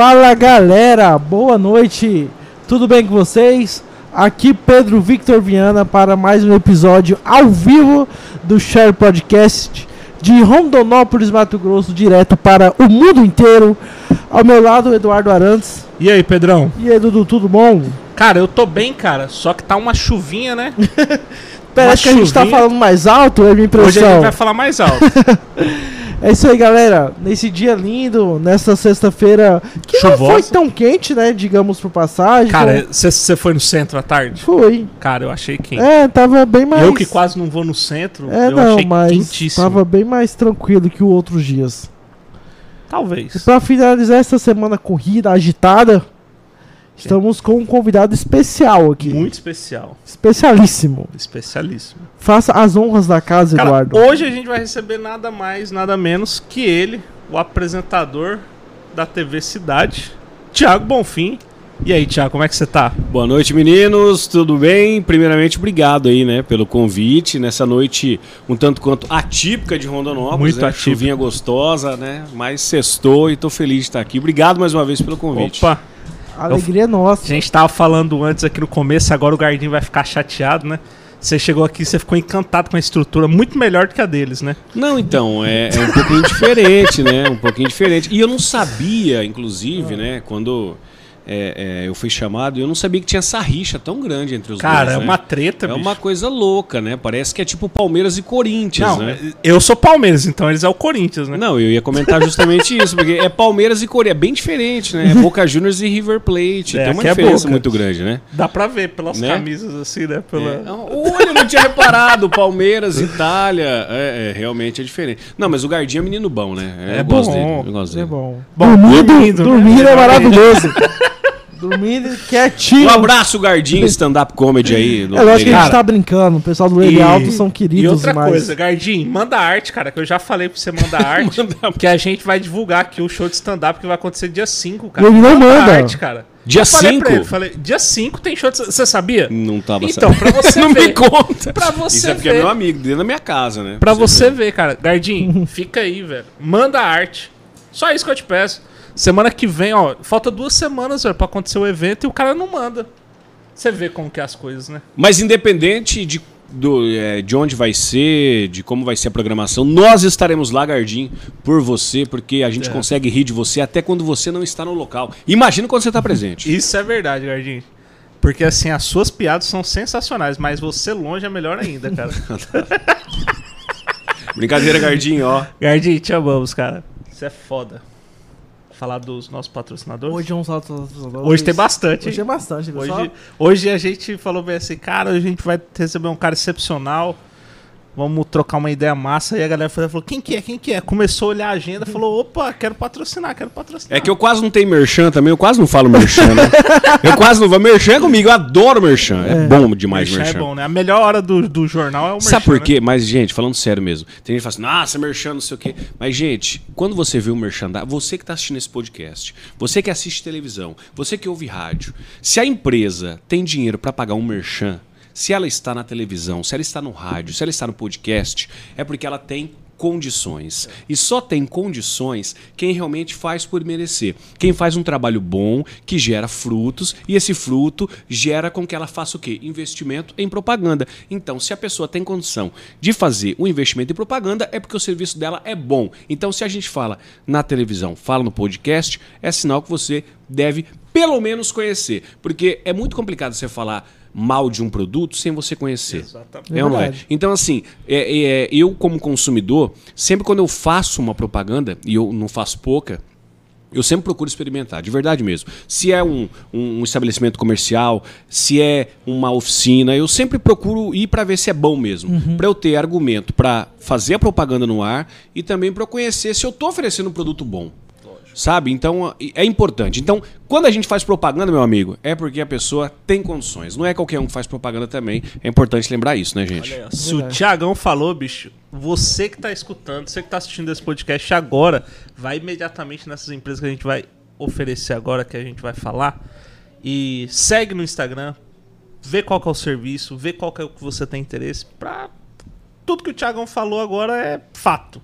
Fala galera, boa noite, tudo bem com vocês? Aqui Pedro Victor Viana para mais um episódio ao vivo do Share Podcast de Rondonópolis, Mato Grosso, direto para o mundo inteiro. Ao meu lado, Eduardo Arantes. E aí, Pedrão? E aí, Dudu, tudo bom? Cara, eu tô bem, cara, só que tá uma chuvinha, né? Parece que a gente tá chuvinha. falando mais alto, é minha Hoje a impressão. gente vai falar mais alto. É isso aí, galera. Nesse dia lindo, nessa sexta-feira, que não foi Chuvosa. tão quente, né? Digamos por passagem. Cara, você foi no centro à tarde? foi. Cara, eu achei quente. É, tava bem mais. Eu que quase não vou no centro, É, eu não, achei mas quentíssimo. tava bem mais tranquilo que os outros dias. E Talvez. pra finalizar essa semana corrida, agitada, estamos com um convidado especial aqui. Muito especial. Especialíssimo. Especialíssimo. Faça as honras da casa, Cara, Eduardo. hoje a gente vai receber nada mais, nada menos que ele, o apresentador da TV Cidade, Thiago Bonfim. E aí, Thiago, como é que você tá? Boa noite, meninos. Tudo bem? Primeiramente, obrigado aí, né, pelo convite nessa noite um tanto quanto atípica de Rondonópolis, Muito né? atípica. Chuvinha gostosa, né? Mas sextou e tô feliz de estar aqui. Obrigado mais uma vez pelo convite. Opa! A alegria é A nossa. gente tava falando antes aqui no começo, agora o Gardinho vai ficar chateado, né? Você chegou aqui, você ficou encantado com a estrutura, muito melhor do que a deles, né? Não, então, é, é um pouquinho diferente, né? Um pouquinho diferente. E eu não sabia, inclusive, né, quando é, é, eu fui chamado, eu não sabia que tinha essa rixa tão grande entre os Cara, dois. é né? uma treta, É bicho. uma coisa louca, né? Parece que é tipo Palmeiras e Corinthians, Não, né? eu sou Palmeiras, então eles é o Corinthians, né? Não, eu ia comentar justamente isso, porque é Palmeiras e Coreia, é bem diferente, né? É Boca Juniors e River Plate, É, tem uma é diferença Boca. muito grande, né? Dá pra ver pelas Né? camisas assim, né? Pela... É. Olha, eu não tinha reparado, Palmeiras, Itália, é, é, realmente é diferente. Não, mas o Gardinho é menino bom, né? É bom. dele, eu gosto É dele. bom. Bom, dormindo, dormindo, né? dormindo é É maravilhoso. dormindo quietinho. Um abraço, Gardinho, stand-up comedy aí. É lógico que a gente tá brincando. O pessoal do Lele Alto são queridos E outra demais. coisa, Gardinho, manda arte, cara, que eu já falei pra você mandar arte. que a gente vai divulgar aqui o show de stand-up que vai acontecer dia 5, cara. Ele não manda. arte, cara. Dia Eu falei pra 5? ele, falei, dia 5 tem show de... Você sabia? Não tava Então, pra você Não ver. me conta. Pra você Isso é porque ver. é meu amigo, dentro da minha casa, né? Pra você ver, cara. Gardinho, fica aí, velho. Manda arte. Só isso que eu te peço. Semana que vem, ó, falta duas semanas, velho, pra acontecer o evento e o cara não manda. Você vê como que é as coisas, né? Mas independente de, do, é, de onde vai ser, de como vai ser a programação, nós estaremos lá, Gardinho, por você, porque a gente É. consegue rir de você até quando você não está no local. Imagina quando você está presente. Isso é verdade, Gardinho. Porque assim, as suas piadas são sensacionais, mas você longe é melhor ainda, cara. Brincadeira, Gardinho, ó. Gardinho, te amamos, cara. Você é foda. Falar dos nossos patrocinadores. Hoje é um. Hoje tem bastante. Hoje é bastante, pessoal. Hoje, hoje a gente falou bem assim, cara, a gente vai receber um cara excepcional. Vamos trocar uma ideia massa. E a galera falou: quem que é? Quem que é? Começou a olhar a agenda falou: opa, quero patrocinar, quero patrocinar. É que eu quase não tenho merchan também, eu quase não falo merchan, né? Eu quase não vou. Merchan é comigo, eu adoro merchan. É, bom demais merchan merchan. é bom, né? A melhor hora do, do jornal é o merchan. Sabe por né? quê? Mas, gente, falando sério mesmo, tem gente que fala assim, nossa, merchan, não sei o quê. Mas, gente, quando você vê o merchandising, você que está assistindo esse podcast, você que assiste televisão, você que ouve rádio, se a empresa tem dinheiro para pagar um merchan, se ela está na televisão, se ela está no rádio, se ela está no podcast, é porque ela tem condições. E só tem condições quem realmente faz por merecer. Quem faz um trabalho bom, que gera frutos, e esse fruto gera com que ela faça o quê? Investimento em propaganda. Então, se a pessoa tem condição de fazer um investimento em propaganda, é porque o serviço dela é bom. Então, se a gente fala na televisão, fala no podcast, é sinal que você deve pelo menos conhecer. Porque é muito complicado você falar mal de um produto sem você conhecer. Exatamente. É ou não é? Então, assim, é- é- eu, como consumidor, sempre quando eu faço uma propaganda, e eu não faço pouca, eu sempre procuro experimentar, de verdade mesmo. Se é um, um- um estabelecimento comercial, se é uma oficina, eu sempre procuro ir para ver se é bom mesmo. Para eu ter argumento para fazer a propaganda no ar e também para eu conhecer se eu estou oferecendo um produto bom. Sabe? Então é importante. Então, quando a gente faz propaganda, meu amigo, é porque a pessoa tem condições. Não é qualquer um que faz propaganda também. É importante lembrar isso, né, gente? Olha aí, ó. Se o Tiagão falou, bicho, você que tá escutando, você que tá assistindo esse podcast agora, vai imediatamente nessas empresas que a gente vai oferecer agora, que a gente vai falar. E segue no Instagram, vê qual que é o serviço, vê qual que é o que você tem interesse. Pra... Tudo que o Tiagão falou agora é fato.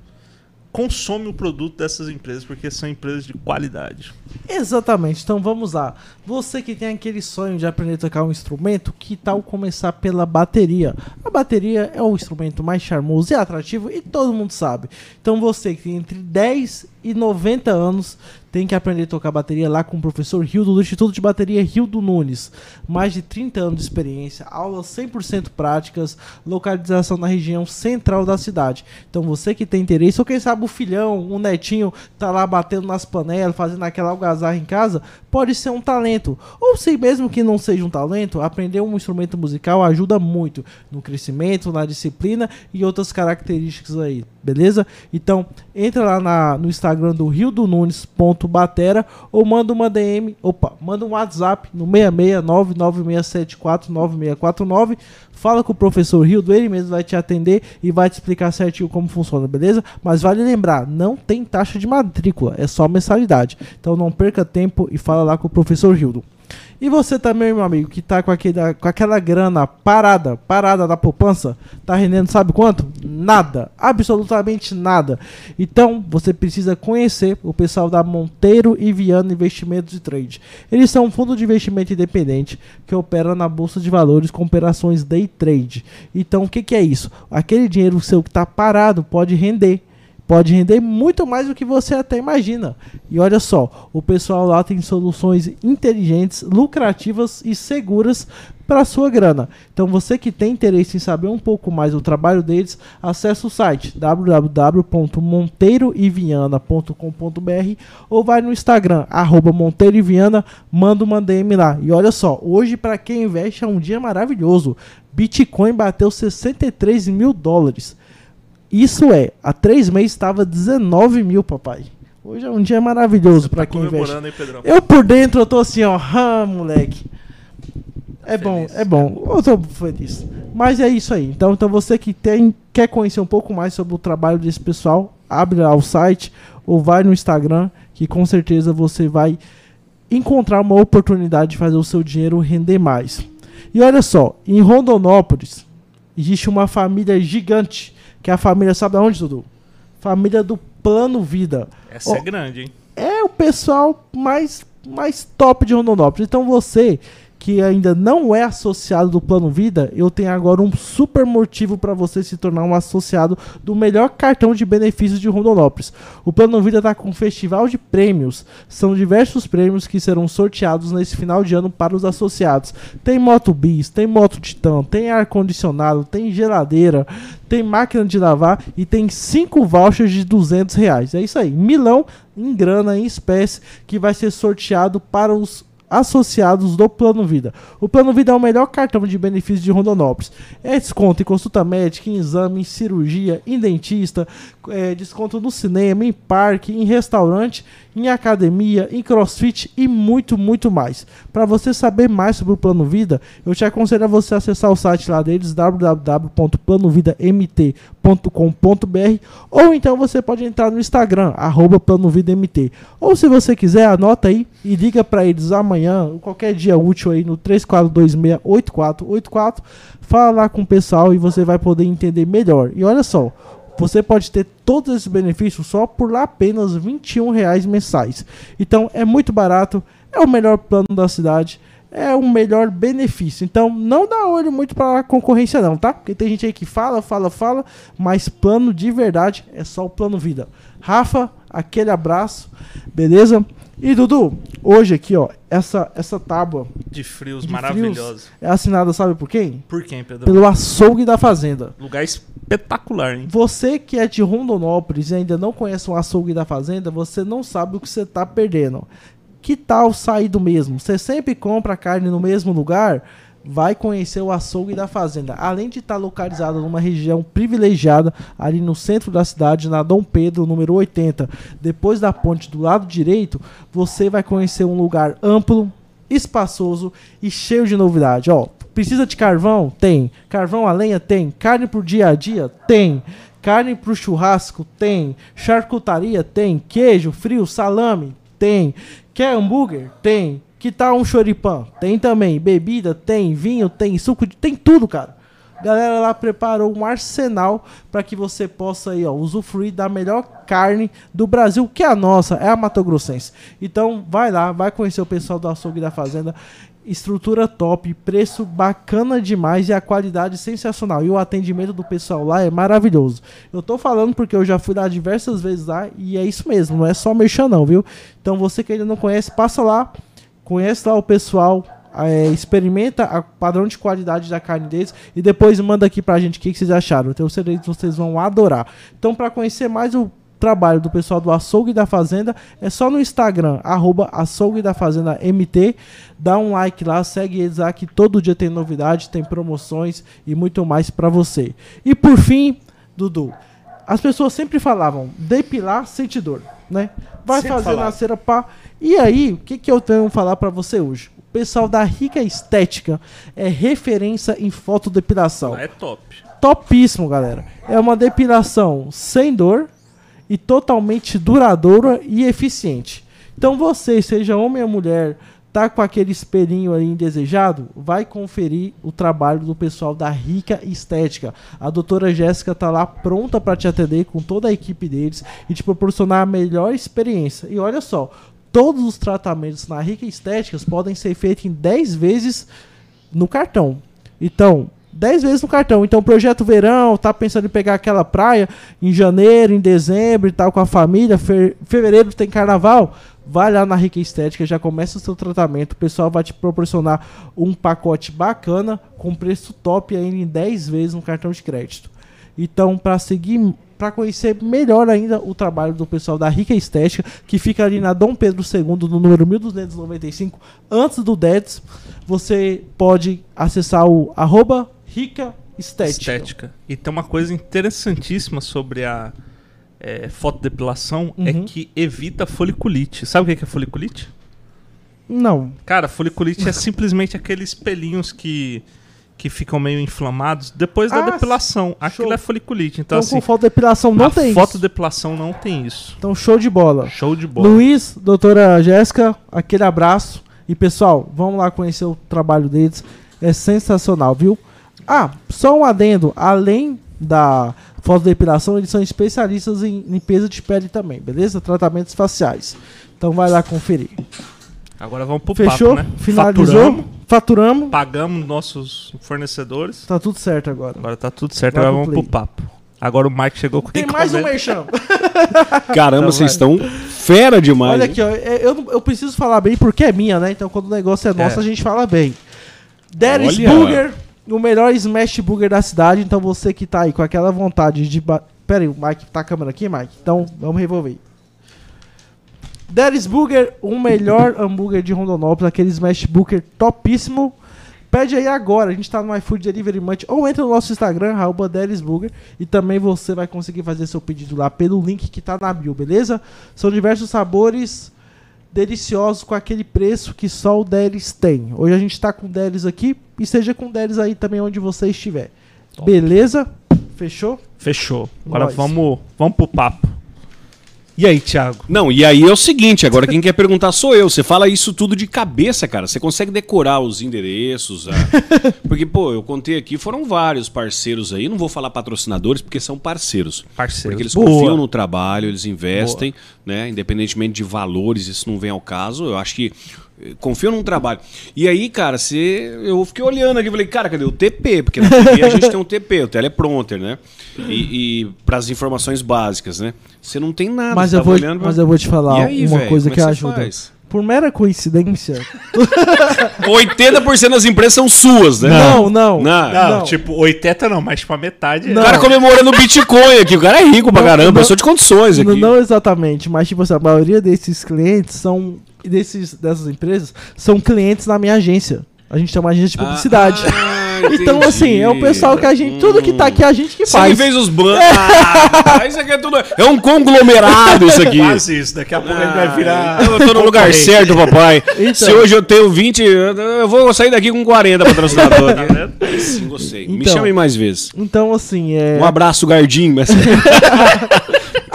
Consome o produto dessas empresas, porque são empresas de qualidade. Exatamente, então vamos lá. Você que tem aquele sonho de aprender a tocar um instrumento, que tal começar pela bateria? A bateria é o instrumento mais charmoso e atrativo e todo mundo sabe. Então você que tem entre 10 e 90 anos tem que aprender a tocar bateria lá com o professor Rildo do Instituto de Bateria Rildo Nunes. Mais de 30 anos de experiência, aulas 100% práticas, localização na região central da cidade. Então você que tem interesse, ou quem sabe o filhão, o netinho, tá lá batendo nas panelas, fazendo aquela algazarra em casa, pode ser um talento. Ou se mesmo que não seja um talento, aprender um instrumento musical ajuda muito no crescimento, na disciplina e outras características aí, beleza? Então, entra lá na, no Instagram do Rio Nunes.batera ou manda uma DM, opa, manda um WhatsApp no 66996749649, fala com o professor Rildo, ele mesmo vai te atender e vai te explicar certinho como funciona, beleza? Mas vale lembrar, não tem taxa de matrícula, é só mensalidade. Então não perca tempo e fala lá com o professor Rildo. E você também, meu amigo, que tá com, aquele, com aquela grana parada, parada na poupança, tá rendendo sabe quanto? Nada, absolutamente nada. Então, você precisa conhecer o pessoal da Monteiro e Viana Investimentos e Trade. Eles são um fundo de investimento independente que opera na bolsa de valores com operações day trade. Então, o que, que é isso? Aquele dinheiro seu que está parado pode render pode render muito mais do que você até imagina. E olha só, o pessoal lá tem soluções inteligentes, lucrativas e seguras para sua grana. Então você que tem interesse em saber um pouco mais do trabalho deles, acesse o site www.monteiroiviana.com.br ou vai no Instagram @monteiroiviana, manda uma DM lá. E olha só, hoje para quem investe é um dia maravilhoso. Bitcoin bateu 63 mil dólares. Isso é, há três meses estava 19 mil, papai. Hoje é um dia maravilhoso para Tá quem investe. hein? Eu por dentro eu tô assim, ó, ah, moleque. É bom, é bom. Eu tô feliz. Mas é isso aí. Então, então você que tem, quer conhecer um pouco mais sobre o trabalho desse pessoal, abre lá o site ou vai no Instagram, que com certeza você vai encontrar uma oportunidade de fazer o seu dinheiro render mais. E olha só, em Rondonópolis existe uma família gigante, que é a família, sabe de onde, Dudu? Família do Plano Vida Essa é grande, hein? é o pessoal mais, mais top de Rondonópolis. Então você que ainda não é associado do Plano Vida, eu tenho agora um super motivo para você se tornar um associado do melhor cartão de benefícios de Rondonópolis. O Plano Vida está com um festival de prêmios. São diversos prêmios que serão sorteados nesse final de ano para os associados. Tem moto bis, tem moto Titan, tem ar condicionado, tem geladeira, tem máquina de lavar e tem cinco vouchers de 200 reais. É isso aí, milão em grana, em espécie, que vai ser sorteado para os associados do Plano Vida. O Plano Vida é o melhor cartão de benefícios de Rondonópolis. É desconto em consulta médica, em exame, em cirurgia, em dentista, é, desconto no cinema, em parque, em restaurante, em academia, em crossfit e muito, muito mais. Para você saber mais sobre o Plano Vida, eu te aconselho a você acessar o site lá deles, www.planovidamt.com.br ou então você pode entrar no Instagram, arroba planovidamt. Ou se você quiser, anota aí e liga para eles amanhã, qualquer dia útil aí no 3426-8484. Fala lá com o pessoal e você vai poder entender melhor. E olha só, você pode ter todos esses benefícios só por apenas 21 reais mensais. Então é muito barato, é o melhor plano da cidade, é o melhor benefício. Então não dá olho muito para a concorrência não, tá? Porque tem gente aí que fala, fala, fala, mas plano de verdade é só o plano vida. Rafa, aquele abraço, beleza? E Dudu, hoje aqui, ó, essa essa tábua De frios de maravilhosos. frios é assinada, sabe por quem? Por quem, Pedro? Pelo açougue da fazenda. Lugar espetacular, hein? Você que é de Rondonópolis e ainda não conhece o açougue da fazenda, você não sabe o que você está perdendo. Que tal sair do mesmo? Você sempre compra carne no mesmo lugar? Vai conhecer o açougue da fazenda. Além de estar localizado numa região privilegiada, ali no centro da cidade, na Dom Pedro, número 80, depois da ponte do lado direito, você vai conhecer um lugar amplo, espaçoso e cheio de novidade. Ó, precisa de carvão? Tem. Carvão a lenha? Tem. Carne pro dia a dia? Tem. Carne pro churrasco? Tem. Charcutaria? Tem. Queijo, frio, salame? Tem. Quer hambúrguer? Tem. Que tal um choripã? Tem também. Bebida? Tem. Vinho? Tem. Suco? De... Tem tudo, cara. A galera lá preparou um arsenal para que você possa aí, ó, usufruir da melhor carne do Brasil, que é a nossa, é a Mato Grossense. Então, vai lá, vai conhecer o pessoal do açougue da fazenda. Estrutura top, preço bacana demais e a qualidade sensacional. E o atendimento do pessoal lá é maravilhoso. Eu tô falando porque eu já fui lá diversas vezes lá e é isso mesmo, não é só mexer não, viu? Então você que ainda não conhece, passa lá, conhece lá o pessoal, é, experimenta o padrão de qualidade da carne deles e depois manda aqui pra gente o que, que vocês acharam. Eu tenho certeza que vocês vão adorar. Então, para conhecer mais o trabalho do pessoal do Açougue da Fazenda, é só no Instagram, arroba Açougue da Fazenda MT. Dá um like lá, segue eles lá que todo dia tem novidade, tem promoções e muito mais para você. E por fim, Dudu, as pessoas sempre falavam depilar sente dor, né? Vai Sempre fazer falavam. na cera pá. E aí, o que, que eu tenho que falar para você hoje? O pessoal da Rica Estética é referência em fotodepilação é top. topíssimo, galera. É uma depilação sem dor e totalmente duradoura e eficiente. Então você, seja homem ou mulher, tá com aquele espelhinho aí indesejado, vai conferir o trabalho do pessoal da Rica Estética. A doutora Jéssica tá lá pronta para te atender com toda a equipe deles e te proporcionar a melhor experiência. E olha só, todos os tratamentos na Rica Estéticas podem ser feitos em 10 vezes no cartão. Então, 10 vezes no cartão. Então, projeto verão, tá pensando em pegar aquela praia em janeiro, em dezembro e tal, com a família. Fe fevereiro tem carnaval. Vai lá na Rica Estética, já começa o seu tratamento. O pessoal vai te proporcionar um pacote bacana, com preço top ainda em 10 vezes no cartão de crédito. Então, para seguir, para conhecer melhor ainda o trabalho do pessoal da Rica Estética, que fica ali na Dom Pedro II, no número 1295, antes do DEDS, você pode acessar o arroba Rica Estética. Estética. E tem uma coisa interessantíssima sobre a é, fotodepilação, é Uhum. que evita foliculite. Sabe o que que é foliculite? Não. Cara, foliculite é simplesmente aqueles pelinhos que, que ficam meio inflamados depois da Ah, Depilação. Aquilo show. é foliculite. Então, Então, assim, com fotodepilação não tem isso. fotodepilação não tem isso. Então, show de bola. Show de bola. Luiz, doutora Jéssica, aquele abraço. E pessoal, vamos lá conhecer o trabalho deles. É sensacional, viu? Ah, só um adendo. Além da fotodepilação, eles são especialistas em limpeza de pele também, beleza? Tratamentos faciais. Então vai lá conferir. Agora vamos pro Fechou? papo, né? Finalizou? Faturamos, Faturamos. pagamos nossos fornecedores. Tá tudo certo agora. Agora tá tudo certo, agora pro vamos pro papo. Agora o Mike chegou com Tem mais um merchan. Caramba, Então vocês estão fera demais. Olha hein? aqui, ó. é- Eu, eu preciso falar bem porque é minha, né? Então quando o negócio é nosso, É. a gente fala bem. Dennis. Burger, o melhor smash burger da cidade. Então você que tá aí com aquela vontade de. Ba... Pera aí, o Mike tá a câmera aqui, Mike? Então vamos revolver. Dennis Burger, o melhor hambúrguer de Rondonópolis, aquele smash burger topíssimo. Pede aí agora, a gente tá no iFood Delivery Munch ou entra no nosso Instagram, arroba Burger, e também você vai conseguir fazer seu pedido lá pelo link que tá na bio, beleza? São diversos sabores deliciosos com aquele preço que só o Delis tem. Hoje a gente tá com o Delis aqui e seja com o Delis aí também onde você estiver. Beleza? Fechou? Fechou. Agora Nós. vamos, vamos pro papo. E aí, Thiago? Não, e aí é o seguinte, agora quem quer perguntar sou eu. Você fala isso tudo de cabeça, cara. Você consegue decorar os endereços. a- Porque, pô, eu contei aqui, foram vários parceiros aí. Não vou falar patrocinadores, porque são parceiros. Parceiro. Porque eles Boa. confiam no trabalho, eles investem, né? Independentemente de valores, isso não vem ao caso. Eu acho que confiam num trabalho. E aí, cara, você, eu fiquei olhando aqui e falei, cara, cadê o TP? Porque na TV a gente tem um TP, o teleprompter, né? E, e para as informações básicas, né? Você não tem nada. Mas eu, vou, olhando mas eu vou te falar aí, uma velho, coisa que é você ajuda. faz? Por mera coincidência. 80% das empresas são suas, né? Não, não. Não. Não, Não. tipo, 80 não, mas tipo a metade. Não. O cara comemorando o Bitcoin aqui. O cara é rico pra Não, caramba, não. pessoa de condições aqui. Não exatamente, mas tipo assim, a maioria desses clientes são. Desses, dessas empresas são clientes na minha agência. A gente tem uma agência de publicidade. Ah, então, entendi. assim, é o pessoal que a gente. Tudo que tá aqui a gente que Você faz. fez os bancos. Ah, isso aqui é tudo. É um conglomerado isso aqui. Quase isso, daqui a pouco ele vai virar. Eu tô no lugar certo, papai. Então. Se hoje eu tenho 20, eu vou sair daqui com 40 patrocinador. aqui. Sim, gostei. Me Então. chamem mais vezes. Então, assim, é. Um abraço, Gardim. Mas...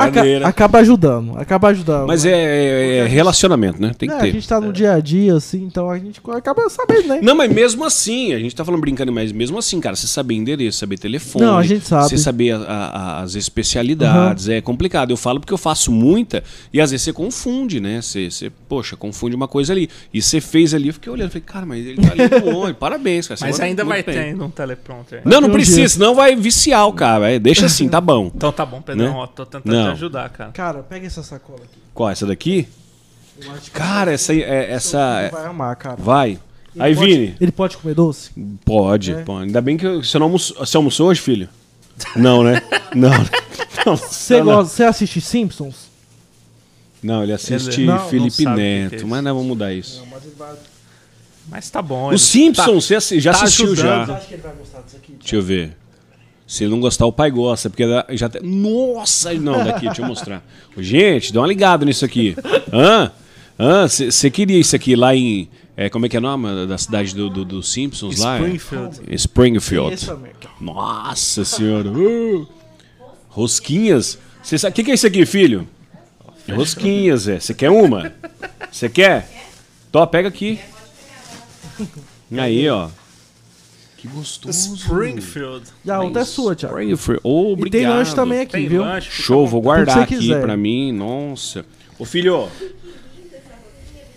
brincadeira. acaba ajudando, acaba ajudando. Mas é, é- é relacionamento, né? Tem que É, a ter. gente tá no dia a dia, assim, então a gente acaba sabendo, né? Não, mas mesmo assim, a gente tá falando brincando, mas mesmo assim, cara, você saber endereço, saber telefone. Não, a gente sabe. Você saber a- a- as especialidades, é complicado. Eu falo porque eu faço muita e às vezes você confunde, né? Você, você, poxa, confunde uma coisa ali. E você fez ali, eu fiquei olhando, falei, cara, mas ele tá ali no olho, parabéns, cara. Mas manda ainda vai bem. ter um teleprompter. Não, não Um precisa, dia. senão vai viciar o cara. é, Deixa assim, tá bom. Então tá bom, Pedrão, Né? ó, tô tentando Não. Te ajudar, cara. Cara, pega essa sacola aqui. Qual, essa daqui? Eu acho que Cara, essa aí, é, essa. vai amar, cara. Vai. Ele Aí, pode- Vini. Ele pode comer doce? Pode, É. pode. Ainda bem que eu- você não almoçou. Você almoçou hoje, filho? Não, né? Não. Não, Você não, gosta, você assiste Simpsons? Não, ele assiste Ele- não, não Felipe sabe o que que é Neto, isso. mas nós vamos mudar isso. mas ele vai. Mas tá bom. O ele- Simpsons, você assi- já tá assistiu ajudando. já. acha que ele vai gostar disso aqui? Deixa eu ver. Se ele não gostar, o pai gosta, porque já tem... Nossa, não, daqui, deixa eu mostrar. Gente, dá uma ligada nisso aqui. Hã? Hã? Você queria isso aqui lá em... é, como é que é o nome da cidade do, do, do Simpsons lá? É? Springfield. Springfield. Nossa senhora. Uh! Rosquinhas. O que, que é isso aqui, filho? Rosquinhas, é. Você quer uma? Você quer? Tó, pega aqui. Aí, ó. Que gostoso. Springfield. E a outra é sua, Thiago. Springfield. Oh, E tem obrigado. lanche também aqui, Tem viu? lanche? Show, vou guardar aqui quiser. pra mim. Nossa. Ô, filho.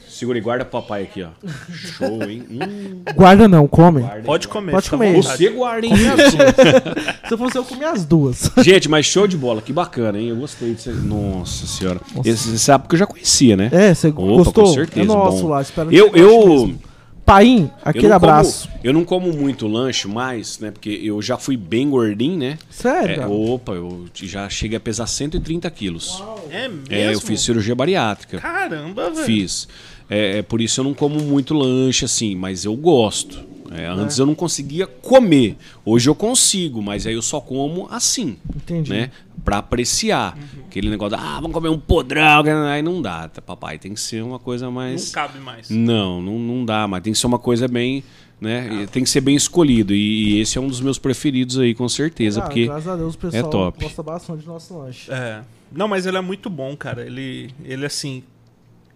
Segura e guarda pro papai aqui, ó. Show, hein? Hum, Guarda não, come. guarda Pode comer. Pode à comer. Você guarda, hein? Se eu fosse eu, comia as duas. Gente, mas show de bola, que bacana, hein? Eu gostei disso. Nossa senhora. Esse, você sabe que eu já conhecia, né? É, você Opa, gostou? com certeza. É nosso bom. lá, espero Eu, eu, mesmo. Paim, eu aquele não abraço. Como, eu não como muito lanche mais, né? Porque eu já fui bem gordinho, né? Sério, É, opa, eu já cheguei a pesar 130 quilos. É mesmo? É, eu fiz cirurgia bariátrica. Caramba, velho. Fiz. É, é por isso eu não como muito lanche assim, mas eu gosto. É, antes eu não conseguia comer. Hoje eu consigo, mas aí eu só como assim. Entendi. Né? Pra apreciar. Aquele negócio, ah, vamos comer um podrão. Aí não dá, tá, papai. Tem que ser uma coisa Não mais. cabe mais. Não, não, não dá, mas tem que ser uma coisa bem. Né? E Tem que ser bem escolhido. E, e esse é um dos meus preferidos aí, com certeza. Ah, porque graças a Deus o pessoal top. gosta bastante do nosso lanche. É. Não, mas ele é muito bom, cara. Ele, ele assim.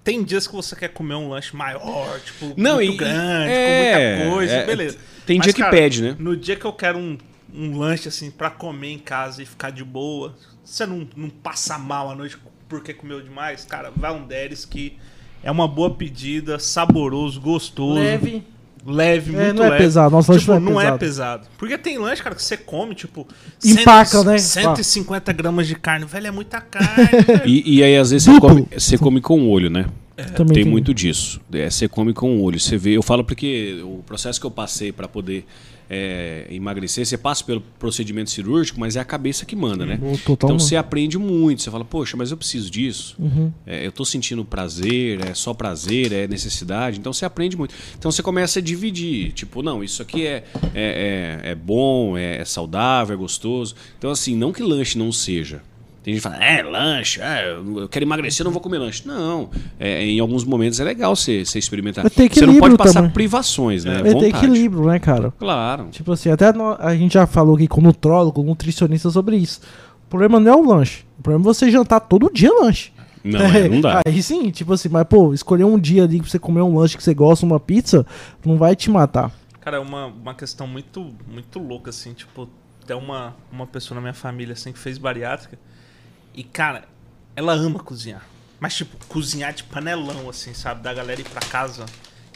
Tem dias que você quer comer um lanche maior, tipo, Não, muito e- grande, é, com muita coisa, é, beleza. tem Mas, dia que cara, pede, né? No dia que eu quero um, um lanche, assim, pra comer em casa e ficar de boa, você não, não passa mal à noite porque comeu demais, cara, vai um Deres que é uma boa pedida, saboroso, gostoso. Leve. Leve, É, muito não é leve. pesado, nosso lanche tipo, não é não é pesado. pesado. Porque tem lanche, cara, que você come, tipo... Empaca, né? 150 gramas de carne. Velho, é muita carne, velho. E, e aí, às vezes, você come, você come com o olho, né? Também tem muito disso. É, você come com o olho. Você vê, eu falo porque o processo que eu passei para poder é, emagrecer, você passa pelo procedimento cirúrgico, mas é a cabeça que manda, né? Uhum, total Então você aprende muito. Você fala, poxa, mas eu preciso disso. Uhum. É, eu tô sentindo prazer, é só prazer, é necessidade. Então você aprende muito. Então você começa a dividir. Tipo, não, isso aqui é, é, é, é bom, é, é saudável, é gostoso. Então, assim, não que lanche não seja. Tem gente que fala, é, lanche, é, eu quero emagrecer, não vou comer lanche. Não, é, em alguns momentos é legal você, você experimentar. Tem Você não pode passar também. privações, né? É ter Vontade. equilíbrio, né, cara? Claro. Tipo assim, até a gente já falou aqui com nutrólogo, nutricionista sobre isso. O problema não é o lanche. O problema é você jantar todo dia lanche. Não, é, não dá. Aí sim, tipo assim, mas pô, escolher um dia ali pra você comer um lanche que você gosta, uma pizza, não vai te matar. Cara, é uma, uma questão muito, muito louca, assim, tipo, tem uma, uma pessoa na minha família, assim, que fez bariátrica. E, cara, ela ama cozinhar. Mas, tipo, cozinhar de panelão, assim, sabe? Da galera ir pra casa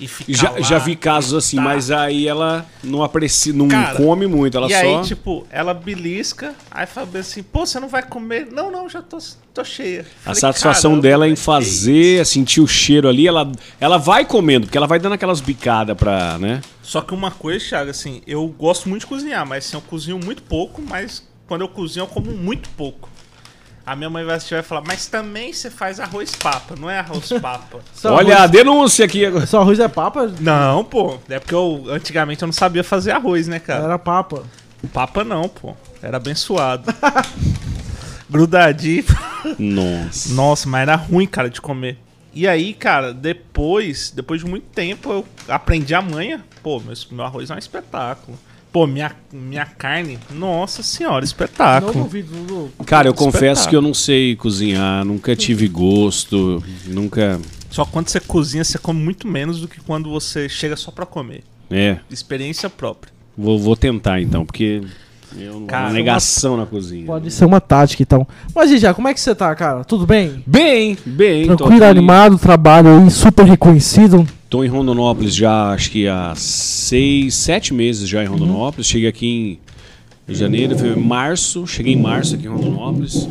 e ficar Já, lá, já vi casos assim, tá. mas aí ela não aprecia, não Cara, come muito, ela e só. aí, tipo, ela belisca, aí fala assim, pô, você não vai comer? Não, não, já tô, tô cheia. A Falei, satisfação "Caramba, dela é em fazer, sentir o cheiro ali, ela, ela vai comendo, porque ela vai dando aquelas bicadas pra, né? Só que uma coisa, Thiago, assim, eu gosto muito de cozinhar, mas assim, eu cozinho muito pouco, mas quando eu cozinho eu como muito pouco. A minha mãe vai assistir e vai falar, mas também você faz arroz papa, não é arroz papa. Só Olha a arroz, denúncia aqui agora. só arroz é papa? não, pô. É porque eu, antigamente eu não sabia fazer arroz, né, cara? Era papa. Papa não, pô. Era abençoado. Grudadinho. Nossa. Nossa, mas era ruim, cara, de comer. E aí, cara, depois, depois de muito tempo, eu aprendi a manha. Pô, meu, meu arroz é um espetáculo. Pô, minha, minha carne, nossa senhora, espetáculo. Não duvido, Dudu. Cara, eu confesso que eu não sei cozinhar, nunca tive gosto, nunca. Só quando você cozinha, você come muito menos do que quando você chega só pra comer. É, Experiência própria. vou, vou tentar então, porque eu não Cara, uma negação na cozinha. Pode ser uma tática, então. Mas, e já, como é que você tá, cara? Tudo bem? Bem, bem. Tranquilo, animado, trabalho aí, super reconhecido. Tô em Rondonópolis já, acho que há seis, sete meses já em Rondonópolis. Cheguei aqui em janeiro, março. Cheguei em março aqui em Rondonópolis.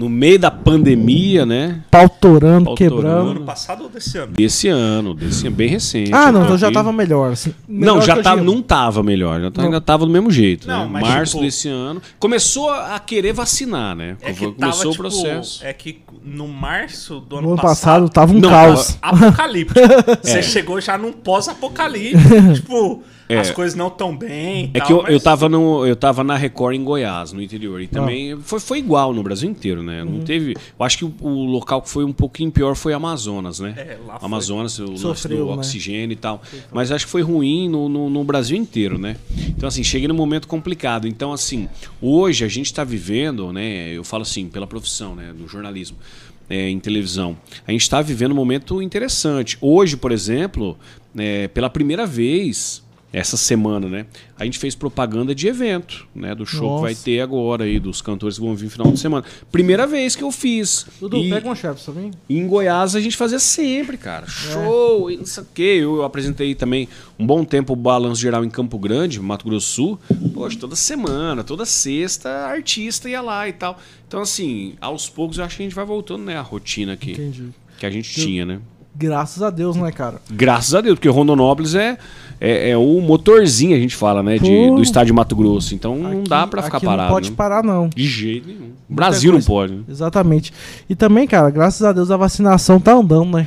No meio da pandemia, né? Pau torando, Pau quebrando. Ano passado ou desse ano? Desse ano, desse ano, bem recente. Ah, não, então já tava melhor. Assim, Não, melhor já que eu tá, digo. não tava melhor, já tá- Não. ainda tava do mesmo jeito. Não, né? mas, Março tipo, desse ano. Começou a querer vacinar, né? É que Começou tava, o tipo, processo. É que no março do ano, No ano passado tava um Não, caos. apocalíptico. Você chegou já num pós-apocalíptico. tipo, É. as coisas não tão bem. É tal, que eu, mas- eu, tava no, eu tava na Record em Goiás, no interior. E também foi, foi igual no Brasil inteiro, né? Uhum. Não teve. Eu acho que o, o local que foi um pouquinho pior foi Amazonas, né? É, lá foi. Amazonas, o lance Sofreu, do né? oxigênio e tal. Mas acho que foi ruim no, no, no Brasil inteiro, né? Então, assim, cheguei num momento complicado. Então, assim, hoje a gente está vivendo, né? Eu falo assim, pela profissão, né? Do jornalismo. é, em televisão. A gente está vivendo um momento interessante. Hoje, por exemplo, é, pela primeira vez, essa semana, né? A gente fez propaganda de evento, né? Do show que vai Nossa. ter agora aí, dos cantores que vão vir no final de semana. Primeira vez que eu fiz. Dudu, E- pega um chefe e em Goiás a gente fazia sempre, cara. É. Show, e não sei o quê. Eu apresentei também um bom tempo o Balanço Geral em Campo Grande, Mato Grosso Sul. Poxa, toda semana, toda sexta, artista ia lá e tal. Então, assim, aos poucos eu acho que a gente vai voltando, né? A rotina que, Entendi. que a gente tinha, né? Graças a Deus, né, cara? Graças a Deus, porque Rondonópolis é, é, é o motorzinho, a gente fala, né? De, do estado de Mato Grosso. Então não Aqui- dá pra ficar parado. Não pode né? parar, não. De jeito nenhum. Brasil não pode, né? Exatamente. E também, cara, graças a Deus a vacinação tá andando, né?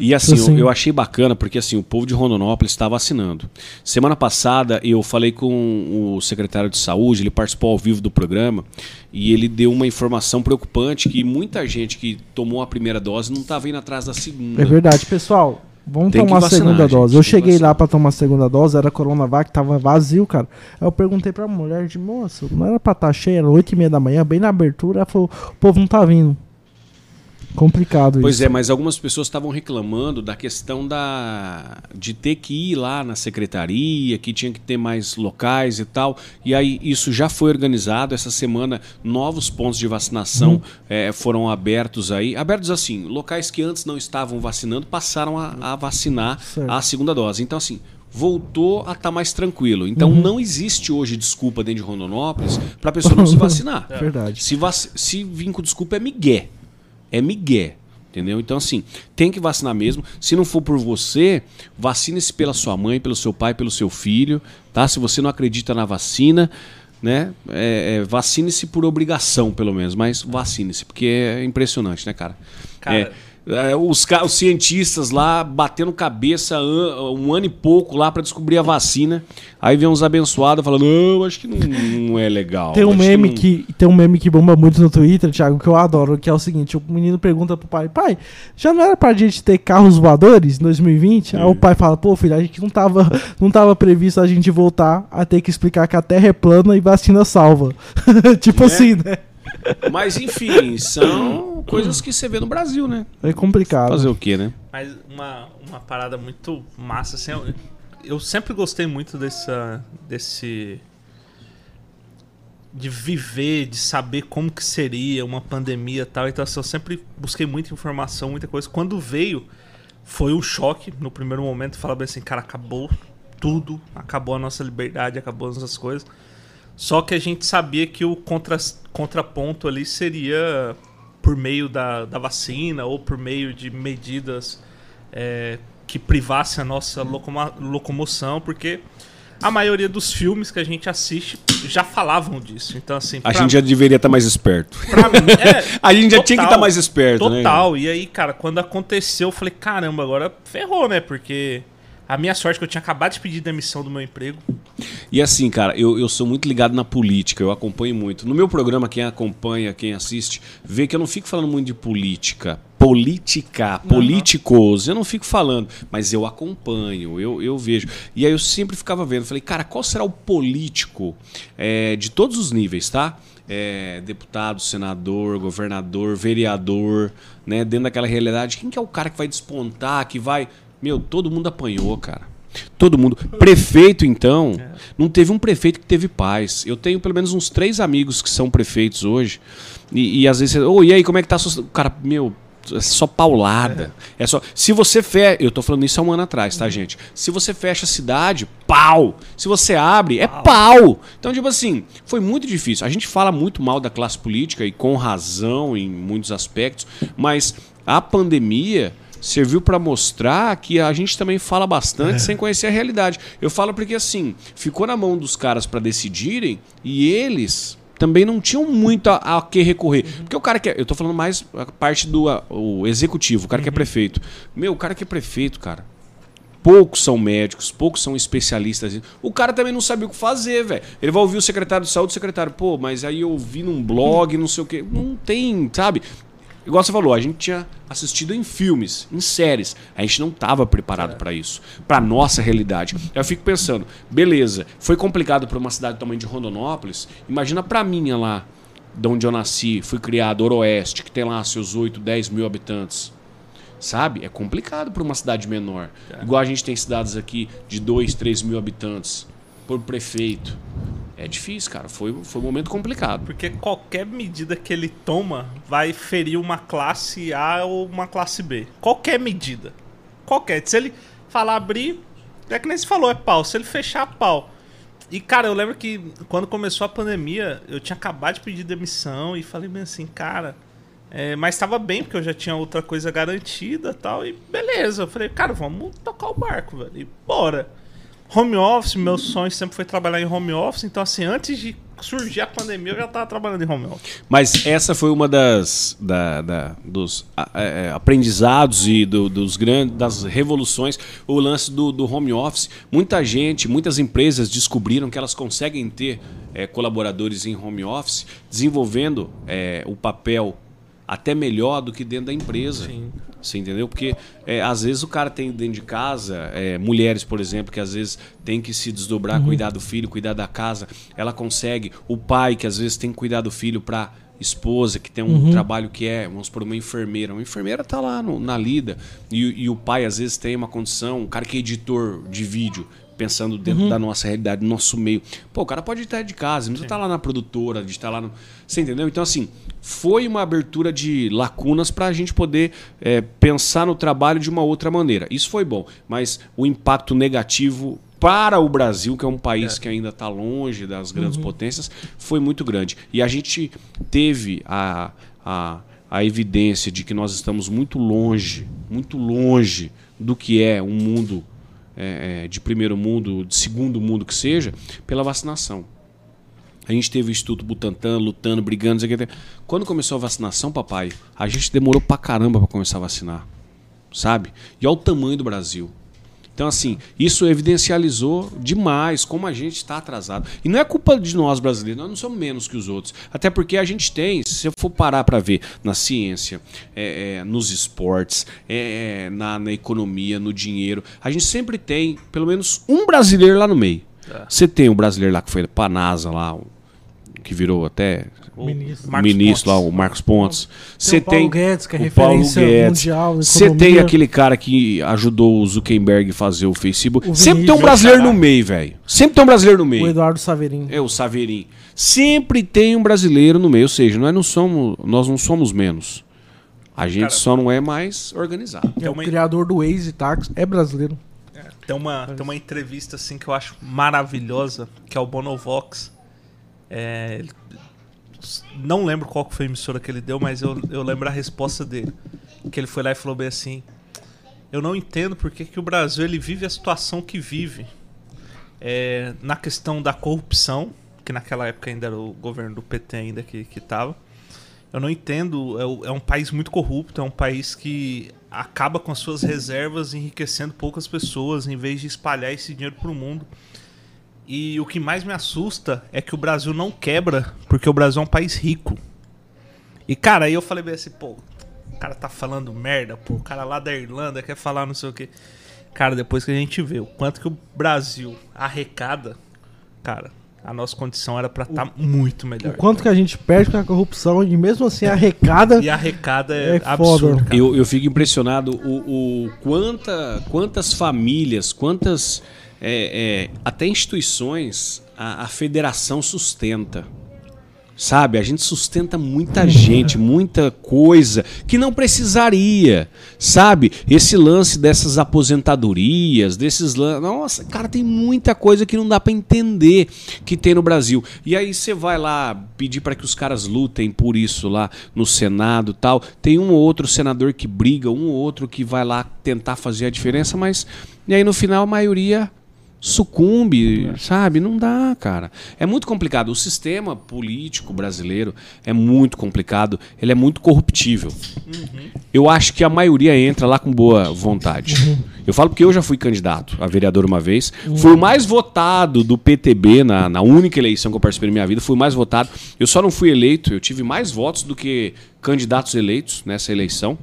E assim, Assim. Eu, eu achei bacana porque assim, o povo de Rondonópolis está vacinando. Semana passada eu falei com o secretário de saúde, ele participou ao vivo do programa e ele deu uma informação preocupante que muita gente que tomou a primeira dose não estava indo atrás da segunda. É verdade, pessoal. Vamos Tem tomar a segunda dose. Eu cheguei lá vacinar. pra tomar a segunda dose, era Coronavac, tava vazio, cara. Aí eu perguntei pra mulher de moça, não era pra estar cheia, era 8 e meia da manhã, bem na abertura, ela falou, o povo não tá vindo. Complicado Pois isso. é, mas algumas pessoas estavam reclamando da questão da de ter que ir lá na secretaria, que tinha que ter mais locais e tal. E aí isso já foi organizado. Essa semana, novos pontos de vacinação Uhum. eh, foram abertos aí. Abertos assim, locais que antes não estavam vacinando passaram a, a vacinar Certo. a segunda dose. Então, assim. Voltou a estar mais tranquilo. Então Uhum. não existe hoje desculpa dentro de Rondonópolis para a pessoa não se vacinar. Verdade. Se, vac... se vir com desculpa é migué. É migué. Entendeu? Então, assim, tem que vacinar mesmo. Se não for por você, vacine-se pela sua mãe, pelo seu pai, pelo seu filho. Tá? Se você não acredita na vacina, né? É, é, vacine-se por obrigação, pelo menos. Mas vacine-se, porque é impressionante, né, cara? Cara- É, é, os, os cientistas lá batendo cabeça um ano e pouco lá para descobrir a vacina. Aí vem uns abençoados falando: Não, acho que não, não é legal. Tem um meme não- que, tem um meme que bomba muito no Twitter, Thiago, que eu adoro, que é o seguinte, o menino pergunta pro pai, pai, já não era pra gente ter carros voadores em 2020? Aí o pai fala, pô, filho, a gente não tava, não tava previsto a gente voltar a ter que explicar que a Terra é plana e vacina salva. tipo Né? assim, né? Mas enfim, são coisas que você vê no Brasil, né? É complicado. Fazer o quê, né? Mas uma, uma parada muito massa, assim, eu, eu sempre gostei muito dessa, desse... De viver, de saber como que seria uma pandemia e tal. Então, assim, eu sempre busquei muita informação, muita coisa. Quando veio, foi um choque no primeiro momento. Falava assim, cara, acabou tudo. Acabou a nossa liberdade, acabou as nossas coisas. Só que a gente sabia que o contra, contraponto ali seria por meio da, da vacina ou por meio de medidas é, que privassem a nossa locoma- locomoção, porque a maioria dos filmes que a gente assiste já falavam disso. Então, assim, A pra- gente já deveria estar mais esperto. mim, é, A gente já tinha que Total. estar mais esperto, né? Total. E aí, cara, quando aconteceu, eu falei, caramba, agora ferrou, né? Porque a minha sorte é que eu tinha acabado de pedir demissão do meu emprego. E assim, cara, eu, eu sou muito ligado na política, eu acompanho muito. No meu programa, quem acompanha, quem assiste, vê que eu não fico falando muito de política. Política, políticos, eu não fico falando, mas eu acompanho, eu, eu vejo. E aí eu sempre ficava vendo, falei, cara, qual será o político é, de todos os níveis, tá? É, deputado, senador, governador, vereador, né? Dentro daquela realidade, quem que é o cara que vai despontar, que vai. Meu, todo mundo apanhou, cara. Todo mundo. Prefeito, então, não teve um prefeito que teve paz. Eu tenho pelo menos uns três amigos que são prefeitos hoje. E, e às vezes, ô, oh, e aí, como é que tá a sua... Cara, meu, é só paulada. É. é só. Se você fecha. Eu tô falando isso há um ano atrás, tá, gente? Se você fecha a cidade, pau. Se você abre, é pau. Então, tipo assim, foi muito difícil. A gente fala muito mal da classe política e com razão em muitos aspectos, mas a pandemia serviu para mostrar que a gente também fala bastante é. sem conhecer a realidade. Eu falo porque assim, ficou na mão dos caras para decidirem e eles também não tinham muito a, a que recorrer. Uhum. Porque o cara que é, eu tô falando mais a parte do a, o executivo, o cara uhum. que é uhum. prefeito. Meu, o cara que é prefeito, cara, poucos são médicos, poucos são especialistas. O cara também não sabe o que fazer, velho. Ele vai ouvir o secretário de saúde, o secretário, pô, mas aí eu vi num blog, não sei o quê. Não tem, sabe? Igual você falou, a gente tinha assistido em filmes, em séries. A gente não estava preparado é. para isso, para nossa realidade. Eu fico pensando, beleza, foi complicado para uma cidade do tamanho de Rondonópolis. Imagina para minha lá, de onde eu nasci, fui criado, Oroeste, que tem lá seus 8, 10 mil habitantes. Sabe? É complicado para uma cidade menor. É. Igual a gente tem cidades aqui de 2, 3 mil habitantes por prefeito. É difícil, cara. Foi, foi um momento complicado. Porque qualquer medida que ele toma vai ferir uma classe A ou uma classe B. Qualquer medida. Qualquer. Se ele falar abrir, é que nem se falou, é pau. Se ele fechar, pau. E, cara, eu lembro que quando começou a pandemia, eu tinha acabado de pedir demissão e falei bem assim, cara. É, mas estava bem, porque eu já tinha outra coisa garantida tal. E beleza. Eu falei, cara, vamos tocar o barco, velho. E bora. Home office, meu sonho sempre foi trabalhar em home office, então assim, antes de surgir a pandemia, eu já estava trabalhando em home office. Mas essa foi uma das da, da, dos é, é, aprendizados e do, dos grandes das revoluções, o lance do, do, home office. Muita gente, muitas empresas descobriram que elas conseguem ter é, colaboradores em home office, desenvolvendo é, o papel até melhor do que dentro da empresa. Sim. Você entendeu? Porque é, às vezes o cara tem dentro de casa, é, mulheres, por exemplo, que às vezes tem que se desdobrar, uhum. cuidar do filho, cuidar da casa. Ela consegue. O pai, que às vezes tem que cuidar do filho para esposa, que tem um uhum. trabalho que é, vamos por uma enfermeira. Uma enfermeira tá lá no, na lida. E, e o pai, às vezes, tem uma condição, um cara que é editor de vídeo pensando dentro uhum. da nossa realidade, do nosso meio. Pô, o cara pode estar de casa, não precisa estar lá na produtora, de estar lá no. Você entendeu? Então, assim, foi uma abertura de lacunas para a gente poder é, pensar no trabalho de uma outra maneira. Isso foi bom, mas o impacto negativo para o Brasil, que é um país é. que ainda está longe das grandes uhum. potências, foi muito grande. E a gente teve a, a, a evidência de que nós estamos muito longe, muito longe do que é um mundo é, é, de primeiro mundo, de segundo mundo que seja, pela vacinação. A gente teve o Instituto Butantan lutando, brigando. Quando começou a vacinação, papai, a gente demorou pra caramba para começar a vacinar. Sabe? E olha o tamanho do Brasil. Então, assim, isso evidencializou demais como a gente está atrasado. E não é culpa de nós brasileiros, nós não somos menos que os outros. Até porque a gente tem, se eu for parar para ver na ciência, é, é, nos esportes, é, é, na, na, economia, no dinheiro, a gente sempre tem pelo menos um brasileiro lá no meio. É. Você tem um brasileiro lá que foi para a NASA, lá, que virou até o ministro, ministro lá, o Marcos Pontes. Você tem, o Paulo Guedes, que é referência Guedes. mundial. Você tem aquele cara que ajudou o Zuckerberg a fazer o Facebook. O Sempre tem um brasileiro no meio, velho. Sempre tem um brasileiro no meio. O Eduardo Saverin. É o Saverin. Sempre tem um brasileiro no meio, ou seja, nós não somos, nós não somos menos. A gente cara, só não é mais organizado. É o criador do Waze Tax é brasileiro. É, tem uma, tem uma entrevista assim que eu acho maravilhosa, que é o Bonovox. É, não lembro qual foi a emissora que ele deu, mas eu, eu lembro a resposta dele. Que ele foi lá e falou bem assim: Eu não entendo porque que o Brasil ele vive a situação que vive. É, na questão da corrupção, que naquela época ainda era o governo do PT ainda que, que tava. Eu não entendo, é, é um país muito corrupto, é um país que acaba com as suas reservas enriquecendo poucas pessoas em vez de espalhar esse dinheiro para o mundo. E o que mais me assusta é que o Brasil não quebra, porque o Brasil é um país rico. E, cara, aí eu falei bem assim, pô, o cara tá falando merda, pô, o cara lá da Irlanda quer falar não sei o quê. Cara, depois que a gente vê o quanto que o Brasil arrecada, cara, a nossa condição era pra estar tá muito melhor. O quanto que a gente perde com a corrupção e mesmo assim arrecada. E arrecada é, É absurdo. Eu, eu fico impressionado o, o quanta, quantas famílias, quantas é, é, até instituições a, a federação sustenta. Sabe, a gente sustenta muita gente, muita coisa que não precisaria. Sabe, esse lance dessas aposentadorias, desses. Nossa, cara, tem muita coisa que não dá pra entender que tem no Brasil. E aí você vai lá pedir para que os caras lutem por isso lá no Senado, e tal. Tem um ou outro senador que briga, um ou outro que vai lá tentar fazer a diferença, mas e aí no final a maioria sucumbe, sabe? Não dá, cara. É muito complicado. O sistema político brasileiro é muito complicado. Ele é muito corruptível. Eu acho que a maioria entra lá com boa vontade. Eu falo porque eu já fui candidato a vereador uma vez. Fui o mais votado do PTB na, na única eleição que eu participei na minha vida. Fui o mais votado. Eu só não fui eleito. Eu tive mais votos do que candidatos eleitos nessa eleição.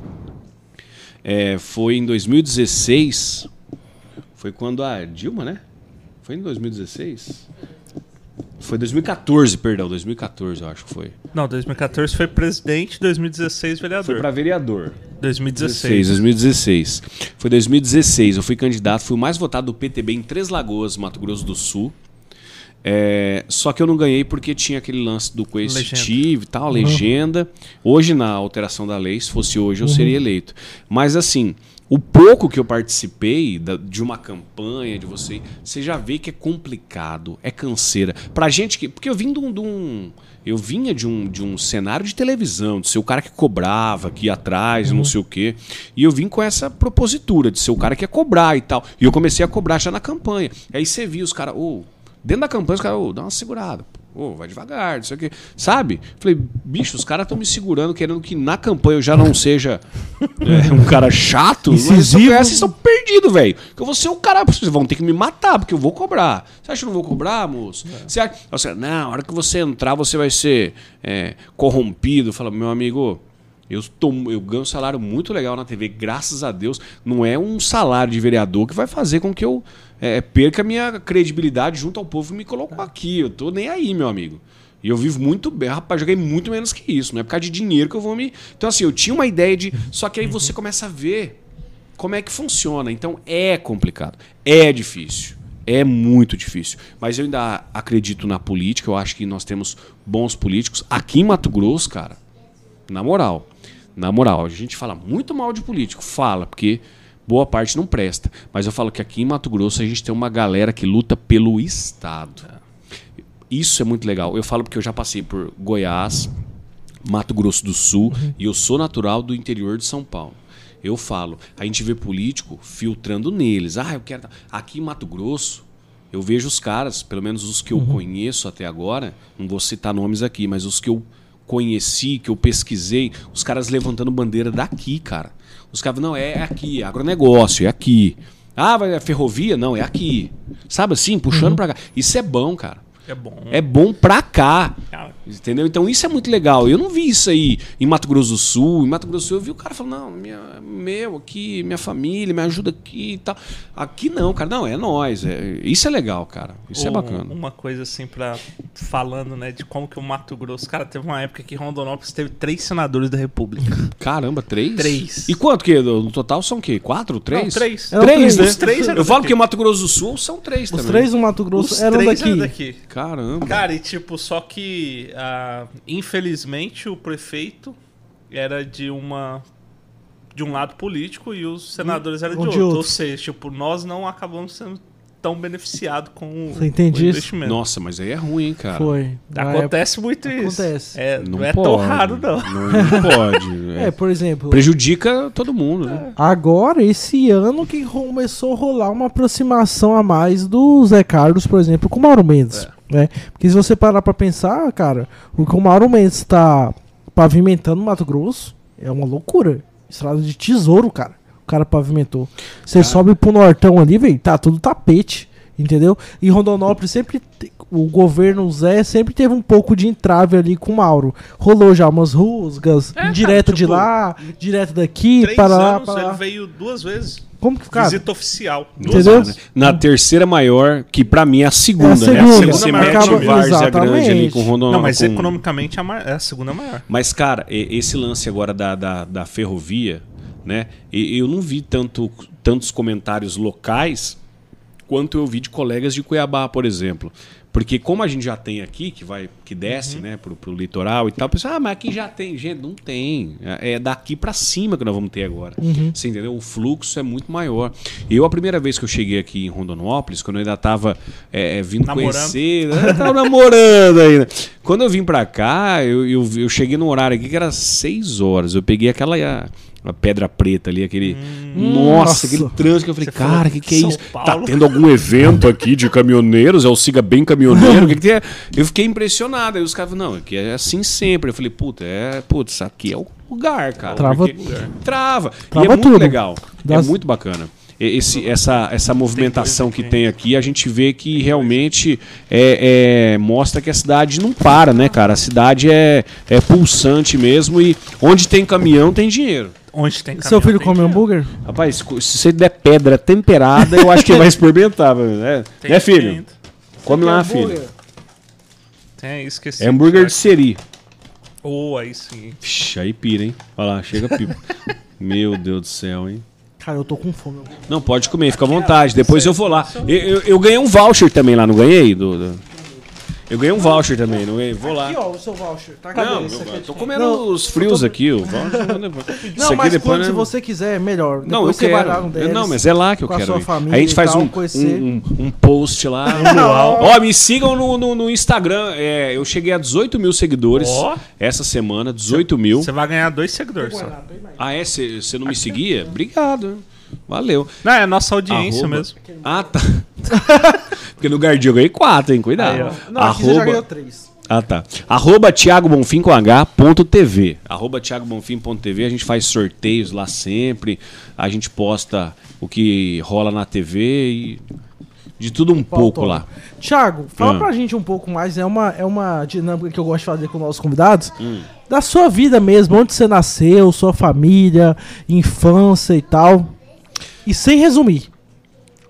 É, foi em 2016. Foi quando a Dilma, né? Foi em 2016? Foi 2014, perdão, 2014 eu acho que foi. Não, 2014 foi presidente, 2016 vereador. Foi para vereador. 2016. 2016. Foi 2016. Eu fui candidato, fui o mais votado do PTB em Três Lagoas, Mato Grosso do Sul. É, só que eu não ganhei porque tinha aquele lance do coercitivo e tal, legenda. Hoje, na alteração da lei, se fosse hoje, eu seria eleito. Mas assim, o pouco que eu participei da- de uma campanha, de você, você já vê que é complicado, é canseira. Pra gente que. Porque eu vim de um. de um- eu vinha de um, de um cenário de televisão, de ser o cara que cobrava, que ia atrás, não sei o quê. E eu vim com essa propositura de ser o cara que ia cobrar e tal. E eu comecei a cobrar já na campanha. Aí você via os caras, ô, dentro da campanha, os caras, ô, dá uma segurada. Ô, vai devagar, não sei o quê. Sabe? Falei, bicho, os caras estão me segurando, querendo que na campanha eu já não seja é, um cara chato. Eu Incisivo. vocês estão perdidos, velho. Que eu vou ser o cara. Vocês vão ter que me matar, porque eu vou cobrar. Você acha que eu não vou cobrar, moço? Você acha... Não, a hora que você entrar, você vai ser é, corrompido. Fala, meu amigo. Eu, tô, eu ganho um salário muito legal na TV, graças a Deus. Não é um salário de vereador que vai fazer com que eu é, perca a minha credibilidade junto ao povo que me colocou aqui. Eu tô nem aí, meu amigo. E eu vivo muito bem. Rapaz, joguei muito menos que isso. Não é por causa de dinheiro que eu vou me. Então, assim, eu tinha uma ideia de. Só que aí você começa a ver como é que funciona. Então é complicado. É difícil. É muito difícil. Mas eu ainda acredito na política. Eu acho que nós temos bons políticos. Aqui em Mato Grosso, cara, na moral. Na moral, a gente fala muito mal de político. Fala, porque boa parte não presta. Mas eu falo que aqui em Mato Grosso a gente tem uma galera que luta pelo Estado. Isso é muito legal. Eu falo porque eu já passei por Goiás, Mato Grosso do Sul e eu sou natural do interior de São Paulo. Eu falo, a gente vê político filtrando neles. Ah, eu quero. Aqui em Mato Grosso, eu vejo os caras, pelo menos os que eu conheço até agora, não vou citar nomes aqui, mas os que eu conheci, que eu pesquisei, os caras levantando bandeira daqui, cara. Os caras, não, é aqui, é agronegócio, é aqui. Ah, vai é ferrovia? Não, é aqui. Sabe assim, puxando pra cá. Isso é bom, cara. É bom. É bom pra cá. Cara, Entendeu? Então isso é muito legal. Eu não vi isso aí em Mato Grosso do Sul. Em Mato Grosso do Sul eu vi o cara falando, não, minha, meu aqui, minha família, me ajuda aqui e tal. Aqui não, cara. Não, é nós. É, isso é legal, cara. Isso é um- bacana. Uma coisa assim, pra. Falando, né, de como que o Mato Grosso. Cara, teve uma época que Rondonópolis teve três senadores da República. Caramba, três? Três. E quanto que? No total são o quê? Quatro? Três? Não, três. Eram Três, três. né? Os três eram Eu falo daqui. que Mato Grosso do Sul são três Os também. três no Mato Grosso Os eram três daqui. eram daqui. Caramba. Cara, e tipo, só que ah, infelizmente o prefeito era de uma de um lado político e os senadores eram de Ou de outro. outro. Ou seja, tipo, nós não acabamos sendo tão beneficiados com o, Você entende o isso? investimento. Nossa, mas aí é ruim, hein, cara. Foi. Acontece muito isso. Acontece. É, não, Não, é pode. tão raro, não. Não, não pode. É, É. por exemplo, Prejudica todo mundo, né? agora, esse ano que começou a rolar uma aproximação a mais do Zé Carlos, por exemplo, com o Mauro Mendes. Né? Porque se você parar pra pensar, cara, o que o Mauro Mendes tá pavimentando no Mato Grosso é uma loucura. Estrada de tesouro, cara. O cara pavimentou. Você sobe pro Nortão ali, velho, tá tudo tapete. Entendeu? E Rondonópolis sempre. O governo Zé sempre teve um pouco de entrave ali com o Mauro. Rolou já umas rusgas, É, direto cara, de tipo, lá, direto daqui, para lá, para ele lá. veio duas vezes. Como que, cara? Visita oficial. Entendeu? Né? Na terceira maior, que pra mim é a segunda, É a né? segunda. Você Acaba- mete o Várzea grande ali exatamente. com o Rondon... Não, mas com- economicamente é a é a segunda maior. Mas, cara, esse lance agora da, da, da ferrovia, né? e- Eu não vi tanto, tantos comentários locais quanto eu vi de colegas de Cuiabá, por exemplo. Porque como a gente já tem aqui, que vai que desce, né, pro, pro litoral e tal, o pessoal, ah, mas aqui já tem. Gente, não tem. É é daqui pra cima que nós vamos ter agora. Você entendeu? O fluxo é muito maior. Eu, a primeira vez que eu cheguei aqui em Rondonópolis, quando eu ainda tava é, é, vindo Namorando. conhecer, né, tava namorando ainda. Quando eu vim pra cá, eu, eu, eu cheguei num horário aqui que era 6 horas. Eu peguei aquela a, pedra preta ali, aquele. nossa, Nossa. aquele trânsito que eu falei, Você cara, o que, que é São isso? Paulo. Tá tendo algum evento aqui de caminhoneiros? É o Siga Bem Caminhoneiro? Que, que tem? Eu fiquei impressionado. Aí os caras falaram, não, aqui é assim sempre. Eu falei, puta, é, putz, aqui é o lugar, cara. Trava- Porque- Trava. e Trava é muito tudo. legal. Das- É muito bacana. Esse, essa, essa movimentação que tem aqui, a gente vê que realmente é, é- mostra que a cidade não para, né, cara? A cidade é, é pulsante mesmo e onde tem caminhão tem dinheiro. Onde tem Seu caminhão, filho tem come dinheiro. hambúrguer? Rapaz, se você der pedra temperada, eu acho que ele vai experimentar, né? Tem- né, filho? tem- Come lá, hambúrguer? filho. Tem, esqueci. É hambúrguer de seri. Oh, aí sim. Vixe, aí pira, hein? Olha lá, chega pipa. Meu Deus do céu, hein? Cara, eu tô com fome. Não, pode comer, fica à vontade. Depois eu vou lá. Eu, eu- eu ganhei um voucher também lá, não ganhei? Do, do- Eu ganhei um voucher também, não ganhei? Vou lá. Aqui, ó, o seu voucher. Tá aqui. Não, Esse eu, aqui é eu tô de- comendo Não, os frios aqui, o voucher. eu. Não, aqui mas depois, quando né? se você quiser, é melhor. Não, eu Depois você vai quero. lá no deles, não, mas é lá que eu com a quero sua ir. família Aí a gente faz tal, um, um, um- um post lá. Ó, me sigam no, no, no Instagram. É, eu cheguei a 18 mil seguidores Ó. essa semana, 18 mil. Você vai ganhar dois seguidores só. Ah, é? Você não me seguia? Obrigado. Valeu. Não, é a nossa audiência Arroba- mesmo. Ah, tá. Porque no Guardião eu ganhei 4, hein? Cuidado. Aí. Não, aqui você já ganhou três. Ah, tá. Arroba Thiago Bonfim com H, ponto TV. Arroba Thiago Bonfim ponto TV. A gente faz sorteios lá sempre. A gente posta o que rola na TV e de tudo um pouco Pautou. lá. Thiago, fala Ah. pra gente um pouco mais. É uma, é uma dinâmica que eu gosto de fazer com nossos convidados. Hum. Da sua vida mesmo, onde você nasceu, sua família, infância e tal. E sem resumir.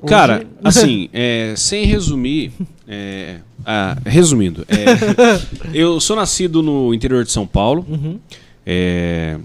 Hoje- Cara, assim, é, sem resumir. é, ah, resumindo, é, eu sou nascido no interior de São Paulo. Uhum. É,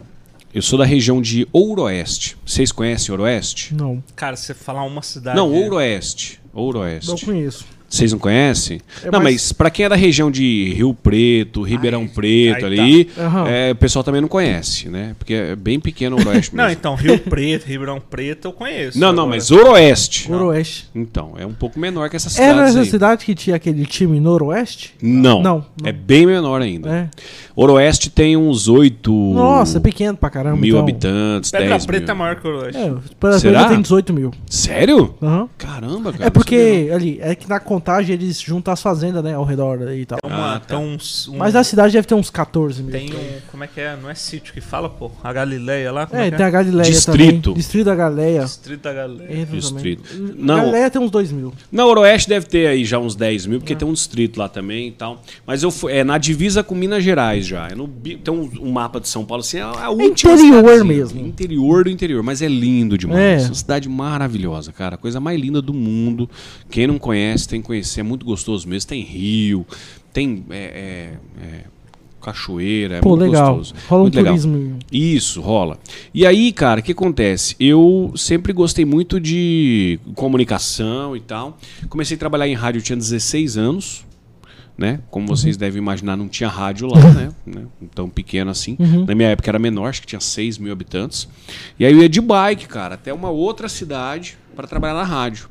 eu sou da região de Ouroeste. Vocês conhecem Ouroeste? Não, Cara, se você falar uma cidade. Não, Ouroeste. Ouroeste. não conheço. Vocês não conhecem? É, não, mas- mas pra quem é da região de Rio Preto, Ribeirão Aí- Preto aí tá. ali, Aham. é, o pessoal também não conhece, né? Porque é bem pequeno o Oeste Não, então, Rio Preto, Ribeirão Preto eu conheço. não, não, Agora- mas Oroeste. Noroeste. Então, é um pouco menor que essas Era cidades essa aí. cidade que tinha aquele time Noroeste? Não, Não, não. É bem menor ainda. É. Oroeste tem uns 8 Nossa, é pequeno pra caramba. mil então. habitantes, Pedra 10 Preta é mil. maior que o Oeste. É, Pedra Será? Preta tem 18 mil. Sério? Aham. Caramba, cara. É não porque ali, é que na contagem eles juntam as fazendas, né, ao redor aí e tal. Uma, Ah, tá. uns. um- Mas a cidade deve ter uns 14 mil. Tem um. Como é que é? Não é sítio que fala, pô? A Galileia lá? Como É, que tem a Galileia Distrito. também. Distrito da Galileia. Distrito da Galileia. Entra Distrito. Não. Galileia tem uns 2 mil. Não, Oroeste deve ter aí já uns 10 mil, porque tem um distrito lá também e tal. Mas eu fui, é na divisa com Minas Gerais já. É no, tem um, um mapa de São Paulo assim, é a última interior cidadezinha. mesmo. Interior do interior, mas é lindo demais. É. Uma cidade maravilhosa, cara. A coisa mais linda do mundo. Quem não conhece tem que conhecer. É muito gostoso mesmo. Tem rio, tem é, é, é, cachoeira. É Pô, muito legal. gostoso. Rola um muito legal. turismo. Isso, rola. E aí, cara, o que acontece? Eu sempre gostei muito de comunicação e tal. Comecei a trabalhar em rádio, tinha 16 anos, né? Como vocês devem imaginar, não tinha rádio lá, né? Né? Tão pequeno assim. Uhum. Na minha época era menor, acho que tinha 6 mil habitantes. E aí eu ia de bike, cara, até uma outra cidade para trabalhar na rádio.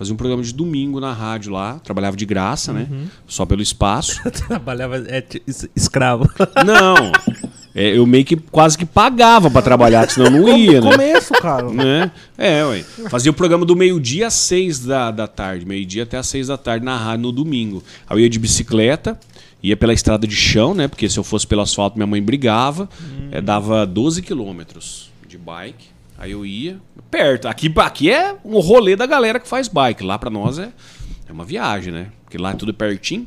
Fazia um programa de domingo na rádio lá, trabalhava de graça, né? Só pelo espaço. Trabalhava é, escravo. Não. É, eu meio que quase que pagava pra trabalhar, que senão eu não ia, né? Começo, cara. né? É, ué. Fazia o programa do meio-dia às seis da, da tarde. Meio-dia até às seis da tarde na rádio no domingo. Aí eu ia de bicicleta, ia pela estrada de chão, né? Porque se eu fosse pelo asfalto, minha mãe brigava. É, dava 12 quilômetros de bike. Aí eu ia perto. Aqui, aqui é um rolê da galera que faz bike. Lá pra nós é É uma viagem, né? Porque lá é tudo pertinho.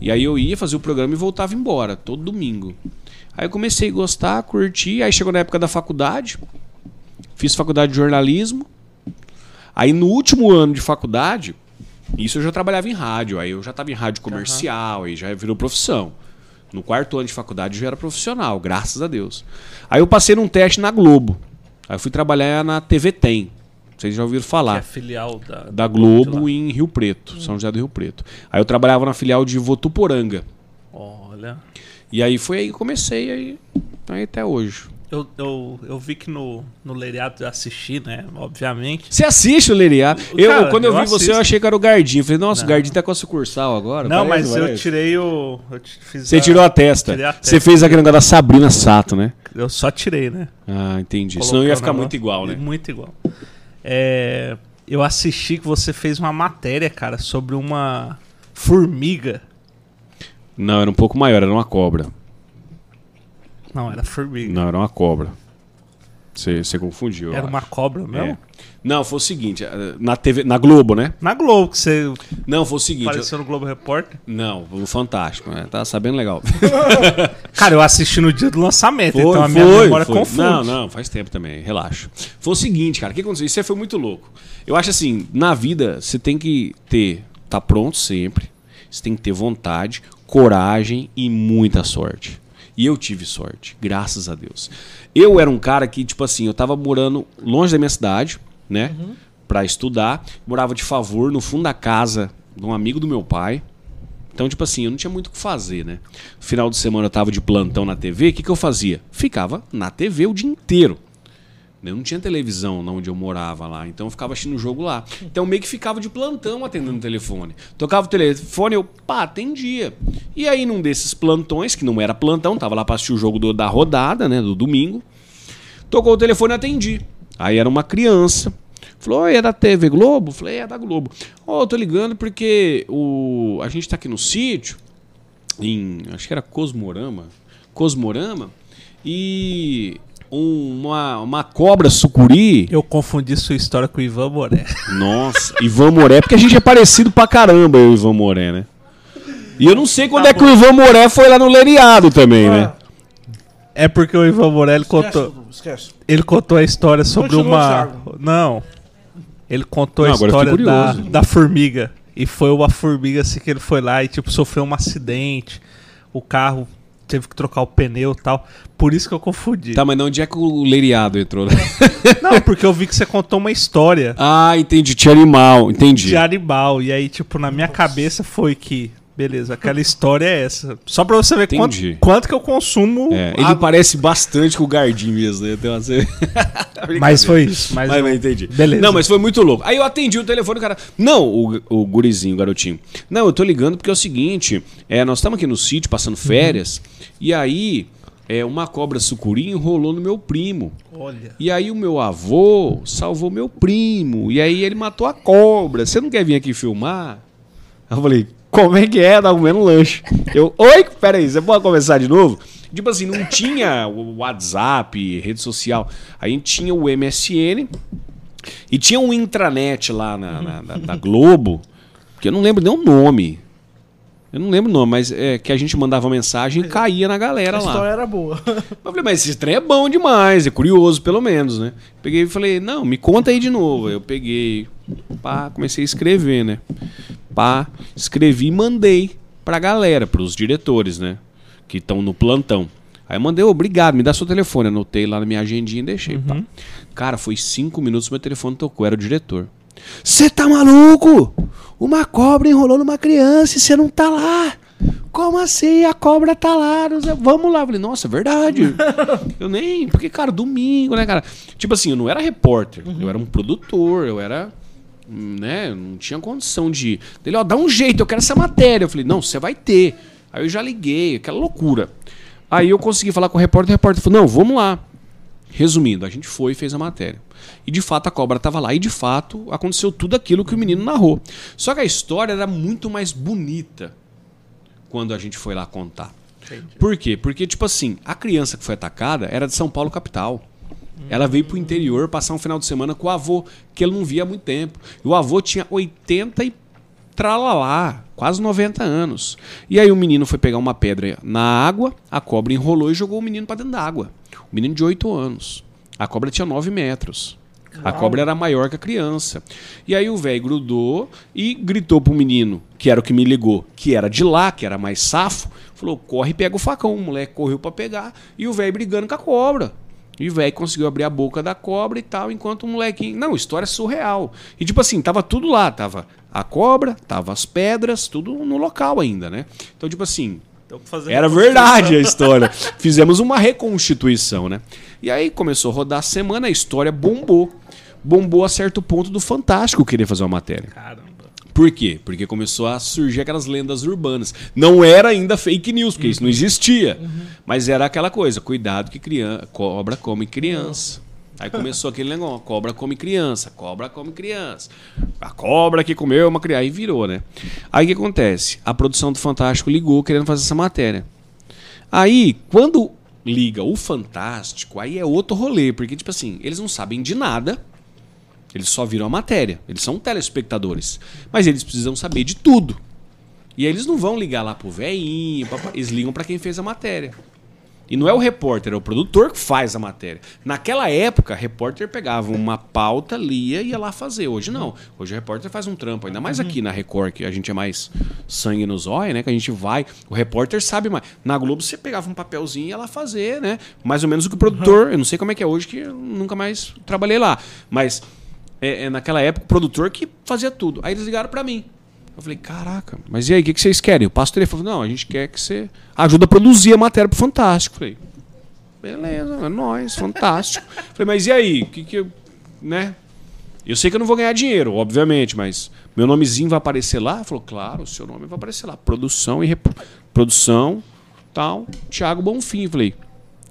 E aí eu ia fazer o programa e voltava embora, todo domingo. Aí eu comecei a gostar, curtir. Aí chegou na época da faculdade. Fiz faculdade de jornalismo. Aí no último ano de faculdade, isso eu já trabalhava em rádio. Aí eu já estava em rádio comercial, aí já virou profissão. No quarto ano de faculdade eu já era profissional, graças a Deus. Aí eu passei num teste na Globo. Aí eu fui trabalhar na TV Tem. Vocês já ouviram Que é falar. filial da, Da Globo em Rio Preto, São José do Rio Preto. Aí eu trabalhava na filial de Votuporanga. Olha. E aí foi aí que comecei aí, aí até hoje. Eu, eu, eu vi que no, no Leriado eu assisti, né? Obviamente. Você assiste o Leriado? Eu, Cara, quando eu, eu vi você, assisto. eu achei que era o Gardinho. Falei, nossa, o Não. Gardinho tá com a sucursal agora. Não, Parece, mas eu parece. tirei o. Eu t- fiz Você a- tirou a testa. tirei a Você testa. fez aquele negócio da Sabrina Sato, né? Eu só tirei, né? Ah, entendi. Senão ia ficar muito igual, né? Muito igual. É, eu assisti que você fez uma matéria, cara, sobre uma formiga. Não, era um pouco maior, era uma cobra. Não, era formiga. Não, era uma cobra. Você confundiu. eu era uma acho. cobra mesmo? É. Não, foi o seguinte, eh, na TV, na Globo, né? Na Globo, que você Não, foi o seguinte. eu- apareceu no Globo Repórter. Não, o Fantástico, né? Tá sabendo legal. Cara, eu assisti no dia do lançamento, Foi, então a minha foi, memória foi. confunde. Não, não, faz tempo também, relaxa. Foi o seguinte, cara, o que aconteceu? Isso foi muito louco. Eu acho assim, na vida você tem que ter, tá pronto sempre, você tem que ter vontade, coragem e muita sorte. E eu tive sorte, graças a Deus. Eu era um cara que, tipo assim, eu tava morando longe da minha cidade, né? Pra estudar. Morava de favor no fundo da casa de um amigo do meu pai. Então, tipo assim, eu não tinha muito o que fazer, né? Final de semana eu tava de plantão na TV, o que, que eu fazia? Ficava na TV o dia inteiro. Eu não tinha televisão onde eu morava lá, então eu ficava assistindo o jogo lá. Então meio que ficava de plantão atendendo o telefone. Tocava o telefone, eu pá, atendia. E aí num desses plantões, que não era plantão, tava lá pra assistir o jogo do- da rodada, né, do domingo. Tocou o telefone e atendi. Aí era uma criança. Falou, é da TV Globo? Falei, é da Globo. Ó, eu tô ligando porque o... a gente tá aqui no sítio, em. acho que era Cosmorama. Cosmorama. E uma, uma cobra sucuri. Eu confundi sua história com o Ivan Moré. Nossa, Ivan Moré, porque a gente é parecido pra caramba, eu e o Ivan Moré, né? E eu não sei quando é que o Ivan Moré foi lá no Leriado também, né? É porque o Ivan Moré ele Esquece, contou, esquece. ele contou a história sobre uma. Não. Ele contou Não, a história da, da formiga. E foi uma formiga assim que ele foi lá e tipo sofreu um acidente. O carro teve que trocar o pneu e tal. Por isso que eu confundi. Tá, mas onde é que o Leriado entrou? né? Não, porque eu vi que você contou uma história ah, entendi. Tinha animal, entendi. de animal. E aí, tipo, na minha cabeça foi que. Beleza, aquela história é essa. Só pra você ver quanto, quanto que eu consumo. É, ele a- parece bastante com o Gardinho mesmo, né? Tem uma... Mas foi isso. Mas, Mas, entendi. Beleza. Não, mas foi muito louco. Aí eu atendi o telefone, o cara. Não, o, o gurizinho, o garotinho. Não, eu tô ligando porque é o seguinte: é, nós estamos aqui no sítio passando férias, e aí é, uma cobra sucuri enrolou no meu primo. Olha. E aí o meu avô salvou meu primo. E aí ele matou a cobra. Você não quer vir aqui filmar? Eu falei, como é que é? Tá comendo lanche. Eu, oi, peraí, você pode começar de novo? Tipo assim, não tinha o WhatsApp, rede social. A gente tinha o MSN e tinha um intranet lá na, na- na- da Globo, que eu não lembro nem o nome. Eu não lembro o nome, mas é que a gente mandava mensagem e caía na galera A lá. história era boa. Eu falei, mas esse trem é bom demais, é curioso pelo menos, né? Peguei e falei, não, me conta aí de novo. Aí Eu peguei, pá, comecei a escrever, né? Pá, escrevi e mandei pra galera, pros diretores, né? Que estão no plantão. Aí eu mandei, obrigado, me dá seu telefone. Anotei lá na minha agendinha e deixei. pá. Cara, foi cinco minutos, meu telefone tocou, era o diretor. Você tá maluco? Uma cobra enrolou numa criança e você não tá lá. Como assim? A cobra tá lá. Vamos lá. Eu falei, nossa, é verdade. eu nem. Porque, cara, domingo, né, cara? Tipo assim, eu não era repórter. Eu era um produtor. Eu era. Né? Não tinha condição de. Ele, ó, dá um jeito, eu quero essa matéria. Eu falei, não, você vai ter. Aí eu já liguei, aquela loucura. Aí eu consegui falar com o repórter. O repórter falou, não, vamos lá. Resumindo, a gente foi e fez a matéria. E de fato a cobra estava lá e de fato aconteceu tudo aquilo que o menino narrou. Só que a história era muito mais bonita quando a gente foi lá contar. Por quê? Porque, tipo assim, a criança que foi atacada era de São Paulo, capital. Ela veio pro interior passar um final de semana com o avô, que ele não via há muito tempo. E o avô tinha 80 e tralalá, quase 90 anos. E aí o menino foi pegar uma pedra na água, a cobra enrolou e jogou o menino para dentro da água. O menino de 8 anos. A cobra tinha 9 metros. A cobra era maior que a criança. E aí o velho grudou e gritou pro menino, que era o que me ligou, que era de lá, que era mais safo, falou: corre e pega o facão. O moleque correu para pegar e o velho brigando com a cobra. E o velho conseguiu abrir a boca da cobra e tal, enquanto o molequinho. Não, história surreal. E tipo assim, tava tudo lá. Tava a cobra, tava as pedras, tudo no local ainda, né? Então, tipo assim, era verdade a história. Fizemos uma reconstituição, né? E aí começou a rodar a semana, a história bombou. Bombou a certo ponto do Fantástico querer fazer uma matéria. Caramba. Por quê? Porque começou a surgir aquelas lendas urbanas. Não era ainda fake news, porque uhum. isso não existia. Uhum. Mas era aquela coisa, cuidado que criança, cobra come criança. Aí começou aquele negócio, cobra come criança, cobra come criança. A cobra que comeu uma criança. Aí virou, né? Aí o que acontece? A produção do Fantástico ligou querendo fazer essa matéria. Aí, quando liga o Fantástico, aí é outro rolê, porque, tipo assim, eles não sabem de nada eles só viram a matéria. Eles são telespectadores. Mas eles precisam saber de tudo. E aí eles não vão ligar lá pro velhinho, eles ligam para quem fez a matéria. E não é o repórter, é o produtor que faz a matéria. Naquela época, repórter pegava uma pauta, lia e ia lá fazer. Hoje não. Hoje o repórter faz um trampo, ainda mais aqui na Record, que a gente é mais sangue nos olhos, né? Que a gente vai. O repórter sabe mais. Na Globo você pegava um papelzinho e ia lá fazer, né? Mais ou menos o que o produtor. Eu não sei como é que é hoje, que eu nunca mais trabalhei lá. Mas é, é, naquela época, produtor que fazia tudo. Aí eles ligaram para mim. Eu falei, caraca, mas e aí, o que, que vocês querem? Eu passo o telefone. Não, a gente quer que você ajude a produzir a matéria pro Fantástico. Eu falei, beleza, é nóis, fantástico. falei, mas e aí? O que que eu. Né? Eu sei que eu não vou ganhar dinheiro, obviamente, mas meu nomezinho vai aparecer lá? Ele falou, claro, o seu nome vai aparecer lá. Produção e produção, tal, Thiago Bonfim. Eu falei,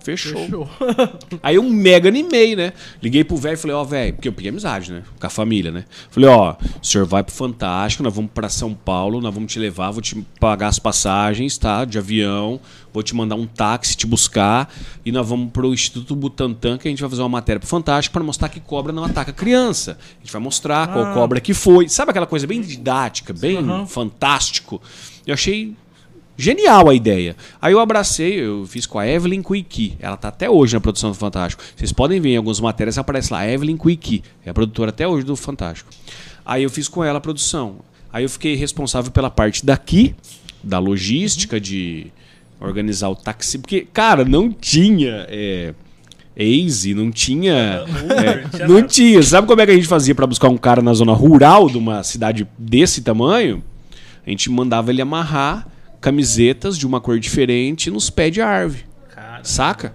Fechou. Fechou. Aí eu mega animei, né? Liguei pro velho e falei, ó, oh, velho, porque eu peguei amizade, né? Com a família, né? Falei, ó, oh, o senhor vai pro Fantástico, nós vamos para São Paulo, nós vamos te levar, vou te pagar as passagens, tá? De avião, vou te mandar um táxi te buscar e nós vamos pro Instituto Butantan, que a gente vai fazer uma matéria pro Fantástico para mostrar que cobra não ataca criança. A gente vai mostrar ah. qual cobra que foi. Sabe aquela coisa bem didática, bem uhum. fantástico? Eu achei Genial a ideia. Aí eu abracei, eu fiz com a Evelyn Quickie. Ela tá até hoje na produção do Fantástico. Vocês podem ver em algumas matérias, aparece lá, Evelyn Quickie. É a produtora até hoje do Fantástico. Aí eu fiz com ela a produção. Aí eu fiquei responsável pela parte daqui, da logística, de organizar o táxi. Porque, cara, não tinha. É, Waze, não tinha. É, não tinha. Sabe como é que a gente fazia para buscar um cara na zona rural de uma cidade desse tamanho? A gente mandava ele amarrar camisetas de uma cor diferente nos pés de árvore. Saca?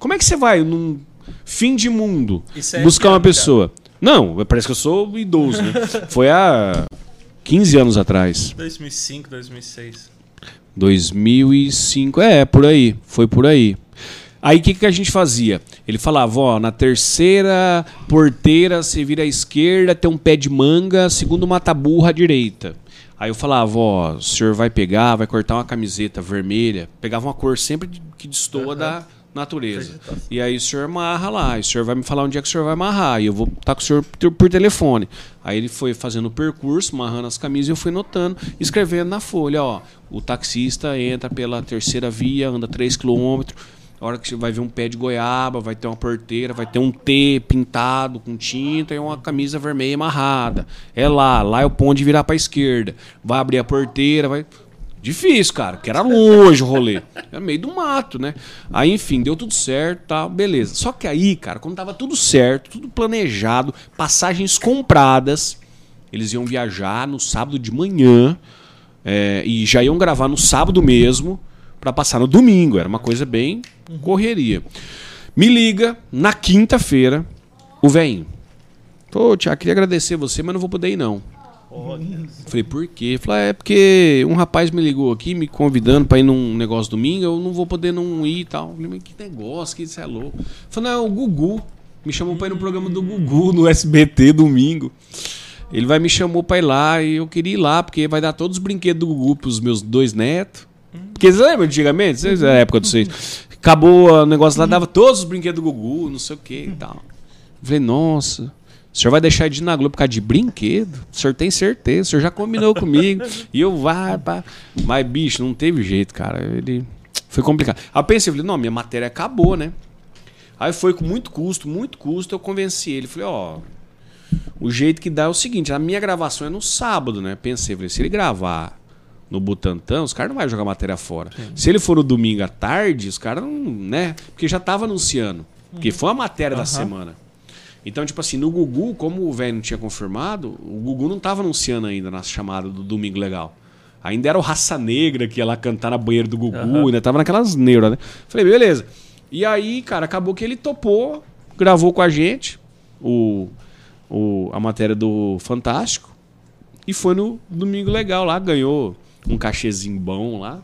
Como é que você vai num fim de mundo é buscar uma pessoa? Cara. Não, parece que eu sou idoso, né? Foi há 15 anos atrás. 2005, 2006. 2005, é, por aí. Foi por aí. Aí o que, que a gente fazia? Ele falava, ó, na terceira porteira você vira à esquerda, tem um pé de manga, segundo mata burra à direita. Aí eu falava, ó, o senhor vai pegar, vai cortar uma camiseta vermelha. Pegava uma cor sempre que destoa uhum. da natureza. E aí o senhor amarra lá, e o senhor vai me falar onde é que o senhor vai amarrar. E eu vou estar com o senhor por telefone. Aí ele foi fazendo o percurso, amarrando as camisas, e eu fui notando, escrevendo na folha, ó, o taxista entra pela terceira via, anda 3 quilômetros a hora que você vai ver um pé de goiaba, vai ter uma porteira, vai ter um T pintado com tinta e uma camisa vermelha amarrada. É lá, lá é o ponto de virar para a esquerda. Vai abrir a porteira, vai. Difícil, cara, porque era longe o rolê. Era meio do mato, né? Aí, enfim, deu tudo certo, tá, beleza. Só que aí, cara, quando tava tudo certo, tudo planejado, passagens compradas, eles iam viajar no sábado de manhã é, e já iam gravar no sábado mesmo para passar no domingo. Era uma coisa bem correria. Me liga na quinta-feira o velhinho. Pô, Tiago, queria agradecer você, mas não vou poder ir não. Falei, por quê? Falei, é porque um rapaz me ligou aqui me convidando para ir num negócio domingo, eu não vou poder não ir e tal. Falei, mas que negócio, que isso é louco. Falei, não, é o Gugu. Me chamou para ir no programa do Gugu no SBT domingo. Ele vai me chamou para ir lá e eu queria ir lá, porque vai dar todos os brinquedos do Gugu pros meus dois netos. Porque você lembra antigamente? Vocês, a época de vocês. Acabou o negócio lá, dava todos os brinquedos do Gugu, não sei o que e tal. falei, nossa, O senhor vai deixar de ir na Globo por causa de brinquedo? O senhor tem certeza, o senhor já combinou comigo. E eu vá, pá. Mas, bicho, não teve jeito, cara. Ele. Foi complicado. Aí eu pensei, falei, não, minha matéria acabou, né? Aí foi com muito custo, muito custo, eu convenci ele. Falei, ó, o jeito que dá é o seguinte, a minha gravação é no sábado, né? Pensei, falei, se ele gravar no Butantã, os caras não vão jogar matéria fora. Se ele for no domingo à tarde, os caras não, né? Porque já tava anunciando. Porque foi a matéria da semana. Então, tipo assim, no Gugu, como o velho não tinha confirmado, o Gugu não tava anunciando ainda na chamada do Domingo Legal. Ainda era o Raça Negra que ia lá cantar na banheira do Gugu, Aham. ainda tava naquelas neuras, né? Falei, beleza. E aí, cara, acabou que ele topou, gravou com a gente o, o, a matéria do Fantástico e foi no Domingo Legal lá, ganhou um cachezinho bom lá,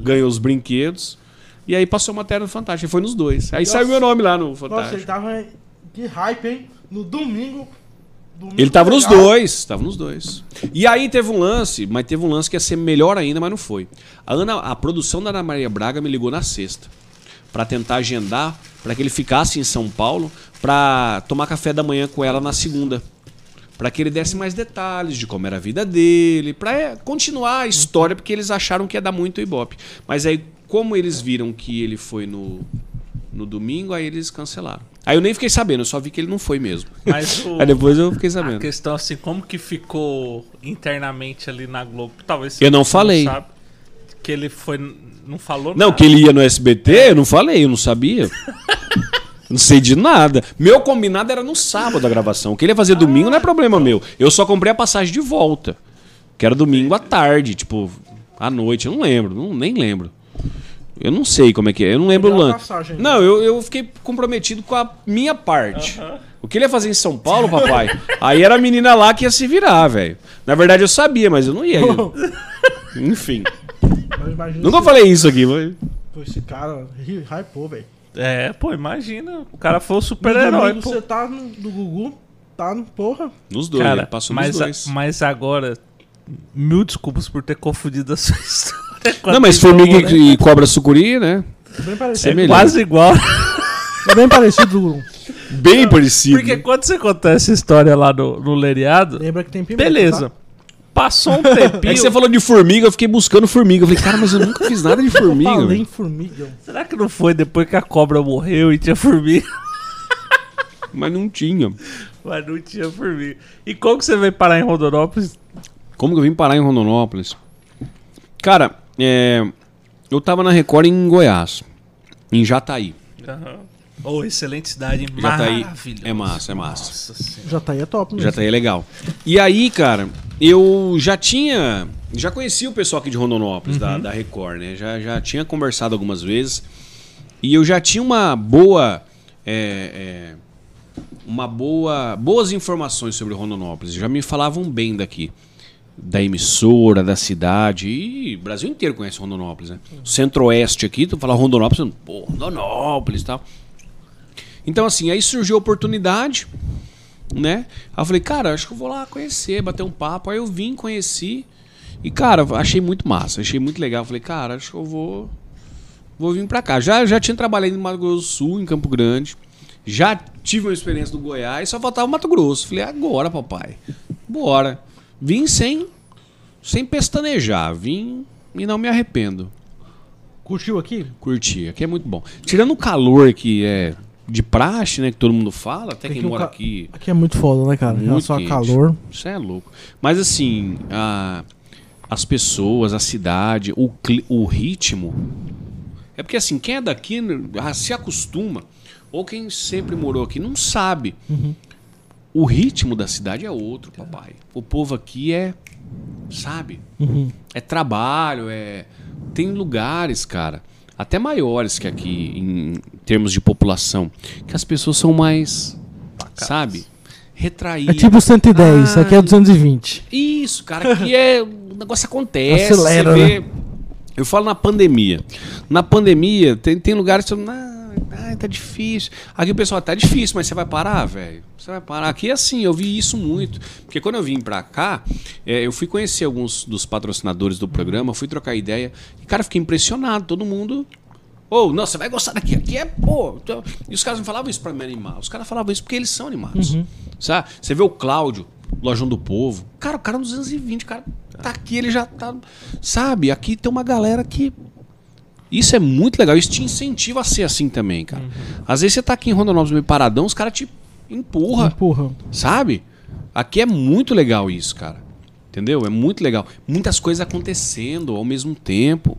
ganhou os brinquedos. E aí passou a matéria do Fantástico, foi nos dois. Aí saiu meu nome lá no Nossa, Fantástico. ele tava. Que hype, hein? No domingo. domingo Ele tava nos dois, tava nos dois. E aí teve um lance, mas teve um lance que ia ser melhor ainda, mas não foi. A, Ana, a produção da Ana Maria Braga me ligou na sexta Pra tentar agendar pra que ele ficasse em São Paulo pra tomar café da manhã com ela na segunda. Pra que ele desse mais detalhes de como era a vida dele, pra é, continuar a história, porque eles acharam que ia dar muito ibope. Mas aí, como eles viram que ele foi no, no domingo, aí eles cancelaram. Aí eu nem fiquei sabendo, eu só vi que ele não foi mesmo. Mas o, Aí depois eu fiquei a sabendo. questão assim, como que ficou internamente ali na Globo? Talvez Eu não falei. sabe, que ele foi. Não falou Não, nada. que ele ia no SBT, eu não falei, eu não sabia. não sei de nada. Meu combinado era no sábado a gravação. O que ele ia fazer domingo não é problema meu. Eu só comprei a passagem de volta. Que era domingo à tarde, tipo, à noite. Eu não lembro, não, nem lembro. Eu não sei como é que é. Eu não lembro o lance. passagem. Não, eu, eu fiquei comprometido com a minha parte. O que ele ia fazer em São Paulo, papai? Aí era a menina lá que ia se virar, velho. Na verdade eu sabia, mas eu não ia. Enfim. Mas imagina Nunca se- falei isso aqui, mas. Pô, esse cara hypou, velho. É, pô, imagina. O cara foi o super-herói. Você tá no, do Gugu, tá no porra. Nos dois, Cara, ele passou mas, nos dois. a- mas agora, mil desculpas por ter confundido a sua história. com a Não, mas formiga né? e, cobra sucuri, né? Bem É parecido. Semelhante. quase igual. É bem parecido. Gugu. Bem parecido. Porque quando você conta essa história lá no, no Leriado, Lembra que tem pimenta. beleza. Tá? Passou um É tempinho. que você falou de formiga, eu fiquei buscando formiga. Eu falei, cara, mas eu nunca fiz nada de formiga. Falei velho. em formiga. Será que não foi depois que a cobra morreu e tinha formiga? Mas não tinha. Mas não tinha formiga. E como que você veio parar em Rondonópolis? Como que eu vim parar em Rondonópolis? Cara, é, eu tava na Record em Goiás, em Jataí. Oh, excelente cidade, hein? Jataí Maravilhoso. é massa, é massa. Nossa senhora. Já tá aí é top, né? Jataí é legal. E aí, cara, eu já tinha. Já conhecia o pessoal aqui de Rondonópolis, da, da Record, né? Já, já tinha conversado algumas vezes. E eu já tinha uma boa. é, é, uma boa. Boas informações sobre Rondonópolis. Já me falavam bem daqui. Da emissora, da cidade. E o Brasil inteiro conhece Rondonópolis, né? Centro-Oeste aqui, tu fala Rondonópolis, pô, Rondonópolis e tal. Então, assim, aí surgiu a oportunidade né? Aí eu falei, cara, acho que eu vou lá conhecer, bater um papo. Aí eu vim, conheci. E, cara, achei muito massa, achei muito legal. Eu falei, cara, acho que eu vou. Vou vir pra cá. Já, já tinha trabalhado em Mato Grosso do Sul, em Campo Grande. Já tive uma experiência do Goiás, só faltava o Mato Grosso. Falei, agora, papai. Bora. Vim sem, sem pestanejar. Vim e não me arrependo. Curtiu aqui? Curti. Aqui é muito bom. Tirando o calor que é de praxe, né? Que todo mundo fala, até Aqui quem um mora aqui. Aqui é muito foda, né, cara? Muito Só quente. calor. Isso é louco. Mas assim, a- as pessoas, a cidade, o, o ritmo. É porque assim, quem é daqui ah, se acostuma, ou quem sempre morou aqui não sabe. O ritmo da cidade é outro, papai. O povo aqui é. Sabe? Uhum. É trabalho, é. Tem lugares, cara, até maiores que aqui, em termos de população, que as pessoas são mais. Sabe? Retraídas. É tipo 110, Ah, aqui é 220. Isso, cara, aqui é. O negócio acontece. Acelera, você vê. Eu falo na pandemia. Na pandemia, tem, tem lugares que. "Ah, tá difícil. Aqui o pessoal, tá difícil, mas você vai parar, velho? Você vai parar. Aqui é assim, eu vi isso muito. Porque quando eu vim pra cá, é, eu fui conhecer alguns dos patrocinadores do programa, fui trocar ideia. E, cara, fiquei impressionado. Todo mundo. Ou, não, você vai gostar daqui. Aqui é, pô. então- E os caras não falavam isso pra me animar. Os caras falavam isso porque eles são animados. Sabe? Você vê o Cláudio, Lojão do Povo. Cara, o cara no 220, o cara tá aqui, ele já tá. Sabe? Aqui tem uma galera que. Isso é muito legal. Isso te incentiva a ser assim também, cara. Às vezes você tá aqui em Rondonópolis meio paradão, os caras te empurra. Empurra. Sabe? Aqui é muito legal isso, cara. Entendeu? É muito legal. Muitas coisas acontecendo ao mesmo tempo.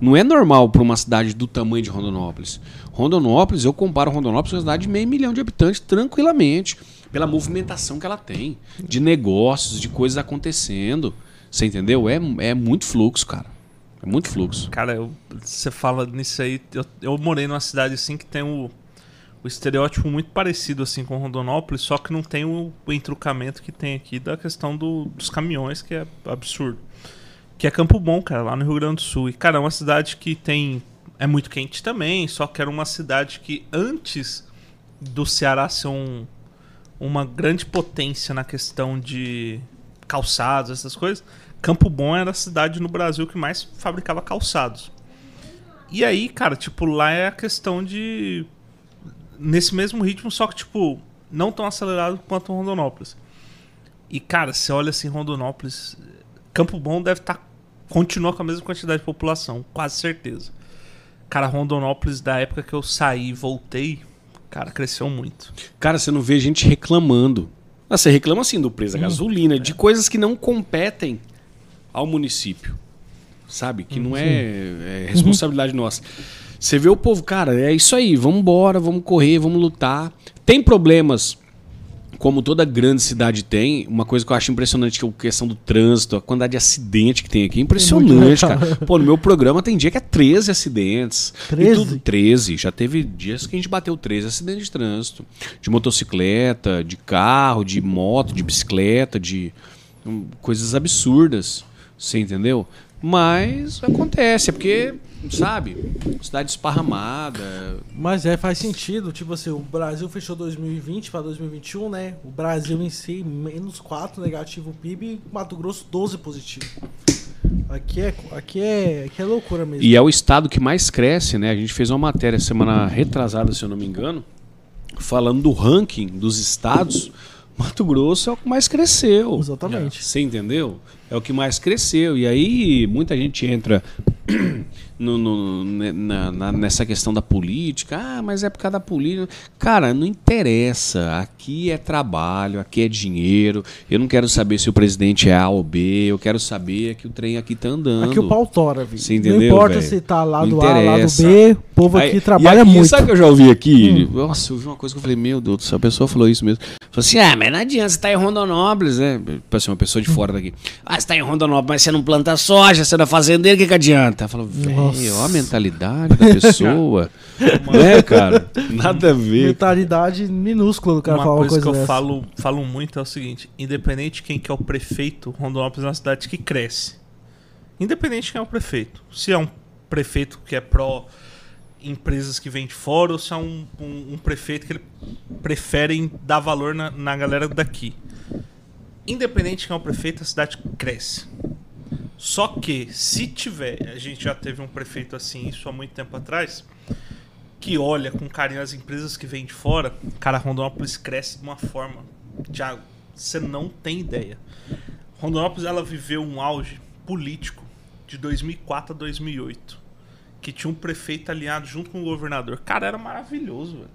Não é normal para uma cidade do tamanho de Rondonópolis. Rondonópolis, eu comparo Rondonópolis com uma cidade de meio milhão de habitantes tranquilamente. Pela movimentação que ela tem. De negócios, de coisas acontecendo. Você entendeu? É, é muito fluxo, cara. É muito fluxo. Cara, eu- você fala nisso aí. Eu, eu morei numa cidade assim que tem o, o estereótipo muito parecido assim com Rondonópolis, só que não tem o, o entrucamento que tem aqui da questão do- dos caminhões, que é absurdo. Que é Campo Bom, cara, lá no Rio Grande do Sul. E, cara, é uma cidade que tem. É muito quente também, só que era uma cidade que antes do Ceará ser um, uma grande potência na questão de calçados, essas coisas, Campo Bom era a cidade no Brasil que mais fabricava calçados. E aí, cara, tipo, lá é a questão de. Nesse mesmo ritmo, só que, tipo, não tão acelerado quanto Rondonópolis. E, cara, você olha assim, Rondonópolis. Campo Bom deve estar. continua com a mesma quantidade de população, quase certeza. Cara, Rondonópolis, da época que eu saí e voltei, cara, cresceu muito. Cara, você não vê gente reclamando. Ah, você reclama assim do preço da gasolina, de coisas que não competem ao município. Sabe? Que não é, é responsabilidade nossa. Você vê o povo, cara, é isso aí, vamos embora, vamos correr, vamos lutar. Tem problemas, como toda grande cidade tem, uma coisa que eu acho impressionante que é a questão do trânsito, a quantidade de acidente que tem aqui. É impressionante, muito, cara. Pô, no meu programa tem dia que é 13 acidentes. E 13? tudo 13. Já teve dias que a gente bateu 13 acidentes de trânsito. De motocicleta, de carro, de moto, de bicicleta, de hum, coisas absurdas. Você entendeu? Mas acontece, é porque, sabe, cidade esparramada. Mas é, faz sentido. Tipo assim, o Brasil fechou 2020 para 2021, né? O Brasil em si, menos 4 negativo PIB, Mato Grosso 12 positivo. Aqui é, aqui é, aqui é loucura mesmo. E é o estado que mais cresce, né? A gente fez uma matéria semana retrasada, se eu não me engano, falando do ranking dos estados. Mato Grosso é o que mais cresceu. Exatamente. Você entendeu? É o que mais cresceu. E aí muita gente entra no- no- na- na- nessa questão da política. Ah, mas é por causa da política. Cara, não interessa. Aqui é trabalho, aqui é dinheiro. Eu não quero saber se o presidente é A ou B. Eu quero saber que o trem aqui tá andando. Aqui o pau tora. Você Não importa velho? se tá lado Não A, lado interessa. B, povo aqui Aí- trabalha e aqui, muito. Hum. Sabe o que eu já ouvi aqui? Nossa, eu vi uma coisa que eu falei, meu Deus do céu, a pessoa falou isso mesmo. Falou assim, ah, mas não adianta, você tá em Rondonópolis, né? Tipo assim, uma pessoa de fora daqui. Ah, você tá em Rondonópolis, mas você não planta soja, você não é fazendeiro, o que que adianta? Falou, velho, ó a mentalidade da pessoa. né, cara? Nada a ver. Mentalidade minúscula do cara uma falar coisa, uma coisa que eu dessa. falo, falo muito é o seguinte: independente de quem que é o prefeito, Rondonópolis é uma cidade que cresce. Independente de quem é o prefeito. Se é um prefeito que é pró empresas que vêm de fora ou se é um, um- um prefeito que ele preferem dar valor na, na galera daqui. Independente de quem é o prefeito, a cidade cresce. Só que, se tiver, a gente já teve um prefeito assim, isso há muito tempo atrás, que olha com carinho as empresas que vêm de fora, cara, Rondonópolis cresce de uma forma, Thiago, você não tem ideia. Rondonópolis, ela viveu um auge político de 2004 a 2008, que tinha um prefeito alinhado junto com o governador. Cara, era maravilhoso, velho.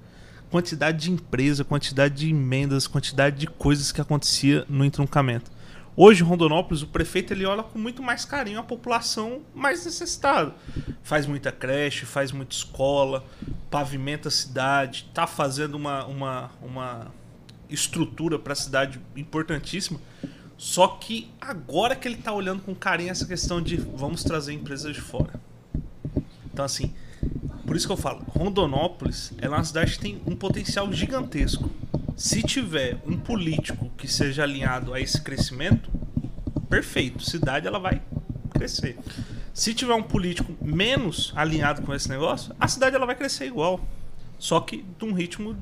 Quantidade de empresa, quantidade de emendas, quantidade de coisas que acontecia no entroncamento. Hoje, em Rondonópolis, o prefeito ele olha com muito mais carinho a população mais necessitada. Faz muita creche, faz muita escola, pavimenta a cidade, tá fazendo uma, uma, uma estrutura para a cidade importantíssima. Só que agora que ele tá olhando com carinho essa questão de vamos trazer empresas de fora. Então, assim, por isso que eu falo, Rondonópolis é uma cidade que tem um potencial gigantesco. Se tiver um político que seja alinhado a esse crescimento, perfeito. Cidade ela vai crescer. Se tiver um político menos alinhado com esse negócio, a cidade ela vai crescer igual. Só que de um ritmo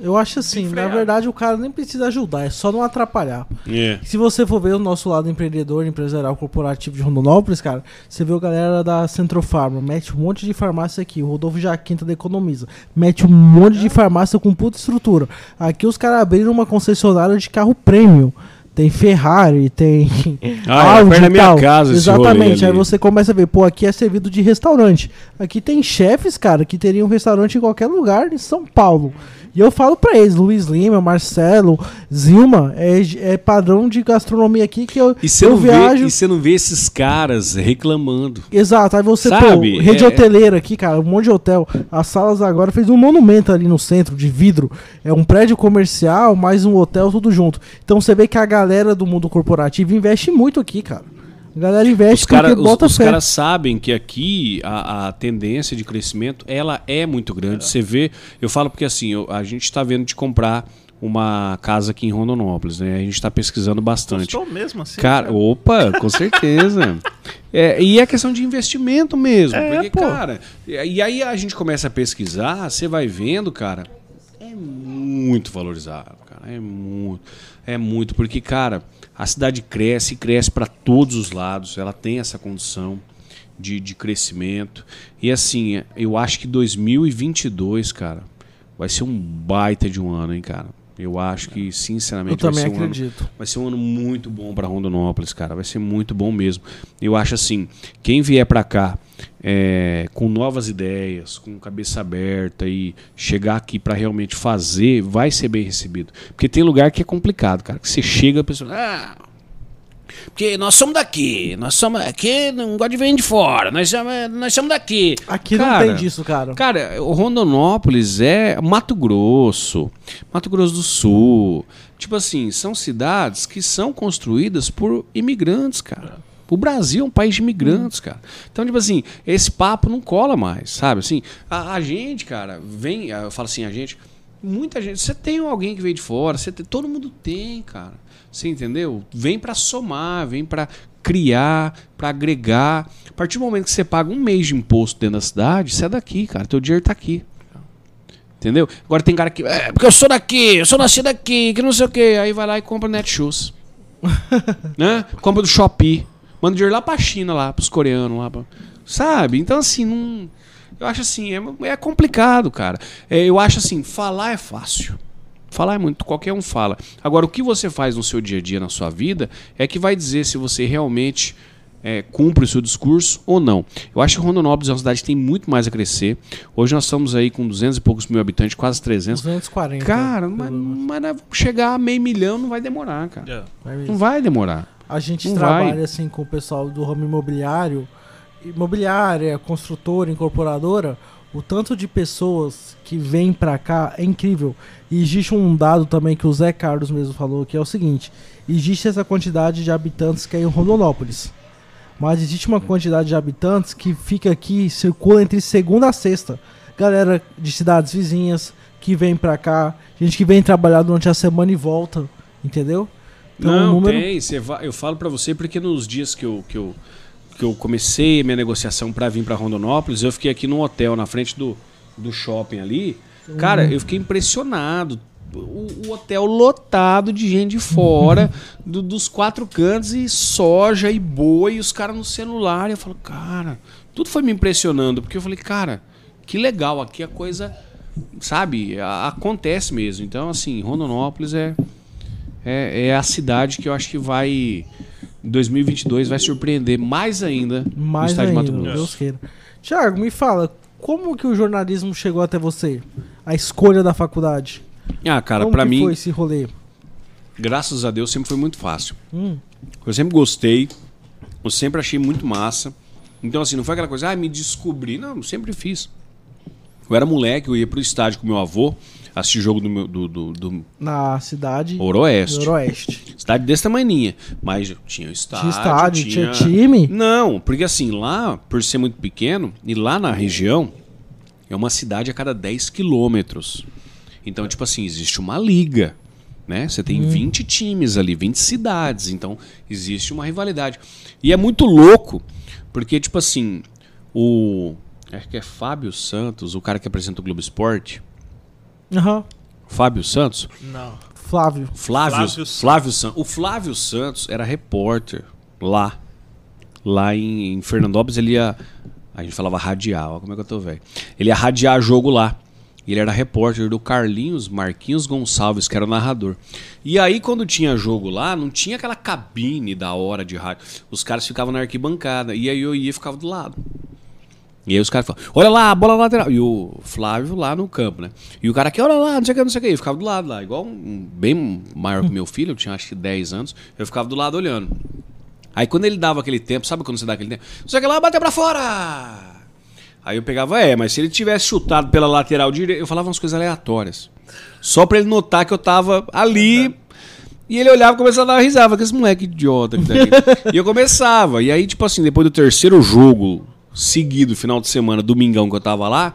Eu acho assim, na verdade o cara nem precisa ajudar, é só não atrapalhar. É. Se você for ver o nosso lado empreendedor, empresarial, corporativo de Rondonópolis, cara, você vê a galera da Centrofarma, mete um monte de farmácia aqui, o Rodolfo Jaquinta da Economiza, mete um monte de farmácia com puta estrutura. Aqui os caras abriram uma concessionária de carro premium. Tem Ferrari, tem Ah, é Audi perto da e minha casa Exatamente. Aí você começa a ver, pô, aqui é servido de restaurante. Aqui tem chefes, cara, que teriam um restaurante em qualquer lugar em São Paulo. E eu falo pra eles, Luiz Lima, Marcelo, Zilma, é, é padrão de gastronomia aqui que eu, E você eu não, viajo. vê, e você não vê esses caras reclamando. Exato, aí você, Sabe? pô, rede É- hoteleira aqui, cara, um monte de hotel. As salas agora fez um monumento ali no centro de vidro. É um prédio comercial, mais um hotel, tudo junto. Então você vê que a galera do mundo corporativo investe muito aqui, cara. A galera investe Os, cara, porque os, bota os fé. caras sabem que aqui a, a tendência de crescimento ela é muito grande. Você vê, eu falo porque assim, eu- a gente está vendo de comprar uma casa aqui em Rondonópolis, né? A gente está pesquisando bastante. Gostou mesmo assim? Cara, opa, com certeza. É, e é questão de investimento mesmo. É, porque, pô. cara, e aí a gente começa a pesquisar, você vai vendo, cara, é muito valorizado, cara. É muito. É muito, porque, cara, a cidade cresce e cresce para todos os lados. Ela tem essa condição de, de crescimento. E assim, eu acho que 2022, cara, vai ser um baita de um ano, hein, cara. Eu acho que, sinceramente, vai também ser um ano acredito. Vai ser um ano muito bom para Rondonópolis, cara. Vai ser muito bom mesmo. Eu acho assim, quem vier para cá é, com novas ideias, com cabeça aberta e chegar aqui para realmente fazer, vai ser bem recebido. Porque tem lugar que é complicado, cara. Que você chega, a pessoa, ah, porque nós somos daqui, nós somos aqui, não gosta de vir de fora, nós somos, nós somos daqui. Aqui Cara, não tem disso, cara. Cara, o Rondonópolis é Mato Grosso, Mato Grosso do Sul. Tipo assim, são cidades que são construídas por imigrantes, cara. O Brasil é um país de imigrantes, cara. Então, tipo assim, esse papo não cola mais, sabe? Assim, a, a gente, cara, vem, eu falo assim, a gente, muita gente, você tem alguém que veio de fora, você tem, todo mundo tem, cara. Você entendeu? Vem pra somar, vem pra criar, pra agregar. A partir do momento que você paga um mês de imposto dentro da cidade, você é daqui, cara. Teu dinheiro tá aqui. Entendeu? Agora tem cara que. É, porque eu sou daqui, eu sou nascido aqui, que não sei o quê. Aí vai lá e compra Netshoes. né? Compra do Shopee. Manda dinheiro lá pra China, lá, pros coreanos lá. pra- Sabe? Então, assim, não. Eu acho assim, é, é complicado, cara. É, eu acho assim, falar é fácil. Falar é muito, qualquer um fala. Agora, o que você faz no seu dia a dia, na sua vida, é que vai dizer se você realmente é, cumpre o seu discurso ou não. Eu acho que Rondonópolis é uma cidade que tem muito mais a crescer. Hoje nós estamos aí com 200 e poucos mil habitantes, quase 300. 240. Cara, mas, mas chegar a meio milhão, não vai demorar, cara. É. Vai Não vai demorar. A gente Não trabalha vai. assim com o pessoal do ramo imobiliário, imobiliária, construtora, incorporadora. O tanto de pessoas que vêm pra cá é incrível. E existe um dado também que o Zé Carlos mesmo falou, que é o seguinte: existe essa quantidade de habitantes que é em Rondonópolis. Mas existe uma quantidade de habitantes que fica aqui, circula entre segunda a sexta. Galera de cidades vizinhas que vem pra cá, gente que vem trabalhar durante a semana e volta, entendeu? Então, não, número- tem. Você eu falo pra você porque nos dias que eu, que eu, que eu comecei minha negociação pra vir pra Rondonópolis, eu fiquei aqui num hotel na frente do, do shopping ali. Cara, eu fiquei impressionado. O, o hotel lotado de gente de fora, do- dos quatro cantos, e soja e boi, e os caras no celular. E eu falo, cara, tudo foi me impressionando, porque eu falei, cara, que legal, aqui a coisa, sabe, a- acontece mesmo. Então, assim, Rondonópolis é, é, é a cidade que eu acho que vai, em 2022, vai surpreender mais ainda Mais no estado ainda, de Mato Grosso. Deus queira. Tiago, me fala, como que o jornalismo chegou até você? A escolha da faculdade? Ah, cara, como que mim, foi esse rolê? graças a Deus, sempre foi muito fácil. Hum, Eu sempre gostei, eu sempre achei muito massa. Então, assim, não foi aquela coisa, ah, me descobri. Não, sempre fiz. Eu era moleque, eu ia pro estádio com meu avô, assistir jogo do, meu, do, do, do na cidade Oroeste. Noroeste. Cidade desse tamanhinha. Mas tinha o estádio. Tinha estádio, tinha time? Não, porque assim, lá, por ser muito pequeno, e lá na região, é uma cidade a cada 10 quilômetros. Então, tipo assim, existe uma liga. Né? Você tem 20 times ali, 20 cidades. Então, existe uma rivalidade. E é muito louco, porque, tipo assim, o. Acho que é Fábio Santos, o cara que apresenta o Globo Esporte. Aham. Fábio Santos? Não. Flávio. Flávio, Flávio Flávio, Santos. O Flávio Santos era repórter lá. Lá em, em Fernandópolis ele ia. A gente falava radiar, ó como é que eu tô velho. Ele ia radiar jogo lá. Ele era repórter do Carlinhos Marquinhos Gonçalves, que era o narrador. E aí, quando tinha jogo lá, não tinha aquela cabine da hora de rádio. Os caras ficavam na arquibancada. E aí eu ia e ficava do lado. E aí os caras falavam, olha lá, bola lateral. E o Flávio lá no campo, né? E o cara aqui, olha lá, não sei o que, não sei o que. Eu ficava do lado lá, igual um, bem maior que meu filho, eu tinha acho que 10 anos. Eu ficava do lado olhando. Aí quando ele dava aquele tempo, sabe quando você dá aquele tempo? Não sei o que lá, bater pra fora! Aí eu pegava, é, mas se ele tivesse chutado pela lateral direita, eu falava umas coisas aleatórias. Só pra ele notar que eu tava ali. E ele olhava e começava a dar risada. Que esse moleque idiota que tá aqui. e eu começava. E aí, tipo assim, depois do terceiro jogo seguido, final de semana, domingão que eu tava lá,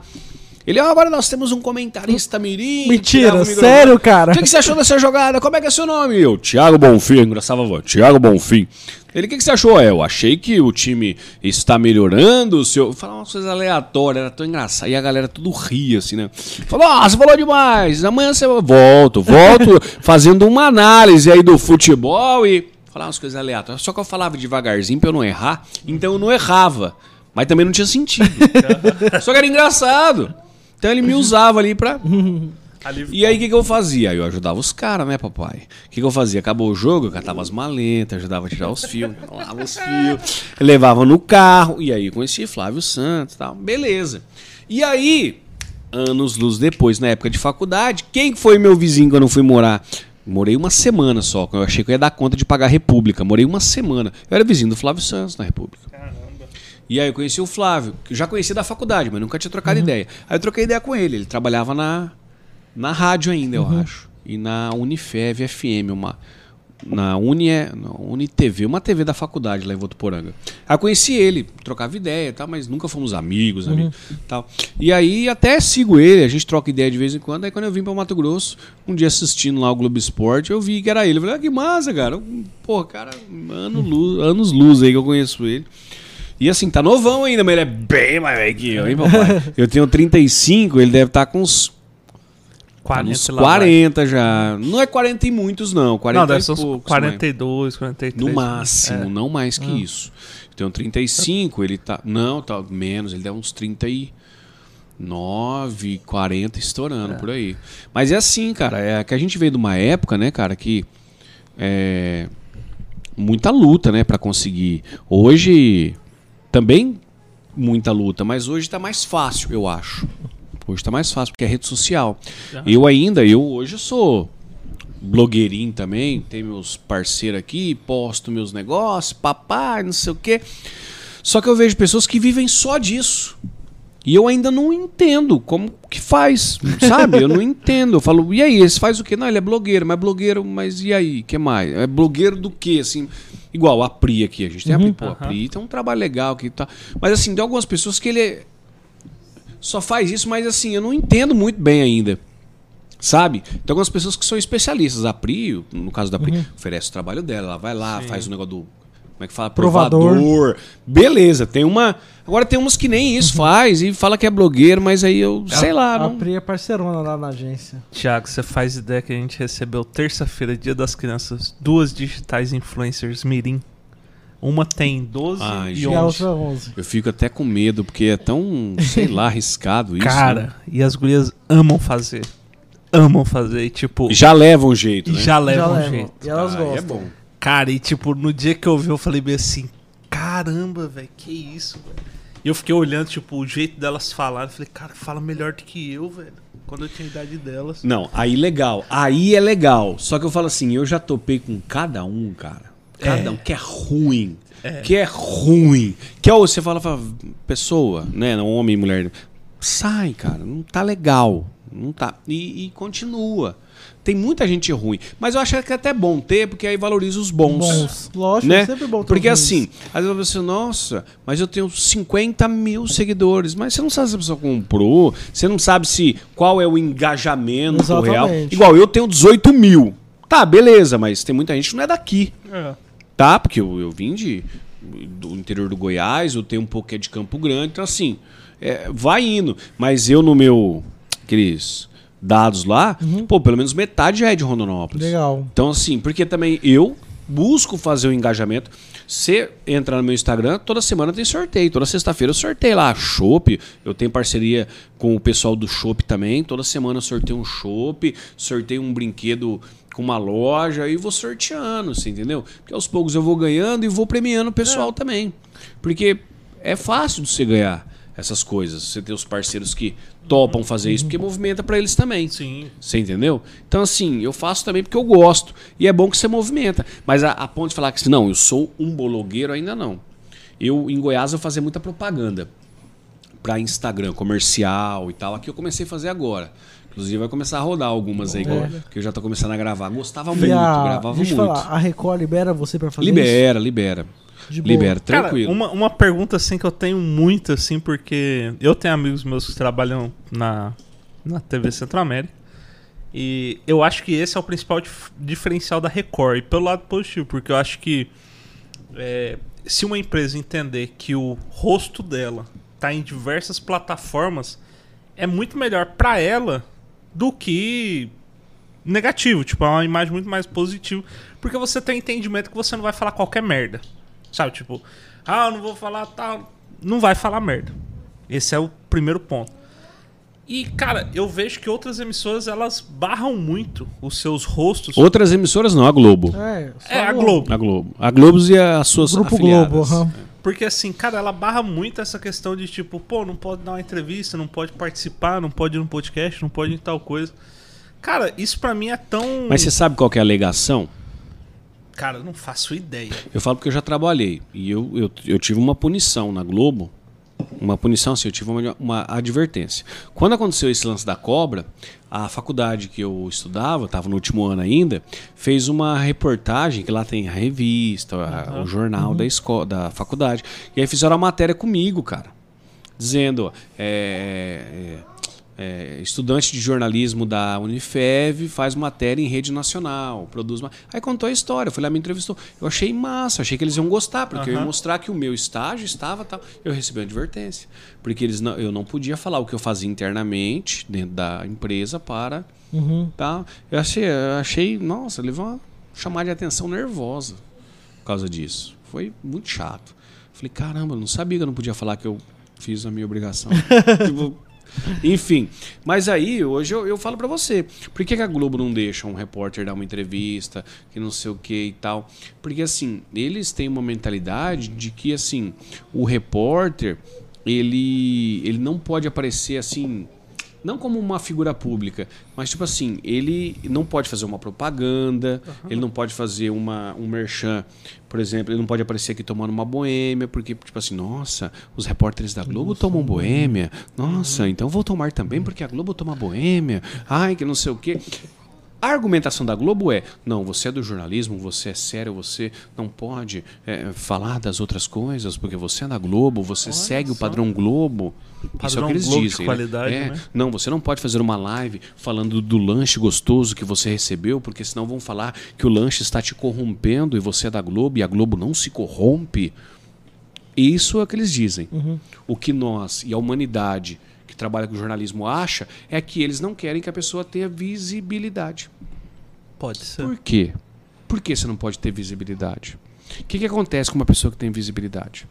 ele, ah, agora nós temos um comentarista mirim. Mentira, microfone. sério, cara? O que, que você achou dessa jogada? Como é que é seu nome? Eu, Thiago Bonfim, engraçava a voz, Thiago Bonfim. Ele, o que, que você achou? É, eu achei que o time está melhorando, o seu... Falar umas coisas aleatórias, era tão engraçado. E a galera tudo ria, assim, né? Falou, ah, você falou demais, amanhã você... Volto, volto, fazendo uma análise aí do futebol e... Falar umas coisas aleatórias. Só que eu falava devagarzinho pra eu não errar, então eu não errava. Mas também não tinha sentido. Só que era engraçado. Então ele me usava ali pra... E aí o que, que eu fazia? Eu ajudava os caras, né, papai? O que, que eu fazia? Acabou o jogo, eu catava as maletas, ajudava a tirar os fios, enrolava os fios, levava no carro, e aí eu conheci Flávio Santos e tal. Beleza. E aí, anos luz depois, na época de faculdade, quem foi meu vizinho quando eu fui morar? Morei uma semana só, eu achei que eu ia dar conta de pagar a República. Morei uma semana. Eu era vizinho do Flávio Santos na República. E aí eu conheci o Flávio, que eu já conhecia da faculdade, mas nunca tinha trocado ideia. Aí eu troquei ideia com ele. Ele trabalhava na, na rádio ainda, eu acho. E na Unifev FM, uma. Na, Uni, na UniTV, uma TV da faculdade lá em Votuporanga. Aí eu conheci ele, trocava ideia e tal, mas nunca fomos amigos, amigos tal. E aí até sigo ele, a gente troca ideia de vez em quando. Aí quando eu vim para Mato Grosso, um dia assistindo lá o Globo Esporte, eu vi que era ele. Eu falei, ah, que massa, cara. Pô, cara, ano luz, anos luz aí que eu conheço ele. E assim, tá novão ainda, mas ele é bem mais velho que eu, hein, papai? Eu tenho 35, ele deve estar com uns, tá 40 uns lá vai. 40 já. Não é 40 e muitos, não. 40 Não, deve e ser uns poucos, mas 42, 43. No máximo, É. não mais que isso. Eu tenho 35, ele tá. Não, tá menos, ele deve uns 39, 40 estourando por aí. Mas é assim, cara, é que a gente veio de uma época, né, cara, que. É, muita luta, né, para conseguir. Hoje também muita luta, mas hoje tá mais fácil, eu acho. Hoje tá mais fácil porque é rede social. Eu ainda, eu hoje sou blogueirinho também, tem meus parceiros aqui, posto meus negócios, papai, não sei o quê. Só que eu vejo pessoas que vivem só disso. E eu ainda não entendo como que faz, sabe? Eu não entendo. Eu falo, e aí, esse faz o quê? Não, ele é blogueiro, mas blogueiro, mas e aí? que mais? É blogueiro do quê, assim? Igual a Pri aqui, a gente tem a Pri, pô, a Pri tem um trabalho legal aqui, tá. Mas assim, tem algumas pessoas que ele é- só faz isso, mas assim, eu não entendo muito bem ainda. Sabe? Tem algumas pessoas que são especialistas. A Pri, no caso da Pri, oferece o trabalho dela. Ela vai lá, faz o negócio do. Como é que fala? Provador. Beleza, tem uma. Agora tem umas que nem isso faz e fala que é blogueiro, mas aí eu. sei lá, A não. Pri é parceirona lá na agência. Tiago, você faz ideia que a gente recebeu terça-feira, dia das crianças, duas digitais influencers Mirim. Uma tem 12 Ai, e. E a 11. outra 11. Eu fico até com medo, porque é tão, sei lá, arriscado isso. né? Cara, e as gurias amam fazer. Amam fazer. E, tipo, Já leva um jeito, né? já levam Já levam. jeito. E elas Ah, é gostam. bom. Cara, e tipo, no dia que eu vi, eu falei bem assim: caramba, velho, que isso, velho. E eu fiquei olhando, tipo, o jeito delas falarem. Falei, cara, fala melhor do que eu, velho. Quando eu tinha a idade delas. Não, aí legal. Aí é legal. Só que eu falo assim, eu já topei com cada um, cara. Cada É. um que é ruim. Que é ruim. Que é, o- você fala, fala, pessoa, né? não Homem e mulher. Sai, cara. Não tá legal. Não tá. E, e continua. Tem muita gente ruim. Mas eu acho que é até bom ter, porque aí valoriza os bons. Bons. Lógico, né? é sempre bom ter Porque assim, às vezes você, nossa, mas eu tenho 50 mil seguidores, mas você não sabe se a pessoa comprou, você não sabe se qual é o engajamento Exatamente. real. Igual eu tenho 18 mil. Tá, beleza, mas tem muita gente que não é daqui, É. tá? Porque eu, eu vim de, do interior do Goiás, eu tenho um pouco que é de Campo Grande, então assim, é, vai indo. Mas eu no meu, aqueles dados lá, pô, pelo menos metade já é de Rondonópolis. Legal. Então, assim, porque também eu busco fazer o engajamento. Você entra no meu Instagram, toda semana tem sorteio. Toda sexta-feira eu sorteio lá. Chopp, eu tenho parceria com o pessoal do Chopp também. Toda semana eu sorteio um Chopp, sorteio um brinquedo com uma loja e vou sorteando, você entendeu? Porque aos poucos eu vou ganhando e vou premiando o pessoal também. Porque é fácil de você ganhar essas coisas. Você tem os parceiros que topam fazer isso, porque movimenta para eles também. Sim. Você entendeu? Então, assim, eu faço também porque eu gosto. E é bom que você movimenta. Mas a, a ponto de falar que assim, não, eu sou um blogueiro, ainda não. Eu, em Goiás, eu fazia muita propaganda para Instagram, comercial e tal. Aqui eu comecei a fazer agora. Inclusive vai começar a rodar algumas aí, que eu já tô começando a gravar. Gostava E muito, a, gravava muito. falar, a Record libera você pra fazer isso? Libera, libera. De boa. Libera, Cara, tranquilo. uma, uma pergunta assim que eu tenho muito, assim, porque eu tenho amigos meus que trabalham na, na TV Centro-América. E eu acho que esse é o principal dif- diferencial da Record. E pelo lado positivo, porque eu acho que é, se uma empresa entender que o rosto dela tá em diversas plataformas, é muito melhor pra ela do que negativo. Tipo, é uma imagem muito mais positiva. Porque você tem entendimento que você não vai falar qualquer merda. Sabe, tipo, ah, eu não vou falar tal. Não vai falar merda. Esse é o primeiro ponto. E, cara, eu vejo que outras emissoras elas barram muito os seus rostos. Outras emissoras não, a Globo. É, só É, a no- Globo. A Globo. A Globo e as suas Grupo afiliadas. Globo. aham. Porque assim, cara, ela barra muito essa questão de tipo, pô, não pode dar uma entrevista, não pode participar, não pode ir no podcast, não pode ir em tal coisa. Cara, isso pra mim é tão. Mas você sabe qual que é a alegação? Cara, eu não faço ideia. Eu falo porque eu já trabalhei. E eu, eu, eu tive uma punição na Globo. Uma punição, assim, eu tive uma, uma advertência. Quando aconteceu esse lance da cobra, a faculdade que eu estudava, estava no último ano ainda, fez uma reportagem, que lá tem a revista, a- o jornal da, escola, da faculdade. E aí fizeram a matéria comigo, cara. Dizendo, ó, é, é, é, estudante de jornalismo da Unifev faz matéria em rede nacional, produz uma... Aí contou a história, foi lá me entrevistou. Eu achei massa, achei que eles iam gostar, porque eu ia mostrar que o meu estágio estava tal. Eu recebi uma advertência, porque eles não, eu não podia falar o que eu fazia internamente dentro da empresa para Uhum. tá? Eu achei, eu achei, nossa, levou uma chamada de atenção nervosa por causa disso. Foi muito chato. Falei, caramba, eu não sabia que eu não podia falar que eu fiz a minha obrigação. Tipo, enfim, mas aí hoje eu, eu falo pra você, por que, que a Globo não deixa um repórter dar uma entrevista, que não sei o que e tal? Porque assim, eles têm uma mentalidade de que assim, o repórter, ele, ele não pode aparecer assim, não como uma figura pública, mas tipo assim, ele não pode fazer uma propaganda, ele não pode fazer uma, um merchan, por exemplo, ele não pode aparecer aqui tomando uma boêmia, porque tipo assim, nossa, os repórteres da Globo tomam boêmia, nossa, então vou tomar também porque a Globo toma boêmia, ai que não sei o quê. A argumentação da Globo é: não, você é do jornalismo, você é sério, você não pode é, falar das outras coisas, porque você é da Globo, você segue o só. padrão Globo. Isso é o Padrão que eles Globo dizem. né? qualidade, É, né? Não, você não pode fazer uma live falando do lanche gostoso que você recebeu, porque senão vão falar que o lanche está te corrompendo e você é da Globo e a Globo não se corrompe. Isso é o que eles dizem. O que nós e a humanidade que trabalha com jornalismo acha é que eles não querem que a pessoa tenha visibilidade. Pode ser. Por quê? Por que você não pode ter visibilidade? O que, que acontece com uma pessoa que tem visibilidade?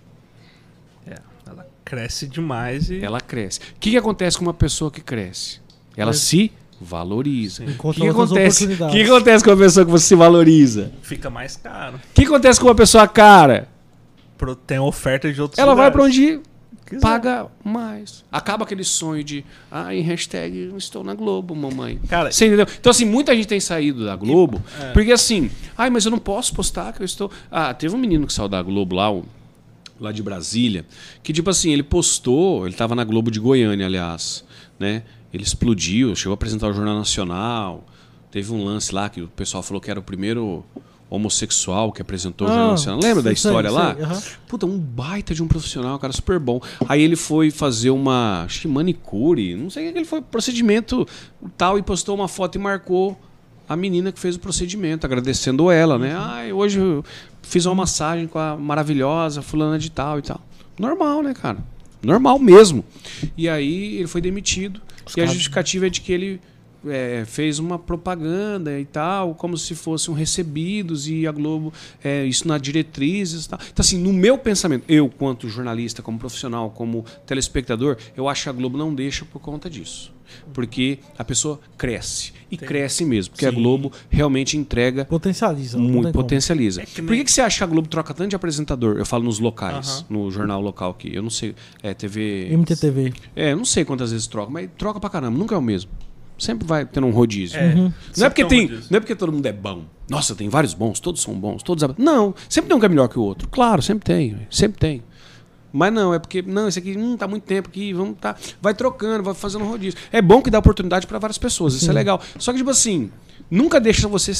É, ela cresce demais e. Ela cresce. O que, que acontece com uma pessoa que cresce? Ela Cresce. se valoriza. O que, que acontece? O que, acontece com uma pessoa que você se valoriza? Fica mais caro. O que acontece com uma pessoa cara? Pro- Tem oferta de outros Ela vai pra lugares. onde Quiser. paga mais. Acaba aquele sonho de, ai, hashtag estou na Globo, mamãe. Cara, Você entendeu? Então, assim, muita gente tem saído da Globo, É. porque assim, ai, mas eu não posso postar que eu estou. Ah, teve um menino que saiu da Globo lá, o- lá de Brasília, que tipo assim, ele postou, ele estava na Globo de Goiânia, aliás, né? Ele explodiu, chegou a apresentar o Jornal Nacional. Teve um lance lá que o pessoal falou que era o primeiro homossexual que apresentou o Jornal Ah, Nacional. Lembra da história sei, lá? aham. Puta, um baita de um profissional, cara, super bom. Aí ele foi fazer uma, acho que manicure, não sei o que ele foi, procedimento tal, e postou uma foto e marcou a menina que fez o procedimento, agradecendo ela, né? Ai, hoje eu fiz uma massagem com a maravilhosa fulana de tal e tal. Normal, né, cara? Normal mesmo. E aí ele foi demitido. e a caras- justificativa é de que ele é, fez uma propaganda e tal, como se fossem recebidos e a Globo, é, isso na diretrizes e tal. Então, assim, no meu pensamento, eu, quanto jornalista, como profissional, como telespectador, eu acho que a Globo não deixa por conta disso. Porque a pessoa cresce. E cresce mesmo. Porque a Sim. Globo realmente entrega Potencializa. muito tem potencializa. É que Por nem- que, que você acha que a Globo troca tanto de apresentador? Eu falo nos locais, Aham. no jornal local aqui. Eu não sei. É TV. MTTV. É, eu não sei quantas vezes troca, mas troca pra caramba, nunca é o mesmo. Sempre vai tendo um rodízio. É, Não é, porque tem um rodízio. não é porque todo mundo é bom. Nossa, tem vários bons, todos são bons, todos. Não, sempre tem um que é melhor que o outro. Claro, sempre tem, sempre tem. Mas não, é porque, não, esse aqui hum, tá muito tempo aqui, vamos tá. Vai trocando, vai fazendo um rodízio. É bom que dá oportunidade pra várias pessoas, isso é legal. Só que, tipo assim, nunca deixa você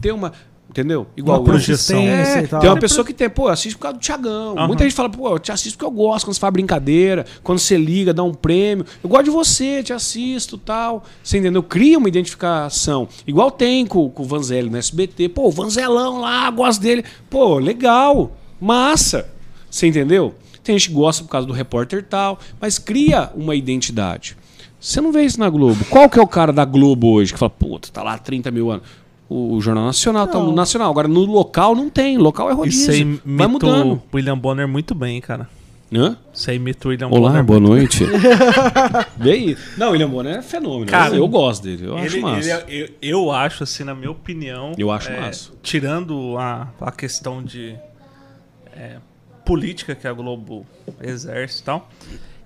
ter uma. Entendeu? Igual Uma projeção. É, tal. tem uma pessoa que tem, pô, assiste por causa do Thiagão. Aham. Muita gente fala, pô, eu te assisto porque eu gosto quando você faz brincadeira, quando você liga, dá um prêmio. Eu gosto de você, te assisto tal. Você entendeu? Cria uma identificação. Igual tem com, com o Vanzelli no SBT. Pô, o Vanzelão lá, gosto dele. Pô, legal, massa. Você entendeu? Tem gente que gosta por causa do repórter tal, mas cria uma identidade. Você não vê isso na Globo. Qual que é o cara da Globo hoje que fala, puta, tá lá há 30 mil anos? O, o Jornal Nacional tá no Não. Nacional. Agora no local não tem. Local é rodízio. Isso aí Vai mudando. imitou o William Bonner muito bem, cara. Hã? Isso aí imita o William Olá, Bonner. boa noite. Aí. Não, o William Bonner é fenômeno. Cara, eu, eu gosto dele. Eu Ele- acho massa. ele é- eu, eu acho, assim, na minha opinião. Eu acho é, massa. Tirando a, a questão de é, política que a Globo exerce e tal.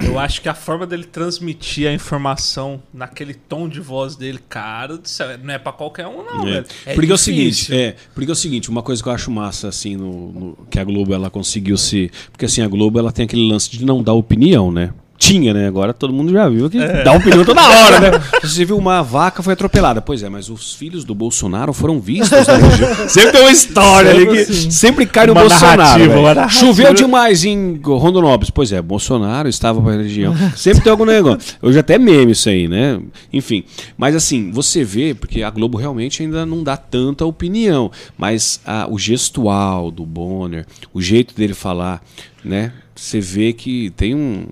Eu acho que a forma dele transmitir a informação naquele tom de voz dele, cara não é pra qualquer um, não, É. velho. porque é o difícil. seguinte, é, porque é o seguinte, uma coisa que eu acho massa assim no, no- que a Globo ela conseguiu se, porque assim a Globo ela tem aquele lance de não dar opinião, né? Tinha, né? Agora todo mundo já viu que É. dá opinião toda hora, né? Você viu uma vaca foi atropelada. Pois é, mas os filhos do Bolsonaro foram vistos na região. Sempre tem uma história ali que Sempre assim. sempre cai no Uma Bolsonaro. Choveu demais em Rondonópolis. Pois é, Bolsonaro estava para a região. Sempre tem algum negócio. Hoje até meme isso aí, né? Enfim. Mas assim, você vê, porque a Globo realmente ainda não dá tanta opinião. Mas ah, o gestual do Bonner, o jeito dele falar, né? Você vê que tem um.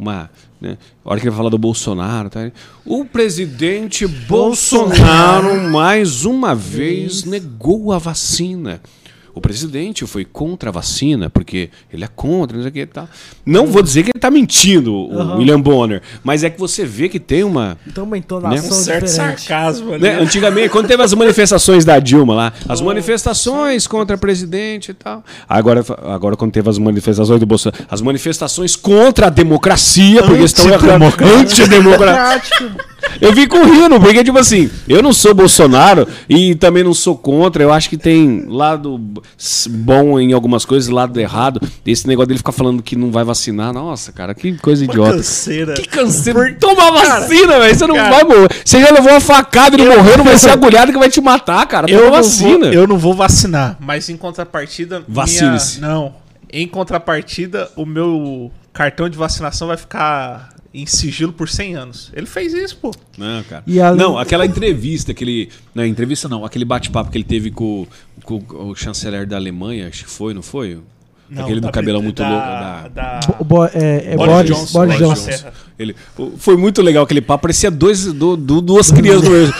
Uma. Né? A hora que ele fala do Bolsonaro, tá? o presidente Bolsonaro mais uma vez negou a vacina. O presidente foi contra a vacina, porque ele é contra, não sei o que e tal. Não vou dizer que ele tá mentindo, o Aham. William Bonner, mas é que você vê que tem uma. Então uma entonação Né? Um certo diferente. sarcasmo ali. Né? Antigamente, quando teve as manifestações da Dilma lá, as manifestações contra presidente e tal. Agora, agora quando teve as manifestações do Bolsonaro, as manifestações contra a democracia, porque estão errando. Antidemocrático. Eu fico rindo, porque, tipo assim, eu não sou Bolsonaro e também não sou contra. Eu acho que tem lado bom em algumas coisas e lado errado. Esse negócio dele ficar falando que não vai vacinar. Nossa, cara, que coisa Uma idiota. canseira. Que canseiro. Toma vacina, velho. Você não cara, vai morrer. Você já levou uma facada e não morreu, não vai ser agulhado que vai te matar, cara. Toma Eu não, vacina. vou, eu não vou vacinar, mas em contrapartida. Vacine-se. minha- Não. Em contrapartida, o meu cartão de vacinação vai ficar em sigilo por 100 anos. Ele fez isso, pô. Não, cara. E Não, aquela entrevista, aquele. Não, entrevista não, aquele bate-papo que ele teve com, com o chanceler da Alemanha, acho que foi, não foi? aquele do da- cabelão muito da- louco. Da... da- Bo- é, é Boris Boris, Johnson, Boris Johnson. Ele, foi muito legal aquele papo, parecia dois, do- do- duas crianças. mesmo.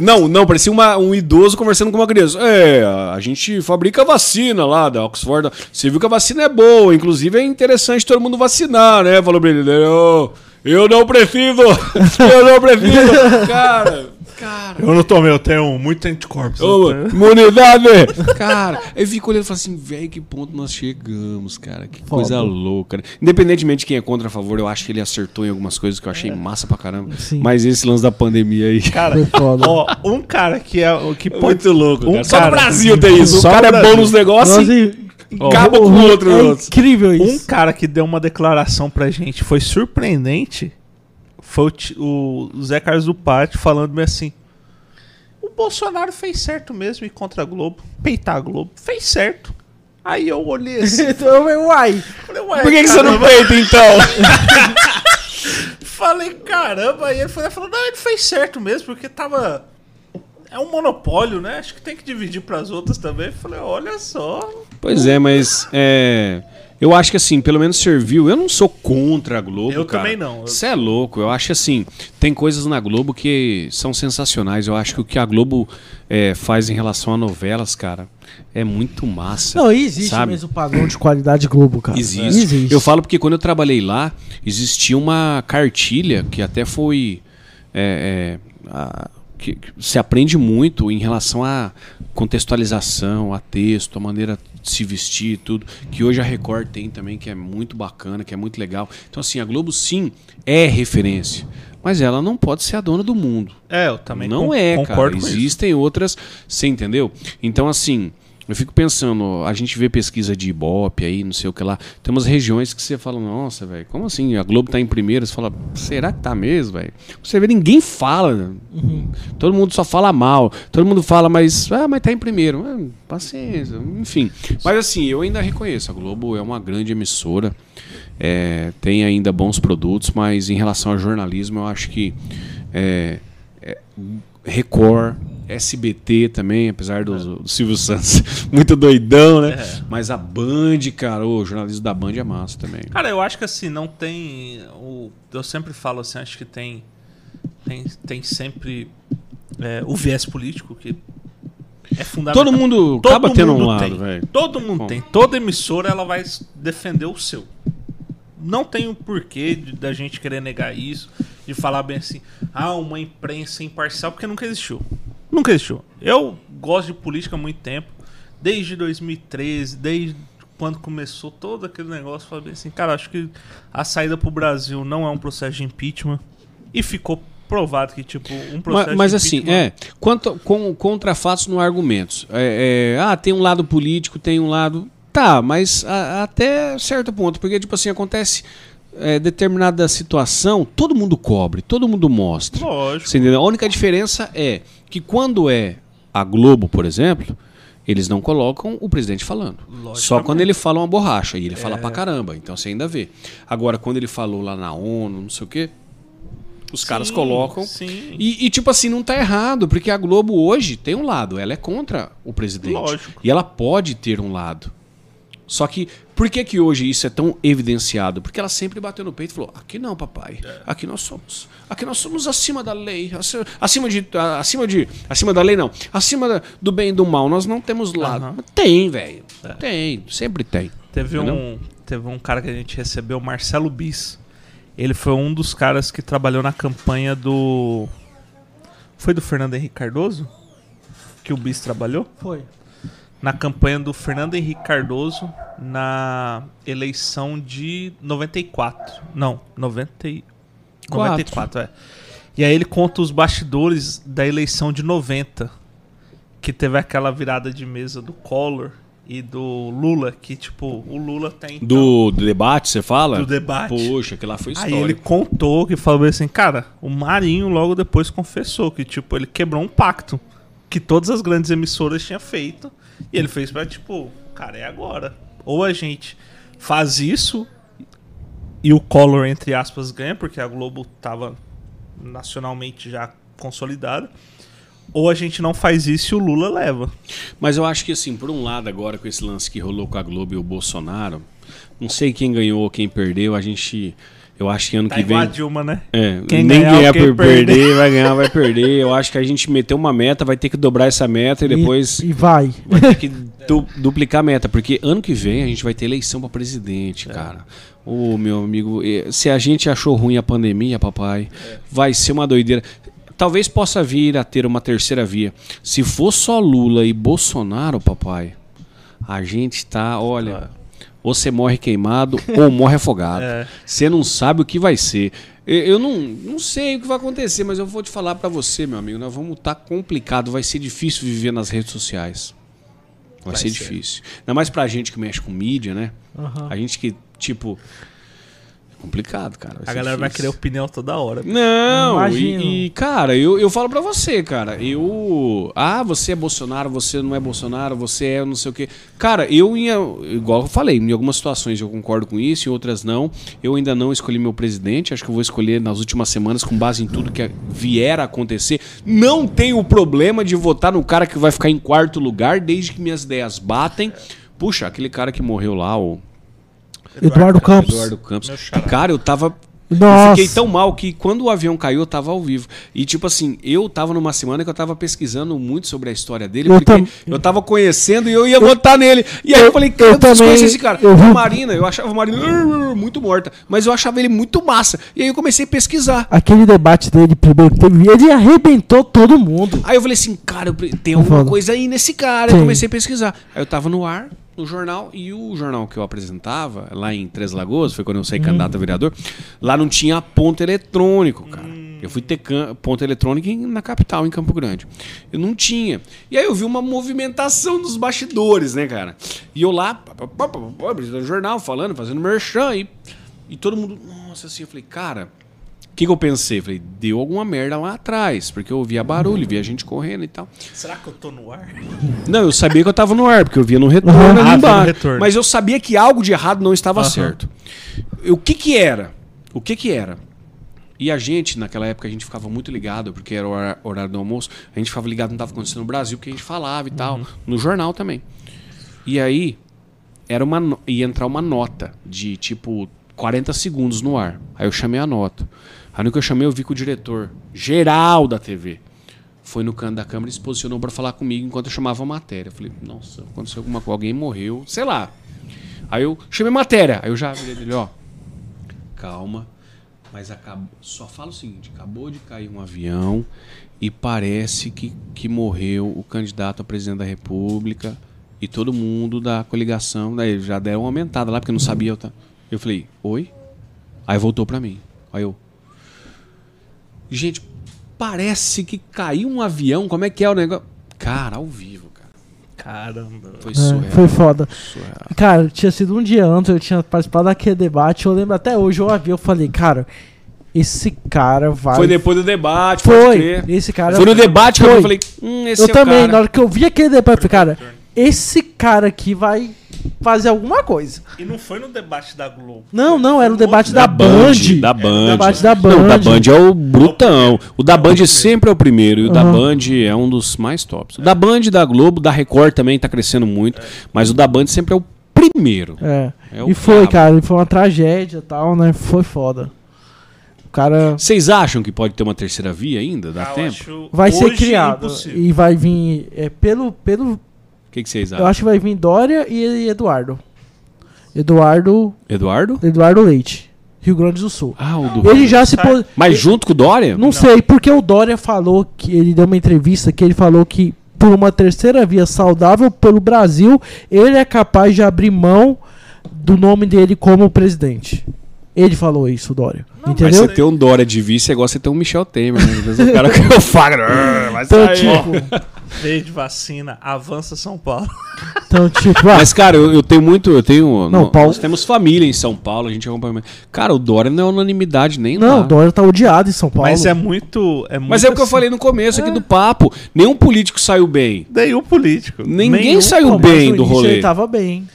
não, não, parecia uma- um idoso conversando com uma criança. É, a gente fabrica vacina lá da Oxford. Você viu que a vacina é boa, inclusive é interessante todo mundo vacinar, né? Falou pra ele. Eu, eu não preciso, eu não preciso. Cara, cara. Eu não tomei, eu tenho muito anticorpos. Ô, Eu tenho- imunidade! Cara, eu fico olhando e falo assim, velho, que ponto nós chegamos, cara. Que Foda. coisa louca. né? Independentemente de quem é contra a favor, eu acho que ele acertou em algumas coisas que eu achei massa pra caramba. Sim. Mas esse lance da pandemia aí. Cara, Foi foda. ó, um cara que é o que pode. Muito louco, um cara. Só no cara- Brasil tem isso. O Só cara no é bom nos negócios Nossa, acaba com o outro. É outro. incrível Um isso. cara que deu uma declaração pra gente, foi surpreendente, foi o, o Zé Carlos do Pátio falando meio assim. O Bolsonaro fez certo mesmo ir contra a Globo, peitar a Globo, fez certo. Aí eu olhei assim, Então, eu, uai. falei, ué, Por que, que você não peita, então? Falei, caramba, aí ele foi- falou, não, ele fez certo mesmo, porque tava. É um monopólio, né? Acho que tem que dividir pras outras também. Falei, olha só. Pois é, mas é, Eu acho que assim, pelo menos serviu. Eu não sou contra a Globo. Eu cara. também não. Eu- Você é louco. Eu acho assim, tem coisas na Globo que são sensacionais. Eu acho que o que a Globo é, faz em relação a novelas, cara, é muito massa. Não, existe sabe? mesmo o padrão de qualidade Globo, cara. Existe. Eu falo porque quando eu trabalhei lá, existia uma cartilha que até foi. é, é, a- que, que se aprende muito em relação à contextualização, a texto, a maneira de se vestir tudo, que hoje a Record tem também, que é muito bacana, que é muito legal. Então, assim, a Globo sim é referência, mas ela não pode ser a dona do mundo. É, eu também Não con- é, cara. concordo isso. Existem outras, você entendeu? Então, assim, eu fico pensando, a gente vê pesquisa de Ibope aí, não sei o que lá. Tem umas regiões que você fala, nossa, velho, como assim? A Globo tá em primeiro, você fala, será que tá mesmo, velho? Você vê, ninguém fala. Todo mundo só fala mal. Todo mundo fala, mas, ah, mas tá em primeiro. Ah, paciência, enfim. Mas assim, eu ainda reconheço, a Globo é uma grande emissora. é, tem ainda bons produtos, mas em relação ao jornalismo, eu acho que é, é, Record, SBT também, apesar do, do Silvio Santos muito doidão, né? É. Mas a Band, cara, o jornalismo da Band é massa também. Cara, eu acho que assim, não tem. O, eu sempre falo assim, acho que tem. Tem, tem sempre é, o viés político que é fundamental. Todo mundo Todo acaba tendo um lado, velho. Todo mundo Bom. tem. Toda emissora ela vai defender o seu. Não tem o porquê de- da gente querer negar isso, de falar bem assim, ah, uma imprensa imparcial, porque nunca existiu. Nunca existiu. Eu gosto de política há muito tempo, desde 2013, desde quando começou todo aquele negócio, falei bem assim, cara, acho que a saída pro Brasil não é um processo de impeachment. E ficou provado que, tipo, um processo Mas, mas assim, é. Quanto, com, contra fatos não argumentos. É, é, ah, tem um lado político, tem um lado. Tá, mas a- até certo ponto. Porque, tipo assim, acontece é, determinada situação, todo mundo cobre, todo mundo mostra. Lógico. Você entendeu? A única diferença é que quando é a Globo, por exemplo, eles não colocam o presidente falando. Só quando ele fala uma borracha. E ele fala pra caramba. Então você ainda vê. Agora, quando ele falou lá na ONU, não sei o quê, os caras Sim, colocam. Sim. E, e, tipo assim, não tá errado, porque a Globo hoje tem um lado, ela é contra o presidente. Lógico. E ela pode ter um lado. Só que, por que que hoje isso é tão evidenciado? Porque ela sempre bateu no peito e falou: aqui não, papai. É. Aqui nós somos. Aqui nós somos acima da lei. aci- Acima de. Acima de. Acima da lei, não. Acima do bem e do mal. Nós não temos lado. Mas Tem, velho. É. Tem. Sempre tem. Teve Entendeu? um, teve um cara que a gente recebeu, Marcelo Bis. Ele foi um dos caras que trabalhou na campanha do. Foi do Fernando Henrique Cardoso? Que o Bis trabalhou? Foi. Na campanha do Fernando Henrique Cardoso na eleição de 94. Não, 90, e- 94, é. E aí ele conta os bastidores da eleição de 90. Que teve aquela virada de mesa do Collor e do Lula. Que, tipo, o Lula tem. Do, do debate, você fala? Do debate. Poxa, que lá foi Aí história. ele contou que falou assim, cara, o Marinho logo depois confessou que, tipo, ele quebrou um pacto que todas as grandes emissoras tinham feito. E ele fez pra, tipo, cara, é agora. Ou a gente faz isso e o Collor, entre aspas, ganha, porque a Globo tava nacionalmente já consolidada. Ou a gente não faz isso e o Lula leva. Mas eu acho que, assim, por um lado, agora com esse lance que rolou com a Globo e o Bolsonaro, não sei quem ganhou, quem perdeu, a gente. Eu acho que ano Tá que vem. a Dilma, né? É, Quem nem ganhar, ganhar quem por perder, perder. vai ganhar, vai perder. Eu acho que a gente meteu uma meta, vai ter que dobrar essa meta e depois E, e vai. vai ter que du- duplicar a meta. Porque ano que vem a gente vai ter eleição pra É. presidente, cara. Ô, meu amigo, se a gente achou ruim a pandemia, papai, É. vai ser uma doideira. Talvez possa vir a ter uma terceira via. Se for só Lula e Bolsonaro, papai, a gente tá, olha, ou você morre queimado ou morre afogado. É. Você não sabe o que vai ser. Eu, não, não sei o que vai acontecer, mas eu vou te falar pra você, meu amigo. Nós vamos estar complicado. Vai ser difícil viver nas redes sociais. Vai, Vai ser, ser. difícil. Ainda mais pra gente que mexe com mídia, né? Aham. A gente que, tipo. Complicado, cara. A galera vai querer opinião toda hora. Não, e, e, cara, eu, eu falo pra você, cara. Eu. Ah, você é Bolsonaro, você não é Bolsonaro, você é não sei o quê. Cara, eu ia. Igual eu falei, em algumas situações eu concordo com isso, em outras não. Eu ainda não escolhi meu presidente. Acho que eu vou escolher nas últimas semanas, com base em tudo que vier a acontecer. Não tenho problema de votar no cara que vai ficar em quarto lugar, desde que minhas ideias batem. Puxa, aquele cara que morreu lá, o. Eduardo Campos. Eduardo Campos. Meu xará. Cara, eu tava. Nossa. Eu fiquei tão mal que quando o avião caiu, eu tava ao vivo. E, tipo assim, eu tava numa semana que eu tava pesquisando muito sobre a história dele, Eu porque tam- eu tava conhecendo e eu ia votar nele. E aí eu, Eu- falei, cara, eu também- conhecer esse cara. eu A Marina, eu achava a Marina muito morta, mas eu achava ele muito massa. E aí eu comecei a pesquisar. Aquele debate dele primeiro que teve, ele arrebentou todo mundo. Aí eu falei assim, cara, tem alguma coisa aí nesse cara. Sim. Eu comecei a pesquisar. Aí eu tava no ar, no jornal, e o jornal que eu apresentava, lá em Três Lagoas, foi quando eu saí candidato a vereador, lá não tinha ponto eletrônico, cara. Eu fui ter ponto eletrônico em- na capital, em Campo Grande. Eu não tinha. E aí eu vi uma movimentação dos bastidores, né, cara? E eu lá, apresentando jornal, falando, fazendo merchan, e, e todo mundo, nossa, assim, eu falei, cara, que, que eu pensei? Falei, deu alguma merda lá atrás, porque eu via barulho, via gente correndo e tal. Será que eu tô no ar? Não, eu sabia que eu tava no ar, porque eu via no retorno Uhum. ali Ah, embaixo. retorno. Mas eu sabia que algo de errado não estava Aham. certo. O que que era? O que que era? E a gente, naquela época, a gente ficava muito ligado, porque era o horário do almoço, a gente ficava ligado no que estava acontecendo no Brasil, porque a gente falava e tal, no jornal também. E aí, era uma, ia entrar uma nota de tipo 40 segundos no ar. Aí eu chamei a nota. Aí no que eu chamei, eu vi que o diretor geral da TV foi no canto da câmera e se posicionou para falar comigo enquanto eu chamava a matéria. Eu falei, nossa, aconteceu alguma coisa, alguém morreu, sei lá. Aí eu chamei matéria. Aí eu já virei dele, ó. Calma. Mas acabou, só fala o seguinte: acabou de cair um avião e parece que, que morreu o candidato a presidente da República e todo mundo da coligação. Daí já deram uma aumentada lá, porque não sabia. Eu, ta- eu falei, oi? Aí voltou pra mim. Aí eu. Gente, parece que caiu um avião. Como é que é o negócio? Cara, ao vivo, cara. Caramba. Foi É, surreal. foi foda. surreal. Cara, tinha sido um dia antes, eu tinha participado daquele debate. Eu lembro até hoje, eu vi, eu falei, cara, esse cara vai. Foi depois do debate, pode Foi. crer. Esse cara. Foi no debate que Foi. eu falei, hum, esse eu é o também, cara. na hora que eu vi aquele debate, eu falei, cara, esse cara aqui vai fazer alguma coisa. E não foi no debate da Globo. Não, não, era no debate outro da Band. Da É, Band. debate da Não, o da Band. Band é o brutão. O da Band sempre é o primeiro. E o da Aham. Band é um dos mais tops. O da Band, da Globo, da Record também tá crescendo muito. Mas o da Band sempre é o primeiro. É. É o e foi, cabo. cara, e foi uma tragédia e tal, né? Foi foda. O cara Vocês acham que pode ter uma terceira via ainda? Dá Ah, eu tempo? acho vai ser criado. impossível. E vai vir é, pelo. pelo que, que vocês eu acham? acho que vai vir Dória e Eduardo. Eduardo. Eduardo? Eduardo Leite. Rio Grande do Sul. Ah, o do. Ele já se. Mas junto com o Dória? Não, sei, porque o Dória falou que. Ele deu uma entrevista que ele falou que por uma terceira via saudável pelo Brasil, ele é capaz de abrir mão do nome dele como presidente. Ele falou isso, Dória. Não, Mas entendeu? você ter um Dória de vice é igual você ter um Michel Temer, né? O cara que eu falo, vai Então, tipo, Veio de vacina, avança São Paulo. então, tipo, ah, Mas, cara, eu, eu tenho muito. Eu tenho. Não, nó- Paulo- Nós temos família em São Paulo, a gente acompanha. Cara, o Dória não é unanimidade nem não, lá. o Dória tá odiado em São Paulo. Mas é muito. É Mas é o que eu falei no começo aqui do papo. Nenhum político saiu bem. Nenhum político. Ninguém Nenhum. saiu mas bem no do rolê. Ele tava bem.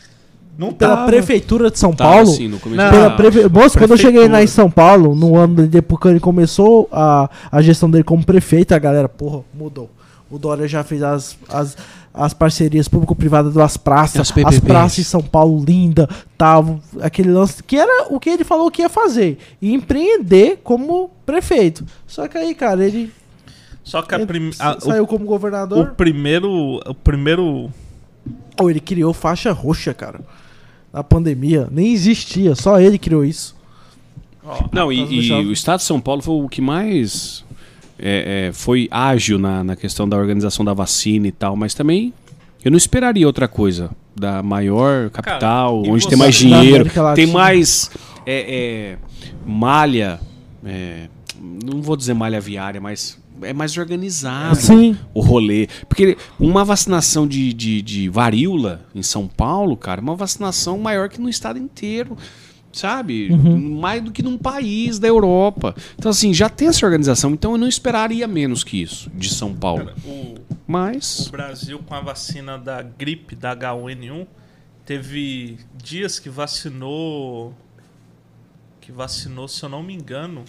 Não Pela tava. prefeitura de São Tava Paulo. assim. Pela prefe... Moço, quando eu cheguei lá em São Paulo, no ano de depois que ele começou a, a gestão dele como prefeito, a galera, porra, mudou. O Dória já fez as, as, as parcerias público-privadas das praças, As as, praças em São Paulo linda, tal, aquele lance que era o que ele falou que ia fazer, e empreender como prefeito. Só que aí, cara, ele, Só que a ele a- saiu como o, o governador, primeiro. O primeiro. ou ele criou faixa roxa, cara. Na pandemia, nem existia, só ele criou isso. Não, e, e o Estado de São Paulo foi o que mais é, é, foi ágil na, na questão da organização da vacina e tal, mas também eu não esperaria outra coisa da maior capital, e onde tem mais dinheiro, tem mais é, é, malha, é, não vou dizer malha viária, mas é mais organizado Assim, o rolê. Porque uma vacinação de, de, de varíola em São Paulo, cara, é uma vacinação maior que no estado inteiro. Sabe? Mais do que num país da Europa. Então, assim, já tem essa organização. Então, eu não esperaria menos que isso de São Paulo. cara, o, o Mas. Brasil, com a vacina da gripe, da H1N1, teve dias que vacinou. Que vacinou, se eu não me engano,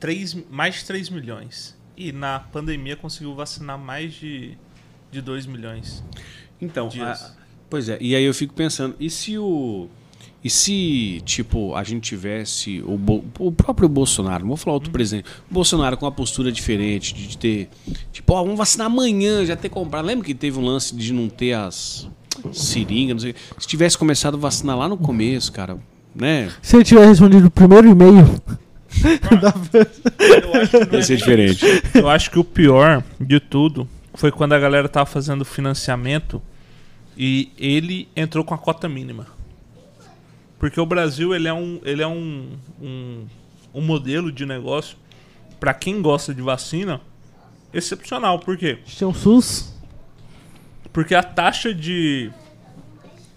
três, mais de 3 milhões. E na pandemia conseguiu vacinar mais de, de 2 milhões. Então, Dias. a- pois é. E aí eu fico pensando, e se o. E se, tipo, a gente tivesse o, o próprio Bolsonaro, não vou falar outro presidente, o Bolsonaro com uma postura diferente, de, de ter, tipo, ó, vamos vacinar amanhã, já ter comprado. Lembra que teve um lance de não ter as seringas, não sei. Se tivesse começado a vacinar lá no começo, cara, né? Se ele tiver respondido o primeiro e-mail. Eu acho, que não Ia é ser diferente. eu acho que o pior de tudo foi quando a galera tava fazendo financiamento e ele entrou com a cota mínima. Porque o Brasil ele é um, ele é um, um, um modelo de negócio para quem gosta de vacina excepcional. Por quê? Tem um SUS. Porque a taxa de,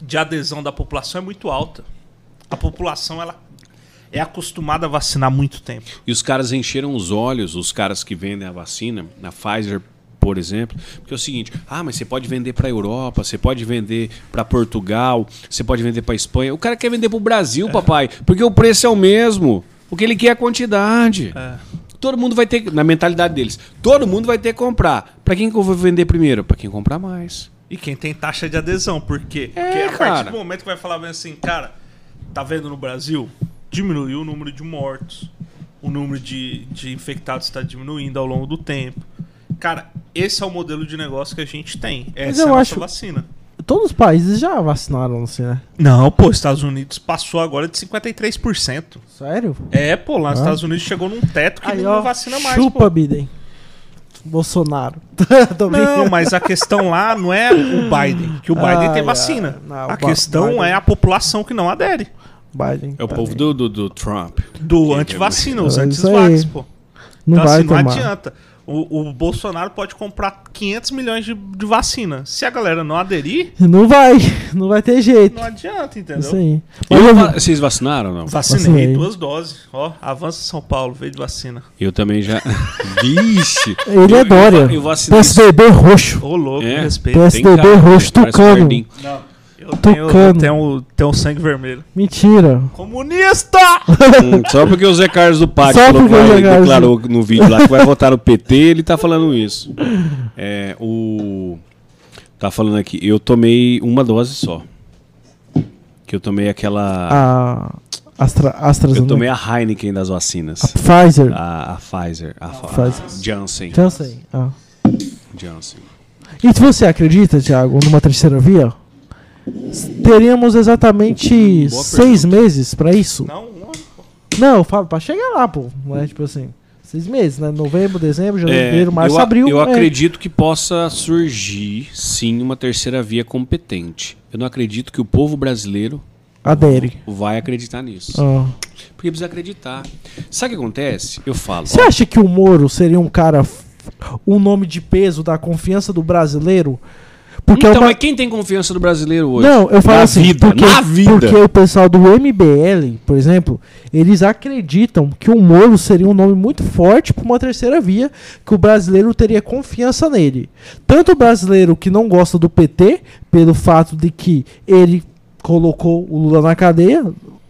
de adesão da população é muito alta. A população ela é acostumada a vacinar há muito tempo. E os caras encheram os olhos, os caras que vendem a vacina, na Pfizer, por exemplo, porque é o seguinte: ah, mas você pode vender para Europa, você pode vender para Portugal, você pode vender para Espanha. O cara quer vender para o Brasil, papai, porque o preço é o mesmo. O que ele quer é a quantidade. Todo mundo vai ter, na mentalidade deles, todo mundo vai ter que comprar. Para quem que eu vou vender primeiro? Para quem comprar mais. E quem tem taxa de adesão, por quê? É, Porque a cara. partir do momento que vai falar bem assim, cara, tá vendo no Brasil? Diminuiu o número de mortos, o número de, de infectados está diminuindo ao longo do tempo. Cara, esse é o modelo de negócio que a gente tem. Essa eu é a nossa vacina. Todos os países já vacinaram, assim, né? Não, pô, Estados Unidos passou agora de 53%. Sério? É, pô, lá nos Ah. Estados Unidos chegou num teto que Aí, não ó, vacina mais, chupa, pô. Biden. Bolsonaro. Não, mas a questão lá não é o Biden, que o Biden Ai, tem ai, vacina. não, a questão Biden- é a população que não adere. Biden. É o tá povo do, do, do Trump. Do antivacina, os É anti-vax, pô. Não então, vai assim, não tomar. adianta. O, o Bolsonaro pode comprar 500 milhões de, de vacina. Se a galera não aderir, Não vai. Não vai ter jeito. não adianta, entendeu? Isso aí. Mas eu- va- Vocês vacinaram ou não? Vacinei, Vacinei. duas doses. Ó, avança São Paulo, veio de vacina. Eu também já. Vixe! Ele é Eu- Dória. Eu, eu vacinei. PSDB roxo. Ô, louco, É. respeito. PSDB roxo tucano. Não, eu tenho, eu Tucano. tenho, tenho sangue vermelho. Mentira. Comunista! Hum, Só porque o Zé Carlos do Pátio Só falou que porque o vai- Zé Carlos- declarou no vídeo lá que vai votar no PT, ele tá falando isso. É, o. Tá falando aqui, eu tomei uma dose só. Que eu tomei aquela. A Astra, eu AstraZeneca. tomei a Heineken das vacinas. A Pfizer. A, a Pfizer. A, Fa- Pfizer. Janssen. Já sei. Ah. Janssen. E se você acredita, Thiago, numa terceira via? Teríamos exatamente Boa seis meses pra isso? Não, não. Não, eu falo pra chegar lá, pô. Não é tipo assim. Seis meses, né? Novembro, dezembro, janeiro, março, eu, abril. Eu é. acredito que possa surgir, sim, uma terceira via competente. Eu não acredito que o povo brasileiro Adere. vai acreditar nisso. Ah. Porque precisa acreditar. Sabe o que acontece? Eu falo. Você acha que o Moro seria um cara, um nome de peso da confiança do brasileiro? Porque então, é uma... quem tem confiança do brasileiro hoje? Não, eu falo na assim, vida, porque, na vida. porque o pessoal do MBL, por exemplo, eles acreditam que o Moro seria um nome muito forte para uma terceira via, que o brasileiro teria confiança nele. Tanto o brasileiro que não gosta do PT, pelo fato de que ele colocou o Lula na cadeia,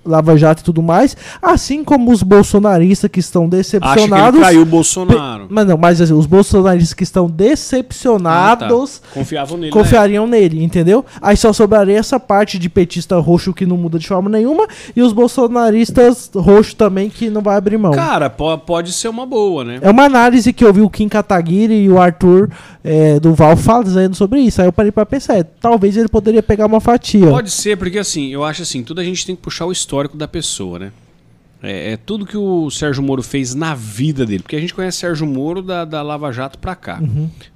Lava Jato e tudo mais, assim como os bolsonaristas que estão Acha que ele decepcionados. traiu o Bolsonaro. Mas não, mas assim, os bolsonaristas que estão decepcionados Ah, tá. Confiavam nele. né? confiariam nele, entendeu? Aí só sobraria essa parte de petista roxo que não muda de forma nenhuma e os bolsonaristas roxo também que não vai abrir mão. Cara, po- pode ser uma boa, né? É uma análise que eu vi o Kim Kataguiri e o Arthur é, do Val fazendo sobre isso. Aí eu parei pra pensar, é, talvez ele poderia pegar uma fatia. Pode ser, porque assim, eu acho assim, tudo a gente tem que puxar o histórico da pessoa, né? É, é tudo que o Sérgio Moro fez na vida dele, porque a gente conhece Sérgio Moro da, da Lava Jato pra cá,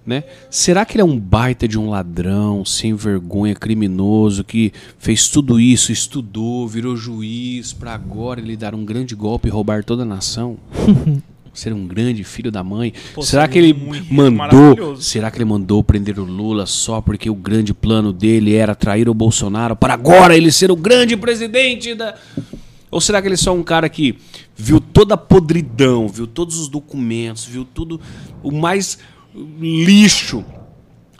né? Será que ele é um baita de um ladrão, sem vergonha, criminoso, que fez tudo isso, estudou, virou juiz, pra agora ele dar um grande golpe e roubar toda a nação? Ser um grande filho da mãe? Pô, será que ele mandou? Será que ele mandou prender o Lula só porque o grande plano dele era trair o Bolsonaro para agora ele ser o grande presidente da. Ou será que ele é só um cara que viu toda a podridão, viu todos os documentos, viu tudo o mais lixo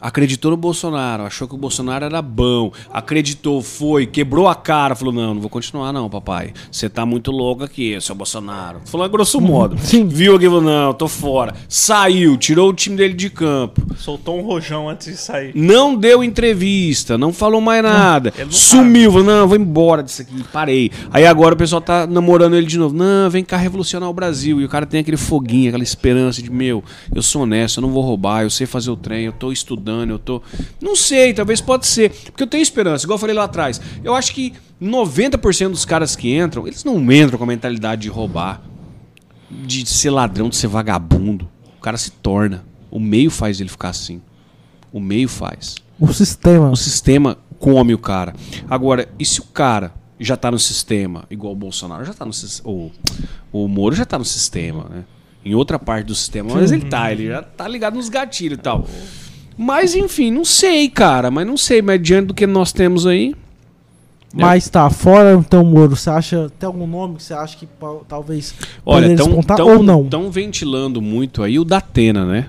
acreditou no Bolsonaro, achou que o Bolsonaro era bom, acreditou, foi, quebrou a cara, falou: não, não vou continuar, não, papai. Você tá muito louco aqui, seu Bolsonaro. Falou grosso modo. Sim. Viu aqui, falou: não, tô fora. Saiu, tirou o time dele de campo. Soltou um rojão antes de sair. Não deu entrevista, não falou mais nada. não Sumiu, falou, não, vou embora disso aqui, parei. Aí agora o pessoal tá namorando ele de novo. Não, vem cá revolucionar o Brasil. E o cara tem aquele foguinho, aquela esperança de, meu, eu sou honesto, eu não vou roubar, eu sei fazer o trem, eu tô estudando, eu tô. Não sei, talvez pode ser. Porque eu tenho esperança, igual eu falei lá atrás. Eu acho que 90% dos caras que entram, eles não entram com a mentalidade de roubar, de ser ladrão, de ser vagabundo. O cara se torna. O meio faz ele ficar assim. O meio faz. O sistema. O sistema come o cara. Agora, e se o cara já tá no sistema, igual o Bolsonaro já tá no sistema. O, o Moro já tá no sistema, né? Em outra parte do sistema, mas ele tá, ele já tá ligado nos gatilhos e tal. Mas enfim, não sei, cara, mas não sei, mas diante do que nós temos aí. Mas tá, fora então, Moro, você acha. Tem algum nome que você acha que talvez Olha, poderia despontar ou não? Estão ventilando muito aí o Datena, né?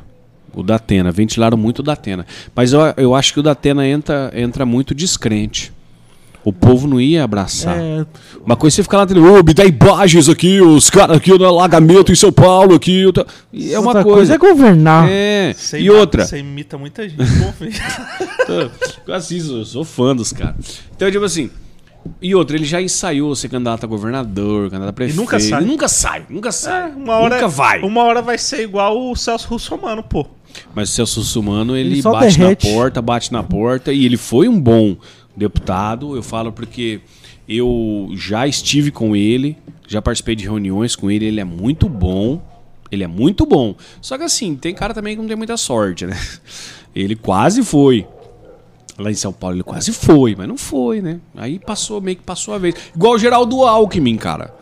O Datena. Ventilaram muito o Datena. Mas eu, eu acho que o Datena entra, entra muito descrente. O povo não ia abraçar. É, Uma coisa é você ficar lá dentro, ô, me dá imagens aqui, os caras aqui no alagamento em São Paulo, aqui. eu tô-" E é uma outra coisa. é governar. É, Você e imita- outra. Você imita muita gente. Eu assisto, eu sou fã dos caras. Então, tipo assim. E outra, ele já ensaiou ser candidato a governador, candidato a prefeito. nunca sai. E nunca sai, nunca sai. É, uma hora, nunca vai. Uma hora vai ser igual o Celso Russomano, pô. Mas o Celso Russomano, ele, Ele bate derrete. na porta, bate na porta, e ele foi um bom deputado. Eu falo porque eu já estive com ele, já participei de reuniões com ele, ele é muito bom. Ele é muito bom. Só que assim, tem cara também que não tem muita sorte, né? Ele quase foi. Lá em São Paulo ele quase foi, mas não foi, né? Aí passou, meio que passou a vez. Igual o Geraldo Alckmin, cara.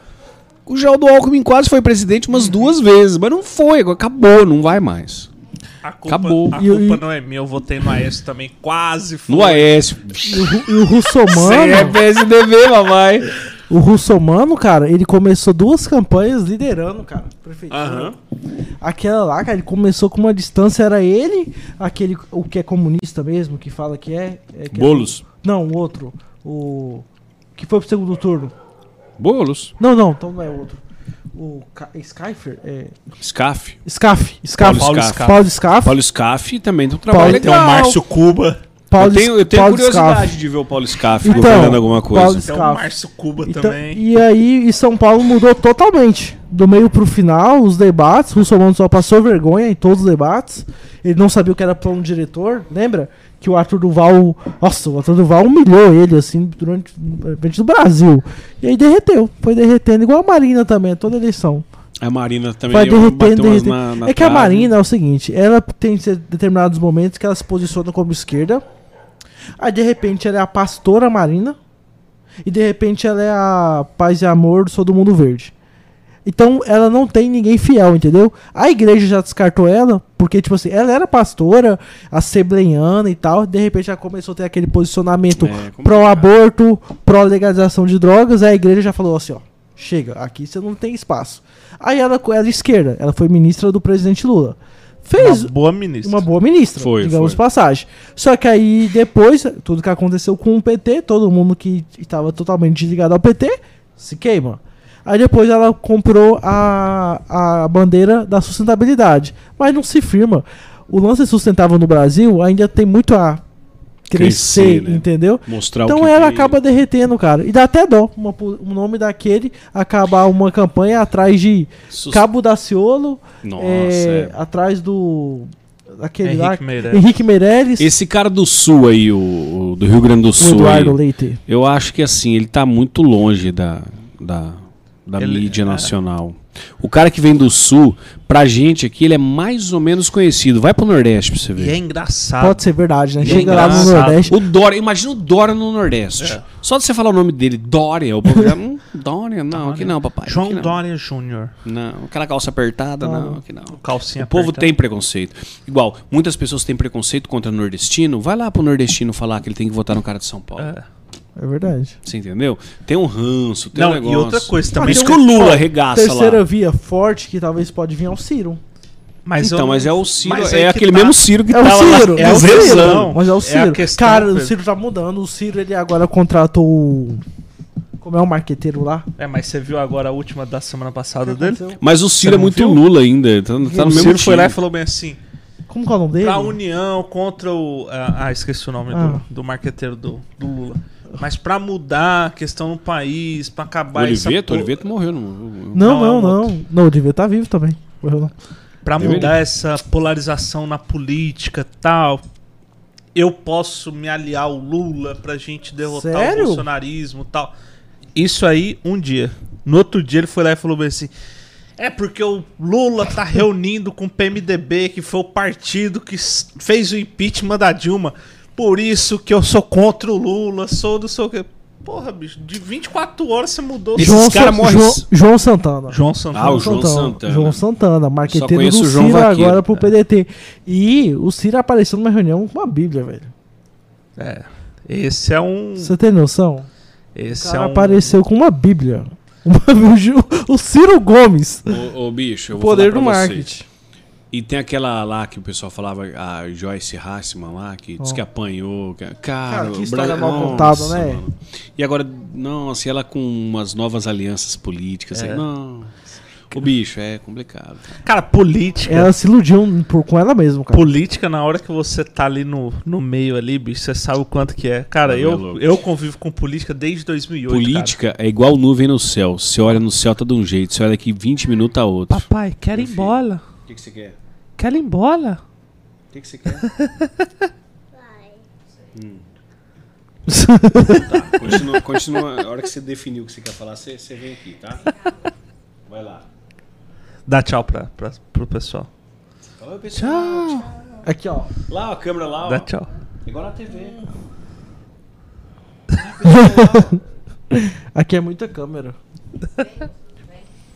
O Geraldo Alckmin quase foi presidente umas duas vezes, mas não foi, agora acabou, não vai mais. A culpa, Acabou. A E- culpa e- não é minha, eu votei no Aécio também, quase foi. No Aécio. E o, Ru- e o Você é Russomano, PSDB, papai. o Russomano, cara, ele começou duas campanhas liderando, cara. Prefeitura. Aham. Aquela lá, cara, ele começou com uma distância, era ele, aquele, o que é comunista mesmo, que fala que é. é que é- Bolos. não, o outro. O. Que foi pro segundo turno. Bolos. Não, não, então não é outro. O Skyfer? É. Scaf. Scaf. Scaf. Paulo Scaff. Paulo Scaf. Paulo Scaff também tem um trabalho Paulo- legal. Tem o Márcio Cuba. Paulo, eu tenho, eu tenho Paulo curiosidade Scaff. de ver o Paulo Scaff Então, governando alguma coisa. Paulo o Scaff. Márcio Cuba Então, também. e aí, e São Paulo mudou totalmente. Do meio pro final, os debates. Russomano só passou vergonha em todos os debates. Ele não sabia o que era plano diretor, lembra? Que o Arthur Duval. Nossa, o Arthur Duval humilhou ele, assim, durante. frente do Brasil. E aí derreteu. Foi derretendo, igual a Marina também, toda eleição. A Marina também Vai derretendo, derretendo. na, na é que a. Marina é o seguinte, ela tem determinados momentos que ela se posiciona como esquerda, aí de repente ela é a pastora Marina, e de repente ela é a paz e amor do Sou do Mundo Verde. Então ela não tem ninguém fiel, entendeu? A igreja já descartou ela, porque, tipo assim, ela era pastora, assembleiana e tal, de repente ela começou a ter aquele posicionamento É, pró-aborto, pró-legalização de drogas, aí a igreja já falou assim, ó, chega, aqui você não tem espaço. Aí ela era esquerda, ela foi ministra do presidente Lula. Fez Uma boa ministra. uma boa ministra, Foi, digamos foi. passagem. Só que aí depois, tudo que aconteceu com o PT, todo mundo que estava totalmente desligado ao PT, se queima. Aí depois ela comprou a, a bandeira da sustentabilidade. Mas não se firma. O lance sustentável no Brasil ainda tem muito a crescer, Crescer, né? entendeu? Mostrar o Então que ela veio. acaba derretendo, cara. E dá até dó. Uma, o nome daquele acabar uma campanha atrás de Sus- Cabo Daciolo, Nossa, é, é. atrás do. Daquele lá. Henrique Meirelles. Henrique Meirelles. Esse cara do Sul aí, o, o do Rio Grande do o Sul. Eduardo aí, Leite. eu acho que assim, ele tá muito longe da, da, da Ele- mídia é. nacional. O cara que vem do Sul, pra gente aqui, ele é mais ou menos conhecido. Vai pro Nordeste pra você E ver. é engraçado. Pode ser verdade, né? E é Chega lá no engraçado. Nordeste. O Dória, imagina o Dória no Nordeste. É. Só de você falar o nome dele, Dória, o povo já. hum, Dória, não, aqui não, papai. João não. Dória Júnior. Não, aquela calça apertada, Não. não, aqui não. Calcinha O povo apertada. tem preconceito. Igual, muitas pessoas têm preconceito contra nordestino. Vai lá pro nordestino falar que ele tem que votar no cara de São Paulo. É. É verdade. Você entendeu? Tem um ranço, tem um Não, negócio. e outra coisa Por também. isso tem que o um- Lula ó, arregaça Terceira lá. via forte que talvez pode vir ao Ciro. Mas então, eu- mas é o Ciro, é que aquele tá. mesmo Ciro que É o tava lá. Ciro, é é o o Ciro. Ciro. Mas é o É Ciro. questão, Cara, o. Ciro tá mudando. O Ciro, ele agora contratou o... Como é o marqueteiro lá? É, mas você viu agora a última da semana passada O dele? Mas o Ciro é não muito viu? Lula ainda, tá, tá no o mesmo Ciro foi lá e time. falou bem assim: Como que é o nome dele? pra União contra o. Ah, ah, esqueci o nome Ah. do, do marqueteiro do, do Lula. Mas pra mudar a questão no país, pra acabar essa Oliveto, por- Oliveto morreu. Não, Não, Não, não, é um não. Não, devia estar vivo também. Morreu não. Pra Deveria. mudar essa polarização na política tal, eu posso me aliar ao Lula pra gente derrotar Sério? o bolsonarismo tal. Isso aí, um dia. No outro dia ele foi lá e falou assim. É porque o Lula tá reunindo com o PMDB, que foi o partido que fez o impeachment da Dilma. Por isso que eu sou contra o Lula, sou do seu que. Porra, bicho, de 24 horas você mudou. Esses João, cara morrem- João, João Santana. João Santana. Ah, o João Santana. João Santana, marqueteiro do o João Ciro Vaqueiro. agora pro PDT. E o Ciro apareceu numa reunião com uma bíblia, velho. É. Esse é um. Você tem noção? O Esse cara é um. apareceu com uma bíblia. O o Ciro Gomes. Ô, ô, bicho, eu O vou poder falar do pra vocês. E tem aquela lá que o pessoal falava, a Joyce Hassman lá, que disse Ó. que apanhou. Cara, Cara, que história Bra- mal Nossa, contada, né? mano. E agora, nossa, e ela com umas novas alianças políticas. É. Assim, não. O bicho, é complicado. Cara, política. Ela se iludiu por, com ela mesma, cara. Política, na hora que você tá ali no, no meio ali, bicho, você sabe o quanto que é. Cara, Não, é eu, eu convivo com política desde 2008. Política é igual nuvem no céu. Você olha no céu, tá de um jeito. Você olha daqui 20 minutos, tá outro. Cara. Papai, quero ir embora. O que, que você quer? Ir embora. O que, que você quer? Hum. Tá, continua, continua. A hora que você definiu o que você quer falar, você, você vem aqui, tá? Vai lá. Dá tchau pra, pra, pro pessoal. Oi, pessoal. Aqui, ó. Lá, ó, a câmera lá, ó. Dá tchau. Igual na TV. Aqui é muita câmera.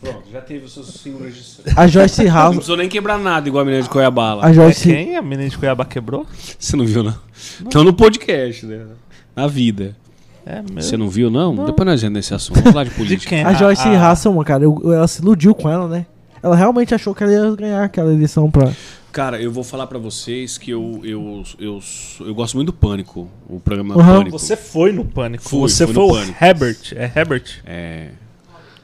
Pronto, já teve os seus símbolos de A Joyce Não House. precisou nem quebrar nada, igual a menina de Coiabala. A É Joyce. quem? A menina de Cuiabá quebrou? Você não viu, não? Então no podcast, né? Na vida. É, meu. Você não viu, não? Depois nós entramos nesse assunto. Vamos falar de De política. quem? A Joyce a, Hasselman, cara, eu- ela se iludiu com ela, né? Ela realmente achou que ela ia ganhar aquela eleição pra. Cara, eu vou falar pra vocês que eu, eu, eu, eu gosto muito do Pânico, o programa Uhum. Pânico. Você foi no pânico. Fui, você foi no o Pânico. Herbert. É Herbert? É.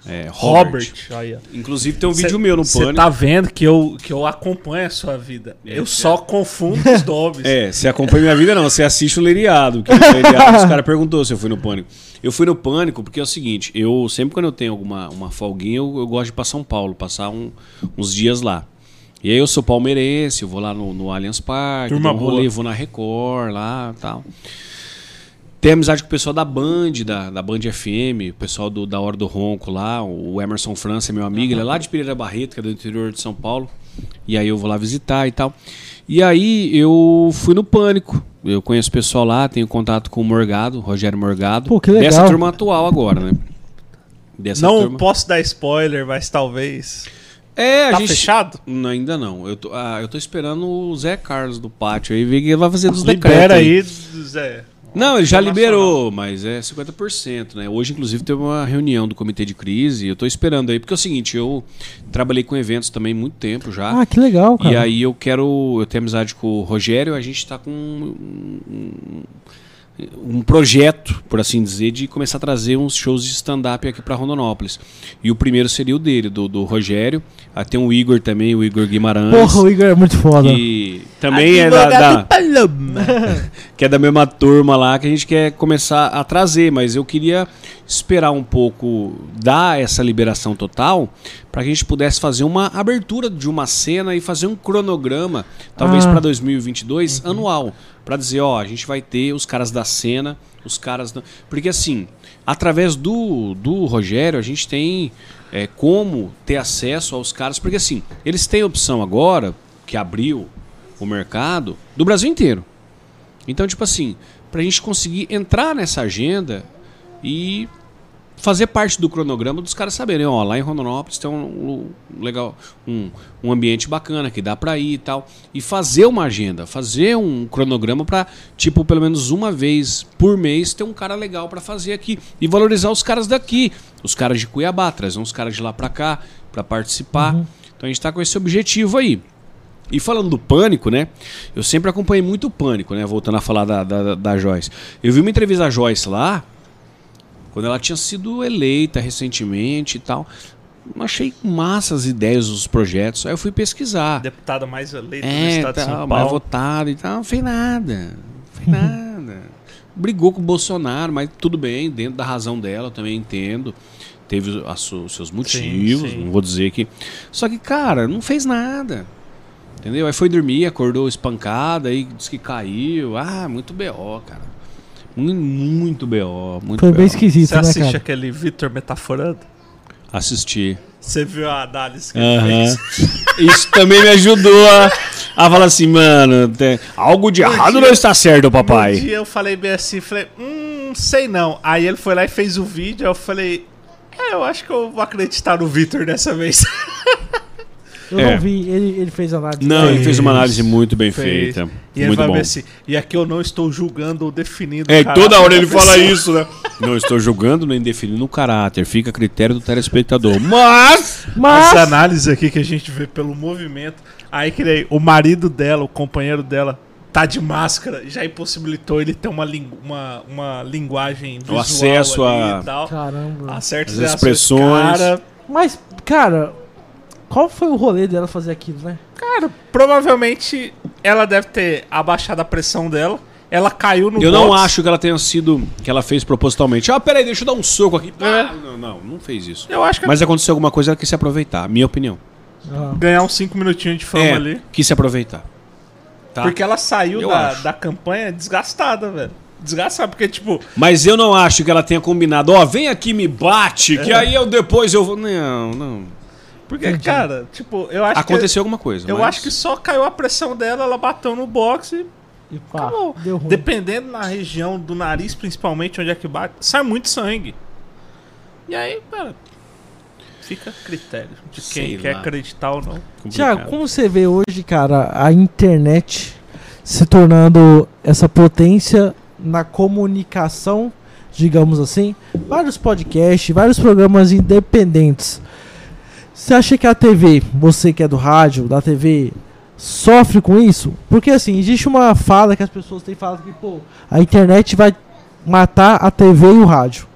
É, Robert. Robert. Inclusive tem um Cê- vídeo meu no Você Pânico. tá vendo que eu, que eu acompanho a sua vida. É, eu é. só confundo os nomes. É, você acompanha minha vida não, você assiste o Leriado. Que o Leriado, os caras perguntou se eu fui no Pânico. Eu fui no Pânico porque é o seguinte, eu sempre quando eu tenho alguma uma folguinha, eu, eu gosto de ir pra São Paulo, passar um- uns dias lá. E aí eu sou palmeirense, eu vou lá no, no Allianz Parque, Turma um rolê, vou na Record lá e tal. Tenho amizade com o pessoal da Band, da, da Band FM, o pessoal do, da Hora do Ronco lá, o Emerson França é meu amigo, ele é lá de Pereira Barreto, que é do interior de São Paulo. E aí eu vou lá visitar e tal. E aí eu fui no Pânico. Eu conheço o pessoal lá, tenho contato com o Morgado, Rogério Morgado. Pô, que legal. Dessa turma atual agora, né? Dessa Não turma. posso dar spoiler, mas talvez. É, a Tá gente... fechado? Não, ainda não. Eu tô, ah, eu tô esperando o Zé Carlos do pátio aí, ver o que ele vai fazer dos Libera decretos aí, Zé. Não, ele já liberou, mas é 50%, né? Hoje, inclusive, teve uma reunião do comitê de crise. Eu tô esperando aí, porque é o seguinte, eu trabalhei com eventos também há muito tempo já. Ah, que legal, cara. e aí eu quero. Eu tenho amizade com o Rogério, a gente tá com um, um projeto, por assim dizer, de começar a trazer uns shows de stand-up aqui para Rondonópolis. E o primeiro seria o dele, do, do Rogério. Ah, tem o Igor também, o Igor Guimarães. Porra, o Igor é muito foda. que também é da, da- que é da mesma turma lá que a gente quer começar a trazer, mas eu queria esperar um pouco dar essa liberação total para que a gente pudesse fazer uma abertura de uma cena e fazer um cronograma, talvez Ah. para 2022 anual, para dizer, ó, a gente vai ter os caras da cena, os caras da... porque assim, através do do Rogério a gente tem é, como ter acesso aos caras, porque assim, eles têm opção agora que abriu o mercado do Brasil inteiro. Então, tipo assim, pra gente conseguir entrar nessa agenda e fazer parte do cronograma dos caras saberem, ó, lá em Rondonópolis tem um, um legal, um, um ambiente bacana que dá pra ir e tal, e fazer uma agenda, fazer um cronograma pra, tipo, pelo menos uma vez por mês ter um cara legal pra fazer aqui e valorizar os caras daqui, os caras de Cuiabá, trazer uns caras de lá pra cá pra participar. Então a gente tá com esse objetivo aí. E falando do pânico, né? Eu sempre acompanhei muito o pânico, né? Voltando a falar da, da, da Joyce. Eu vi uma entrevista da Joyce lá, quando ela tinha sido eleita recentemente e tal. Achei massa as ideias, os projetos. Aí eu fui pesquisar. Deputada mais eleita do É, estado de tal, São mais Paulo. votada e tal. Não fez nada. Não fez nada. Brigou com o Bolsonaro, mas tudo bem, dentro da razão dela, eu também entendo. Teve os seus motivos, sim. não vou dizer que. Só que, cara, não fez nada. Entendeu? Aí foi dormir, acordou espancada, aí disse que caiu. Ah, muito BO, cara. Mu- Muito BO. Muito Foi bem BO. esquisito, Você né, assiste cara? aquele Vitor metaforando? Assisti. Você viu a análise que ele Aham. fez? Isso também me ajudou a, a falar assim, mano, tem- algo de errado não está certo, Um papai. dia eu falei bem assim, falei, hum, sei não. Aí ele foi lá e fez o vídeo, aí eu falei, é, eu acho que eu vou acreditar no Vitor dessa vez. Eu É. não vi, ele, ele fez análise. Não, ele Fez. fez uma análise muito bem Fez. feita. E ele muito vai bom. ver assim, e aqui eu não estou julgando ou definindo. É, o caráter toda hora ele fala isso, né? Não estou julgando nem definindo o caráter, fica a critério do telespectador. Mas. Mas, Essa análise aqui que a gente vê pelo movimento, aí que nem o marido dela, o companheiro dela, tá de máscara, já impossibilitou ele ter uma, lingu uma, uma linguagem visual acesso ali a- e tal. caramba. A certas expressões. Cara, Mas, cara, qual foi o rolê dela fazer aquilo, né? cara, provavelmente ela deve ter abaixado a pressão dela. Ela caiu no Eu não box. acho que ela tenha sido. que ela fez propositalmente. Ah, peraí, deixa eu dar um soco aqui. É. Ah, não, não, não fez isso. Eu acho que Mas aconteceu alguma coisa, ela quis se aproveitar, minha opinião. Ah. ganhar uns 5 minutinhos de fama é, ali. quis se aproveitar. Tá? Porque ela saiu da, da campanha desgastada, velho. Desgastada, porque, tipo, Mas eu não acho que ela tenha combinado, ó, vem aqui me bate, que aí eu depois eu vou. Não, não. Porque, Entendi. cara, tipo, eu acho Aconteceu alguma coisa. que. Eu mas- acho que só caiu a pressão dela, ela bateu no boxe E e pá, acabou. deu ruim. Dependendo na região do nariz, principalmente, onde é que bate, sai muito sangue. E aí, cara, fica a critério de quem Sei quer lá. acreditar ou não. Tiago, como você vê hoje, cara, a internet se tornando essa potência na comunicação, digamos assim, vários podcasts, vários programas independentes. Você acha que a TV, você que é do rádio, da TV, sofre com isso? Porque assim, existe uma fala que as pessoas têm falado que, pô, a internet vai matar a TV e o rádio.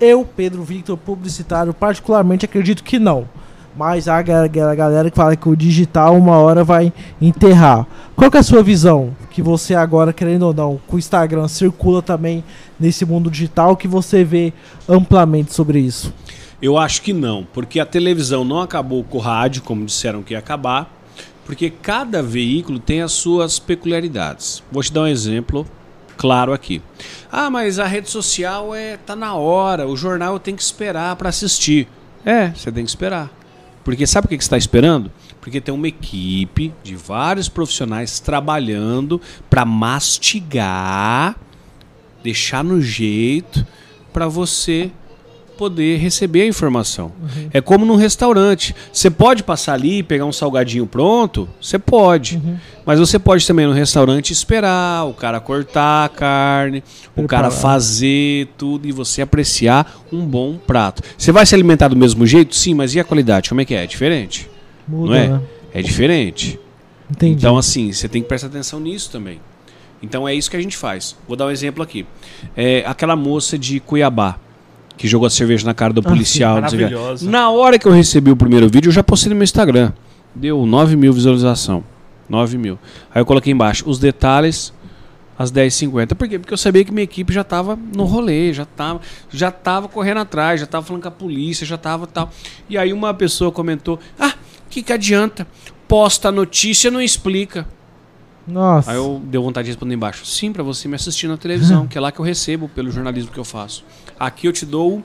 Eu, Pedro Victor, publicitário, particularmente acredito que não. Mas a ga- ga- galera que fala que o digital uma hora vai enterrar. Qual é a sua visão? Que você agora, querendo ou não, com o Instagram circula também nesse mundo digital, que você vê amplamente sobre isso? Eu acho que não, porque a televisão não acabou com o rádio, como disseram que ia acabar, porque cada veículo tem as suas peculiaridades. Vou te dar um exemplo claro aqui. Ah, mas a rede social é tá na hora, o jornal tenho que esperar para assistir. É, você tem que esperar. Porque sabe o que que você está esperando? Porque tem uma equipe de vários profissionais trabalhando para mastigar, deixar no jeito para você poder receber a informação. É como num restaurante. Você pode passar ali e pegar um salgadinho pronto? Você pode. Mas você pode também no restaurante esperar o cara cortar a carne, o cara Preparar. fazer tudo e você apreciar um bom prato. Você vai se alimentar do mesmo jeito? Sim, mas e a qualidade? Como é que é? É diferente? Muda, não é? né? É diferente. Entendi. Então, assim, você tem que prestar atenção nisso também. Então é isso que a gente faz. Vou dar um exemplo aqui. É aquela moça de Cuiabá que jogou a cerveja na cara do sim, policial. o quê. Maravilhosa. Na hora que eu recebi o primeiro vídeo, eu já postei no meu Instagram. Deu 9 mil visualização. 9 mil. Aí eu coloquei embaixo os detalhes às 10h50. Por quê? Porque eu sabia que minha equipe já tava no rolê, já tava, já tava correndo atrás, já tava falando com a polícia, já tava tal. E aí uma pessoa comentou: Ah, que que adianta? Posta a notícia e não explica. Nossa. Aí eu deu vontade de responder embaixo. Sim, pra você me assistir na televisão, que é lá que eu recebo pelo jornalismo que eu faço. Aqui eu te dou.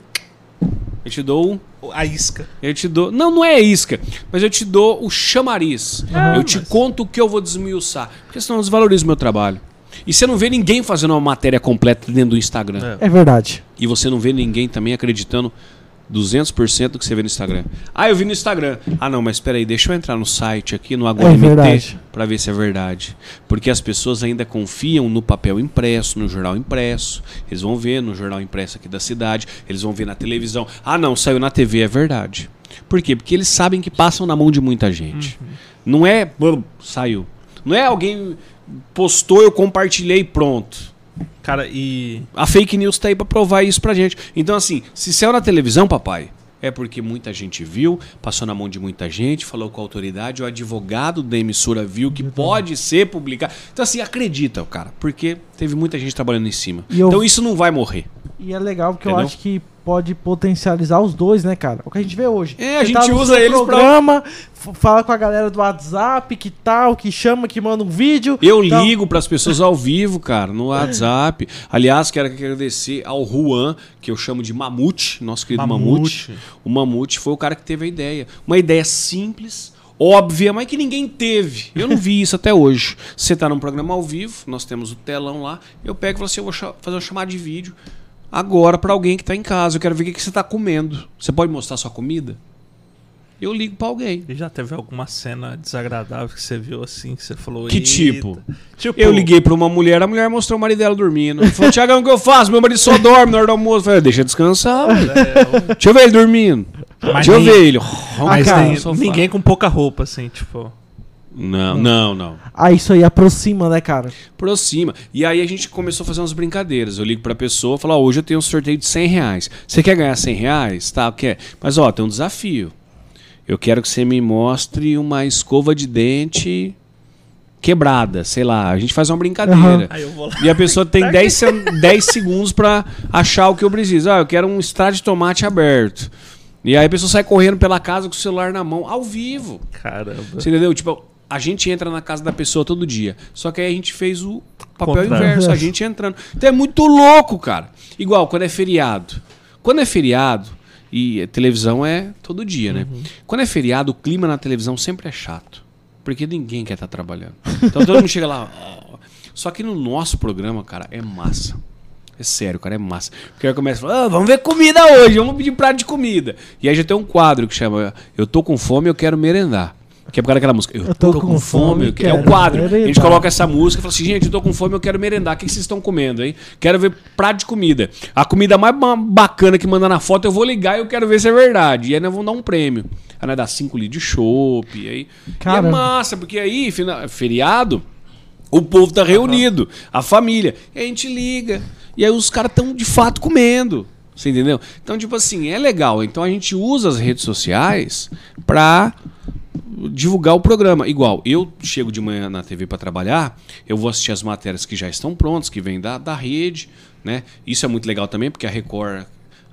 Eu te dou. o- A isca. Eu te dou. Não, não é isca, mas eu te dou o chamariz. eu te conto o que eu vou desmiuçar. Porque senão eu desvalorizo o meu trabalho. E você não vê ninguém fazendo uma matéria completa dentro do Instagram. É. É verdade. E você não vê ninguém também acreditando 200% do que você vê no Instagram. Ah, eu vi no Instagram. Ah, não, mas espera aí, deixa eu entrar no site aqui, no Agora É para ver se é verdade. Porque as pessoas ainda confiam no papel impresso, no jornal impresso. Eles vão ver no jornal impresso aqui da cidade, eles vão ver na televisão. Ah, não, saiu na TV, é verdade. Por quê? Porque eles sabem que passam na mão de muita gente. Não é. "Bum, Saiu. Não é alguém postou, eu compartilhei pronto. Cara, e. A fake news tá aí pra provar isso pra gente. Então, assim, se saiu na televisão, papai, é porque muita gente viu, passou na mão de muita gente, falou com a autoridade, o advogado da emissora viu que pode ser publicado. Então, assim, acredita, cara, porque teve muita gente trabalhando em cima. E eu- Então, isso não vai morrer. E é legal porque eu Entendeu? acho que pode potencializar os dois, né, cara? O que a gente vê hoje. É, a gente tá usa eles pra- programa, f- fala com a galera do WhatsApp, que tal, que chama, que manda um vídeo. Eu Então, ligo pras pessoas ao vivo, cara, no WhatsApp. Aliás, quero agradecer ao Juan, que eu chamo de Mamute, nosso querido Mamute. Mamute. O Mamute foi o cara que teve a ideia. Uma ideia simples, óbvia, mas que ninguém teve. Eu não vi isso até hoje. Você tá num programa ao vivo, nós temos o telão lá, eu pego e falo assim, eu vou fazer uma chamada de vídeo agora pra alguém que tá em casa. Eu quero ver o que que você tá comendo. Você pode mostrar sua comida? Eu ligo pra alguém. E já teve alguma cena desagradável que você viu assim, que você falou. Que tipo? Tipo, Eu liguei pra uma mulher, a mulher mostrou o marido dela dormindo. Falou, Tiagão, o que eu faço? Meu marido só dorme na hora do almoço. Eu falei, deixa descansar. velho. É, Deixa eu ver ele dormindo. Mas Deixa eu ver ele. Mas ninguém com pouca roupa, assim, tipo. Não, não, não. Ah, isso aí aproxima, né, cara? Aproxima. E aí a gente começou a fazer umas brincadeiras. Eu ligo pra pessoa e falo, ó, hoje eu tenho um sorteio de 100 reais. Você quer ganhar 100 reais? Tá, quer. Mas ó, tem um desafio. Eu quero que você me mostre uma escova de dente quebrada, sei lá. A gente faz uma brincadeira. Lá. E a pessoa tem 10, se- 10 segundos pra achar o que eu preciso. Ah, eu quero um extrato de tomate aberto. E aí a pessoa sai correndo pela casa com o celular na mão, ao vivo. Caramba. Você entendeu? Tipo, a gente entra na casa da pessoa todo dia. Só que aí a gente fez o papel Contrário. inverso, a gente entrando. Então é muito louco, cara. Igual quando é feriado. Quando é feriado, e televisão é todo dia, né? Quando é feriado, o clima na televisão sempre é chato. Porque ninguém quer estar trabalhando. Então todo mundo chega lá. Só que no nosso programa, cara, é massa. É sério, cara, é massa. Porque aí começa a falar, "Ah, vamos ver comida hoje, vamos pedir prato de comida. E aí já tem um quadro que chama Eu tô com fome, eu quero merendar. Que é por causa daquela música. Eu, tô, com, fome, eu quero. É o quadro. A gente merendar. coloca essa música e fala assim, gente, eu tô com fome, eu quero merendar. O que vocês estão comendo, hein? Quero ver prato de comida. A comida mais ba- bacana que manda na foto, eu vou ligar e eu quero ver se é verdade. E aí nós vamos dar um prêmio. Aí nós dá 5 litros de chopp. E aí. E é massa, porque aí, feriado, o povo tá reunido, a família. E a gente liga. E aí os caras estão de fato comendo. Você entendeu? Então, tipo assim, é legal. Então a gente usa as redes sociais pra divulgar o programa. Igual, eu chego de manhã na TV para trabalhar, eu vou assistir as matérias que já estão prontas, que vêm da, da rede, né? Isso é muito legal também, porque a Record,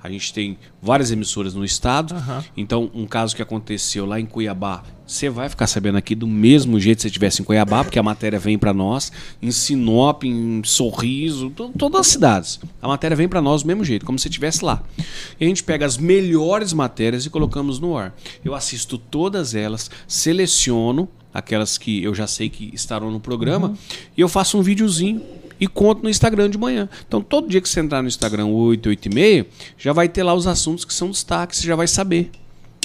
a gente tem várias emissoras no estado. Então, um caso que aconteceu lá em Cuiabá, você vai ficar sabendo aqui do mesmo jeito que se estivesse em Cuiabá, porque a matéria vem para nós, em Sinop, em Sorriso, to- todas as cidades. A matéria vem para nós do mesmo jeito, como se estivesse lá. E a gente pega as melhores matérias e colocamos no ar. Eu assisto todas elas, seleciono aquelas que eu já sei que estarão no programa e eu faço um videozinho e conto no Instagram de manhã. Então, todo dia que você entrar no Instagram 8, 8 e meia, já vai ter lá os assuntos que são destaques, você já vai saber.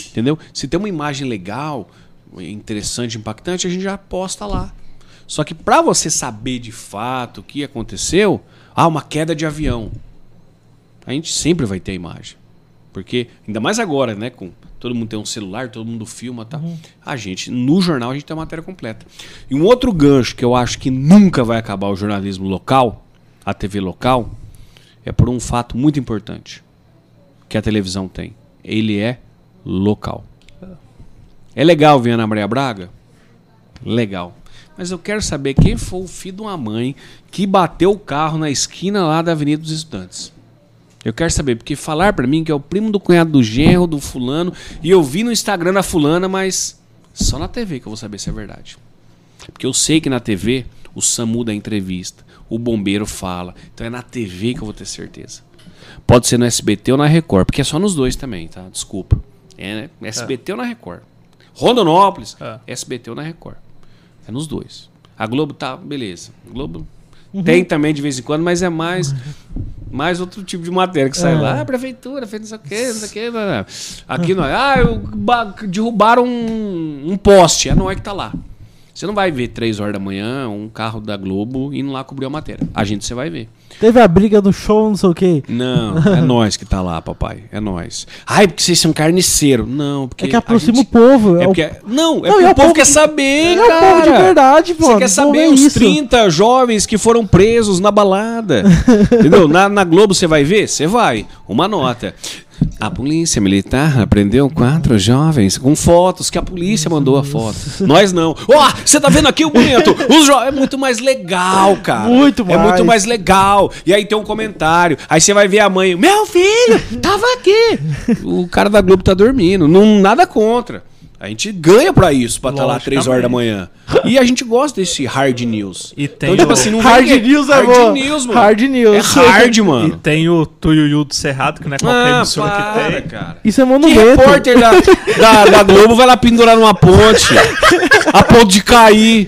Entendeu? Se tem uma imagem legal, interessante, impactante, a gente já posta lá. Só que para você saber de fato o que aconteceu, ah, uma queda de avião. A gente sempre vai ter a imagem. Porque, ainda mais agora, né? Com todo mundo tem um celular, todo mundo filma, tá? A gente, no jornal, a gente tem a matéria completa. E um outro gancho que eu acho que nunca vai acabar o jornalismo local, a TV local, é por um fato muito importante que a televisão tem. Ele é local. É legal ver Ana Maria Braga? Legal. Mas eu quero saber quem foi o filho de uma mãe que bateu o carro na esquina lá da Avenida dos Estudantes. Eu quero saber, porque falar pra mim que é o primo do cunhado do genro, do fulano, e eu vi no Instagram da fulana, mas só na TV que eu vou saber se é verdade. Porque eu sei que na TV o SAMU dá entrevista, o bombeiro fala. Então é na TV que eu vou ter certeza. Pode ser no SBT ou na Record, porque é só nos dois também, tá? Desculpa. É né? SBT ou na Record. Rondonópolis, É. SBT ou na Record. É nos dois. A Globo tá, beleza. A Globo tem também de vez em quando, mas é mais mais outro tipo de matéria que sai É. lá. Ah, prefeitura fez não sei o quê, não sei o quê. Aqui não é. Ah, derrubaram um, um poste. É não é que tá lá. Você não vai ver três horas da manhã um carro da Globo indo lá cobrir a matéria. A gente você vai ver. Teve a briga do show, não sei o quê. Não, é nós que tá lá, papai. É nós. Ai, porque vocês são carniceiro. Não, porque. É que aproxima gente- o povo. É o- porque, não, é Não, porque e o é o povo quer que- saber, é o cara. povo de verdade, pô. Você quer O saber é os isso. 30 jovens que foram presos na balada. Entendeu? Na, na Globo você vai ver? Você vai. Uma nota. A polícia militar prendeu quatro jovens com fotos que a polícia mandou a foto. Nós não. Ó, você tá vendo aqui o bonito? É muito mais legal, cara. Muito É mais. muito mais legal. E aí tem um comentário. Aí você vai ver a mãe. Meu filho, tava aqui. O cara da Globo tá dormindo. Não, nada contra. A gente ganha pra isso, pra estar lá três horas da manhã. E a gente gosta desse hard news. E tem então, tipo o- assim, não Hard vem- news é hard news, mano. Hard news. É hard, E mano. tem o Tuiuiu do Cerrado, que não é qualquer Ah, emissora que para, tem. cara. Isso é Que monumento. repórter da, da, da Globo vai lá pendurar numa ponte, a ponto de cair.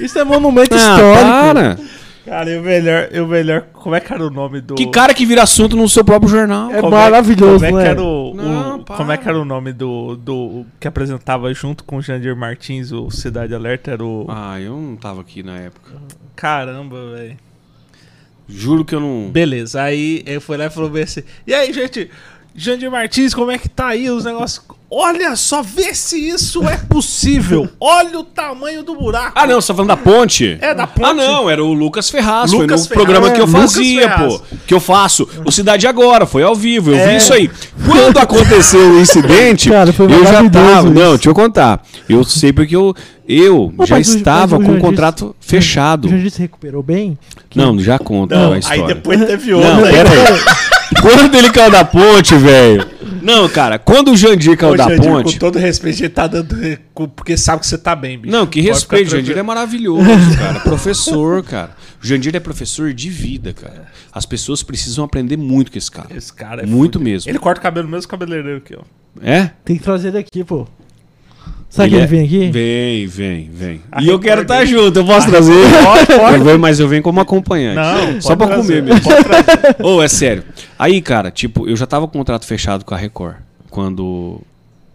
Isso é monumento Ah, histórico. para. Cara, e o melhor, e o melhor. Como é que era o nome do. Que cara que vira assunto no seu próprio jornal. É como maravilhoso, como é né? que era o, como é que era o nome do, do que apresentava junto com o Jandir Martins o Cidade Alerta era o Ah, eu não tava aqui na época. caramba velho Juro que eu não. beleza aí eu fui lá e falou bem assim e aí gente Jandir Martins como é que tá aí os negócios olha só vê se isso é possível olha o tamanho do buraco Ah, não, você tá falando da ponte? É, da ponte. Ah, não, era o Lucas Ferraz. foi Lucas no Ferraz. programa que eu É, fazia, pô. Que eu faço. O Cidade Agora, foi ao vivo. Eu É. vi isso aí. Quando aconteceu o incidente, Cara, foi eu já tava. isso. Não, deixa eu contar. Eu sei porque eu, eu já mas o- estava o com o Jandir- contrato fechado. O Jandir se recuperou bem? Não, já conta não, a aí história. depois teve outro Não, aí. Quando ele caiu da ponte, velho. Não, cara, quando o Jandir caiu Ô, da Jandir, ponte. com todo respeito ele tá dando porque sabe que você tá bem bicho Não, que Pode respeito, ficar Jandir é maravilhoso, cara. Professor, cara. O Jandir é professor de vida, cara. As pessoas precisam aprender muito com esse cara. esse cara é Muito fudido. mesmo. ele corta o cabelo mesmo cabeleireiro aqui ó É? Tem que trazer ele aqui, pô. Sabe que ele é- vem aqui? Vem, vem, vem. A e eu quero estar dele. junto, eu posso trazer. Pode, pode. Eu venho, mas eu venho como acompanhante. Não, Só pra trazer, comer mesmo. trazer. Ô, é sério. Aí, cara, tipo, eu já tava com o contrato fechado com a Record. Quando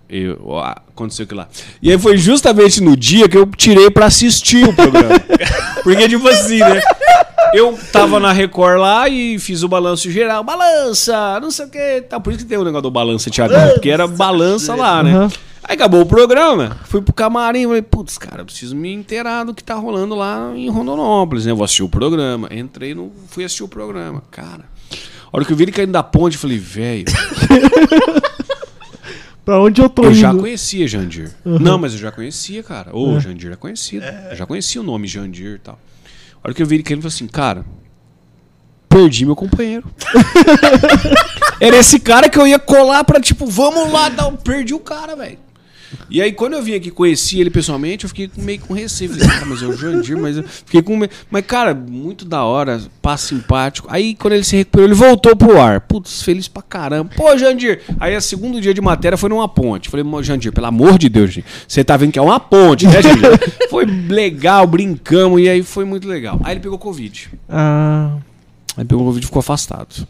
eu, ó, aconteceu aquilo lá. E aí foi justamente no dia que eu tirei pra assistir o programa. Porque, tipo assim, né? Eu tava na Record lá e fiz o balanço geral. Balança, não sei o que. Tá, por isso que tem o negócio do balança, Thiago. Porque era balança lá, né? Aham. Aí acabou o programa, fui pro camarim, falei, putz, cara, eu preciso me inteirar do que tá rolando lá em Rondonópolis, né? Eu vou assistir o programa. Entrei, no, fui assistir o programa. Cara, a hora que eu vi ele caindo da ponte, eu falei, velho, Pra onde eu tô eu indo? já conhecia Jandir. Não, mas eu já conhecia, cara. Ô, Jandir é conhecido. Eu já conhecia o nome Jandir e tal. A hora que eu vi ele caindo, eu falei assim, cara, perdi meu companheiro. Era esse cara que eu ia colar pra, tipo, vamos lá, dar um... perdi o cara, velho. E aí, quando eu vim aqui conheci ele pessoalmente, eu fiquei meio com receio. Falei, cara, mas é o Jandir, mas eu fiquei com. Mas, cara, muito da hora, passo simpático. Aí, quando ele se recuperou, ele voltou pro ar. Putz, feliz pra caramba. Pô, Jandir. Aí, o segundo dia de matéria foi numa ponte. Falei, "Mô, Jandir, pelo amor de Deus, gente. Você tá vendo que é uma ponte, né, Jandir? foi legal, brincamos, e aí foi muito legal. Aí ele pegou Covid. Ah, Aí pegou Covid e ficou afastado.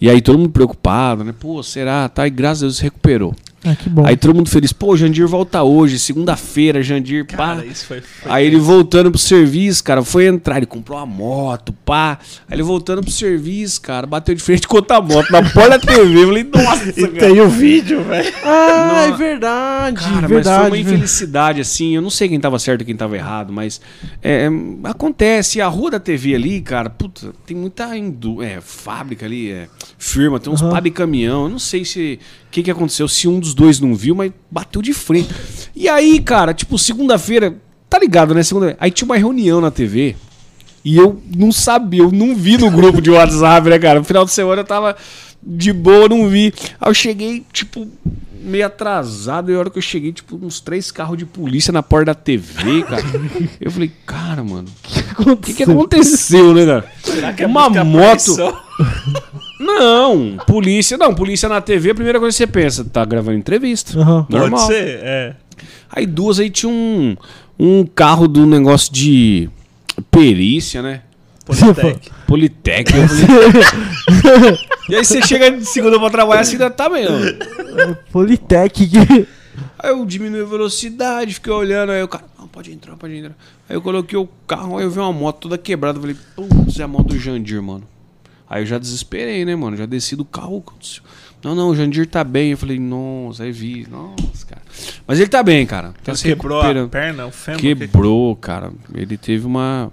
E aí todo mundo preocupado, né? Pô, será? Tá, e graças a Deus se recuperou. Ah, que bom. Aí todo mundo feliz, pô, Jandir volta hoje, segunda-feira, Jandir, pá. Cara, isso foi, foi Aí ele voltando pro serviço, cara, foi entrar, ele comprou uma moto, pá. Aí ele voltando pro serviço, cara, bateu de frente com outra moto na porta da TV. Eu falei, nossa, E cara. tem o vídeo, velho. Ah, Não. é verdade, Cara, mas verdade. foi uma infelicidade, assim. Eu não sei quem tava certo e quem tava errado, mas é, acontece. A rua da TV ali, cara, puta, tem muita indú- é, fábrica ali, é, firma, tem uns Aham. pá de caminhão. Eu não sei se que, que aconteceu, se um dos dois não viu, mas bateu de frente. E aí, cara, tipo, segunda-feira, tá ligado, né? Segunda Aí tinha uma reunião na TV. E eu não sabia, eu não vi no grupo de WhatsApp, né, cara? No final de semana eu tava de boa, não vi. Aí eu cheguei, tipo, meio atrasado. E a hora que eu cheguei, tipo, uns três carros de polícia na porta da TV, cara. Eu falei, cara, mano, o que, que aconteceu, né, cara? Será que é Uma moto. Não, polícia, não, polícia na TV, a primeira coisa que você pensa, tá gravando entrevista. Aham. Normal. Pode ser, é. Aí duas aí tinha um, um carro do negócio de perícia, né? Politec. Politec. e aí você chega de segunda pra trabalhar, assim ainda tá mesmo. Politec. Aí eu diminui a velocidade, fiquei olhando, aí o cara, não, pode entrar, pode entrar. Aí eu coloquei o carro, aí eu vi uma moto toda quebrada. Eu falei, putz, é a moto do Jandir, mano. Aí eu já desesperei, né, mano? Já desci do carro. Não, não, o Jandir tá bem. Eu falei, nossa, aí vi. Nossa, cara. Mas ele tá bem, cara. Tá Ele se quebrou a perna, o fêmur? Quebrou, cara. Ele teve uma.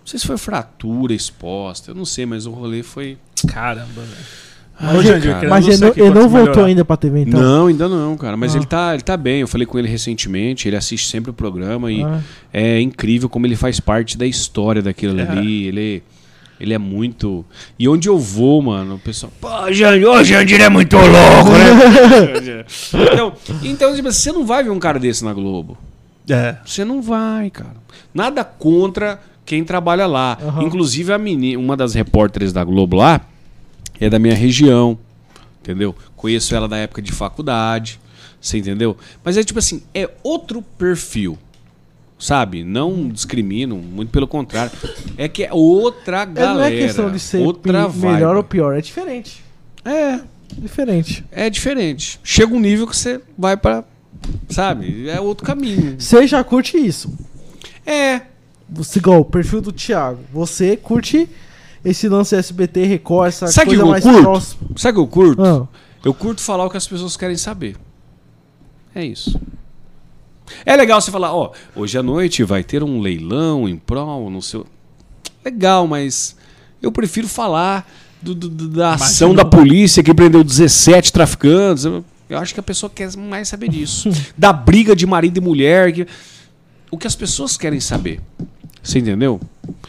Não sei se foi fratura exposta, eu não sei, mas o rolê foi. que- Caramba, velho. Ai, Jandir, cara. Mas ele ele não voltou melhorar. ainda pra TV, então. Não, ainda não, cara. Mas Ah. ele, tá, ele tá bem. Eu falei com ele recentemente. Ele assiste sempre o programa e Ah. é incrível como ele faz parte da história daquilo É. ali. Ele, ele é muito. E onde eu vou, mano, o pessoal. Pô, Jandir, ô, Jandir é muito louco, né? então, então, tipo, você não vai ver um cara desse na Globo. É. Você não vai, cara. Nada contra quem trabalha lá. Aham. Inclusive, a menina, uma das repórteres da Globo lá é da minha região. Entendeu? Conheço ela da época de faculdade. Você entendeu? Mas é tipo assim, é outro perfil. Sabe? Não discrimino, muito pelo contrário. É que é outra É, galera. não é questão de ser outra melhor ou pior, é diferente. É, Diferente. é diferente. Chega um nível que você vai pra. Sabe? É outro caminho. Você já curte isso. É, Você, igual o perfil do Thiago. Você curte esse lance SBT, Record, essa Sabe coisa que eu mais curto? próxima. Sabe o que eu curto? Ah, Eu curto falar o que as pessoas querem saber. É isso. É legal você falar, ó, hoje à noite vai ter um leilão em prol, não sei. o- Legal, mas eu prefiro falar do- do- da ação da polícia que prendeu 17 traficantes. Eu, eu acho que a pessoa quer mais saber disso. da briga de marido e mulher. que- o que as pessoas querem saber. Você entendeu?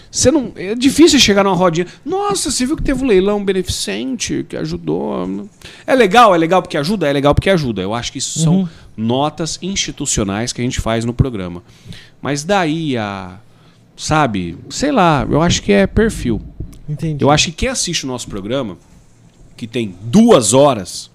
Você não, é difícil chegar numa rodinha. Nossa, você viu que teve um leilão beneficente que ajudou. É legal, é legal porque ajuda, é legal porque ajuda. Eu acho que isso são notas institucionais que a gente faz no programa. Mas daí a, sabe, sei lá, eu acho que é perfil. entendi. Eu acho que quem assiste o nosso programa, que tem duas horas,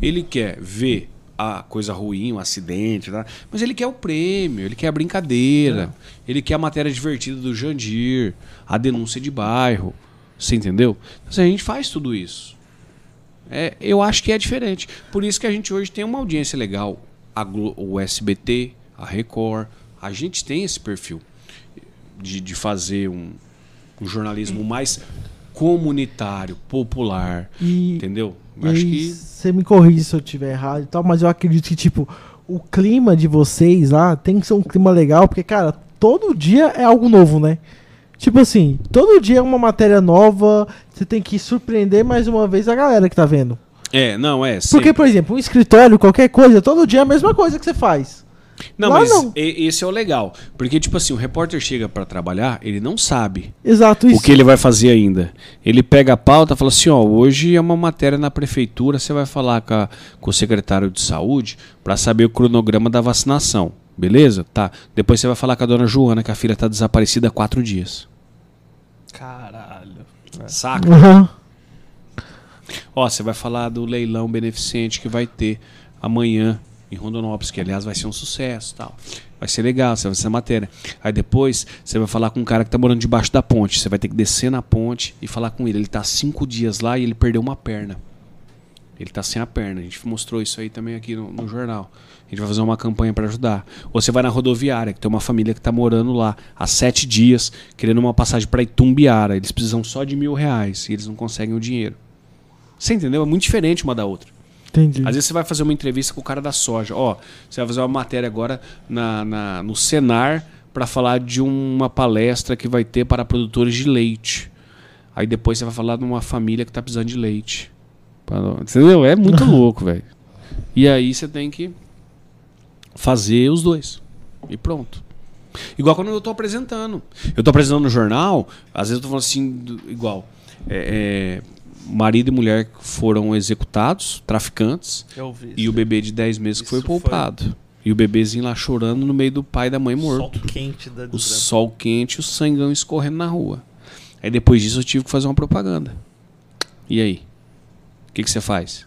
ele quer ver a coisa ruim, um acidente, tá? mas ele quer o prêmio, ele quer a brincadeira, ele quer a matéria divertida do Jandir, a denúncia de bairro. Você entendeu? Então, a gente faz tudo isso. É, eu acho que é diferente. Por isso que a gente hoje tem uma audiência legal. Glo- o SBT, a Record, a gente tem esse perfil de, de fazer um, um jornalismo mais comunitário, popular. E, Entendeu? Acho que. Você me corrige se eu estiver errado e tal, mas eu acredito que, tipo, o clima de vocês lá tem que ser um clima legal, porque, cara, todo dia é algo novo, né? Tipo assim, todo dia é uma matéria nova, você tem que surpreender mais uma vez a galera que tá vendo. É, não, é. Porque, sempre. por exemplo, um escritório, qualquer coisa, todo dia é a mesma coisa que você faz. Não, lá mas não. esse é o legal. Porque, tipo assim, o repórter chega pra trabalhar, ele não sabe Exato isso. o que ele vai fazer ainda. Ele pega a pauta e fala assim: ó, hoje é uma matéria na prefeitura, você vai falar com, a- com o secretário de saúde pra saber o cronograma da vacinação. Beleza? Tá. Depois você vai falar com a dona Joana, que a filha tá desaparecida há quatro dias. Caralho. Saca? Aham. Ó, você vai falar do leilão beneficente que vai ter amanhã em Rondonópolis, que aliás vai ser um sucesso tal. Vai ser legal, você vai fazer matéria. Aí depois você vai falar com um cara que tá morando debaixo da ponte. Você vai ter que descer na ponte e falar com ele. Ele tá há cinco dias lá e ele perdeu uma perna. Ele tá sem a perna. A gente mostrou isso aí também aqui no, no jornal. A gente vai fazer uma campanha para ajudar. Ou você vai na rodoviária, que tem uma família que tá morando lá há sete dias, querendo uma passagem para Itumbiara. Eles precisam só de mil reais e eles não conseguem o dinheiro. Você entendeu? É muito diferente uma da outra. Entendi. Às vezes você vai fazer uma entrevista com o cara da soja. Ó, você vai fazer uma matéria agora na, na- no Senar para falar de uma palestra que vai ter para produtores de leite. Aí depois você vai falar de uma família que tá precisando de leite. Entendeu? É muito louco, velho. E aí você tem que fazer os dois. E pronto. Igual quando eu tô apresentando. Eu tô apresentando no jornal, às vezes eu tô falando assim, igual. É, é, marido e mulher foram executados, traficantes, vi. e o bebê de 10 meses que foi Isso foi- poupado. E o bebezinho lá chorando no meio do pai e da mãe Sol morto. quente da O sol quente e o sangão escorrendo na rua. Aí depois disso eu tive que fazer uma propaganda. E aí? O que que você faz?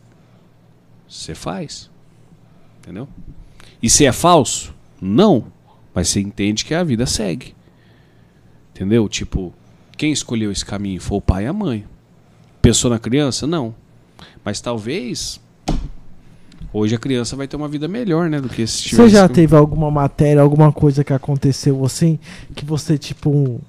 Você faz. Entendeu? E se é falso? Não. Mas você entende que a vida segue. Entendeu? Tipo, quem escolheu esse caminho foi o pai e a mãe. Pensou na criança? Não. Mas talvez Hoje a criança vai ter uma vida melhor, né? Do que se Você já tivesse- teve alguma matéria, alguma coisa que aconteceu assim, que você, tipo,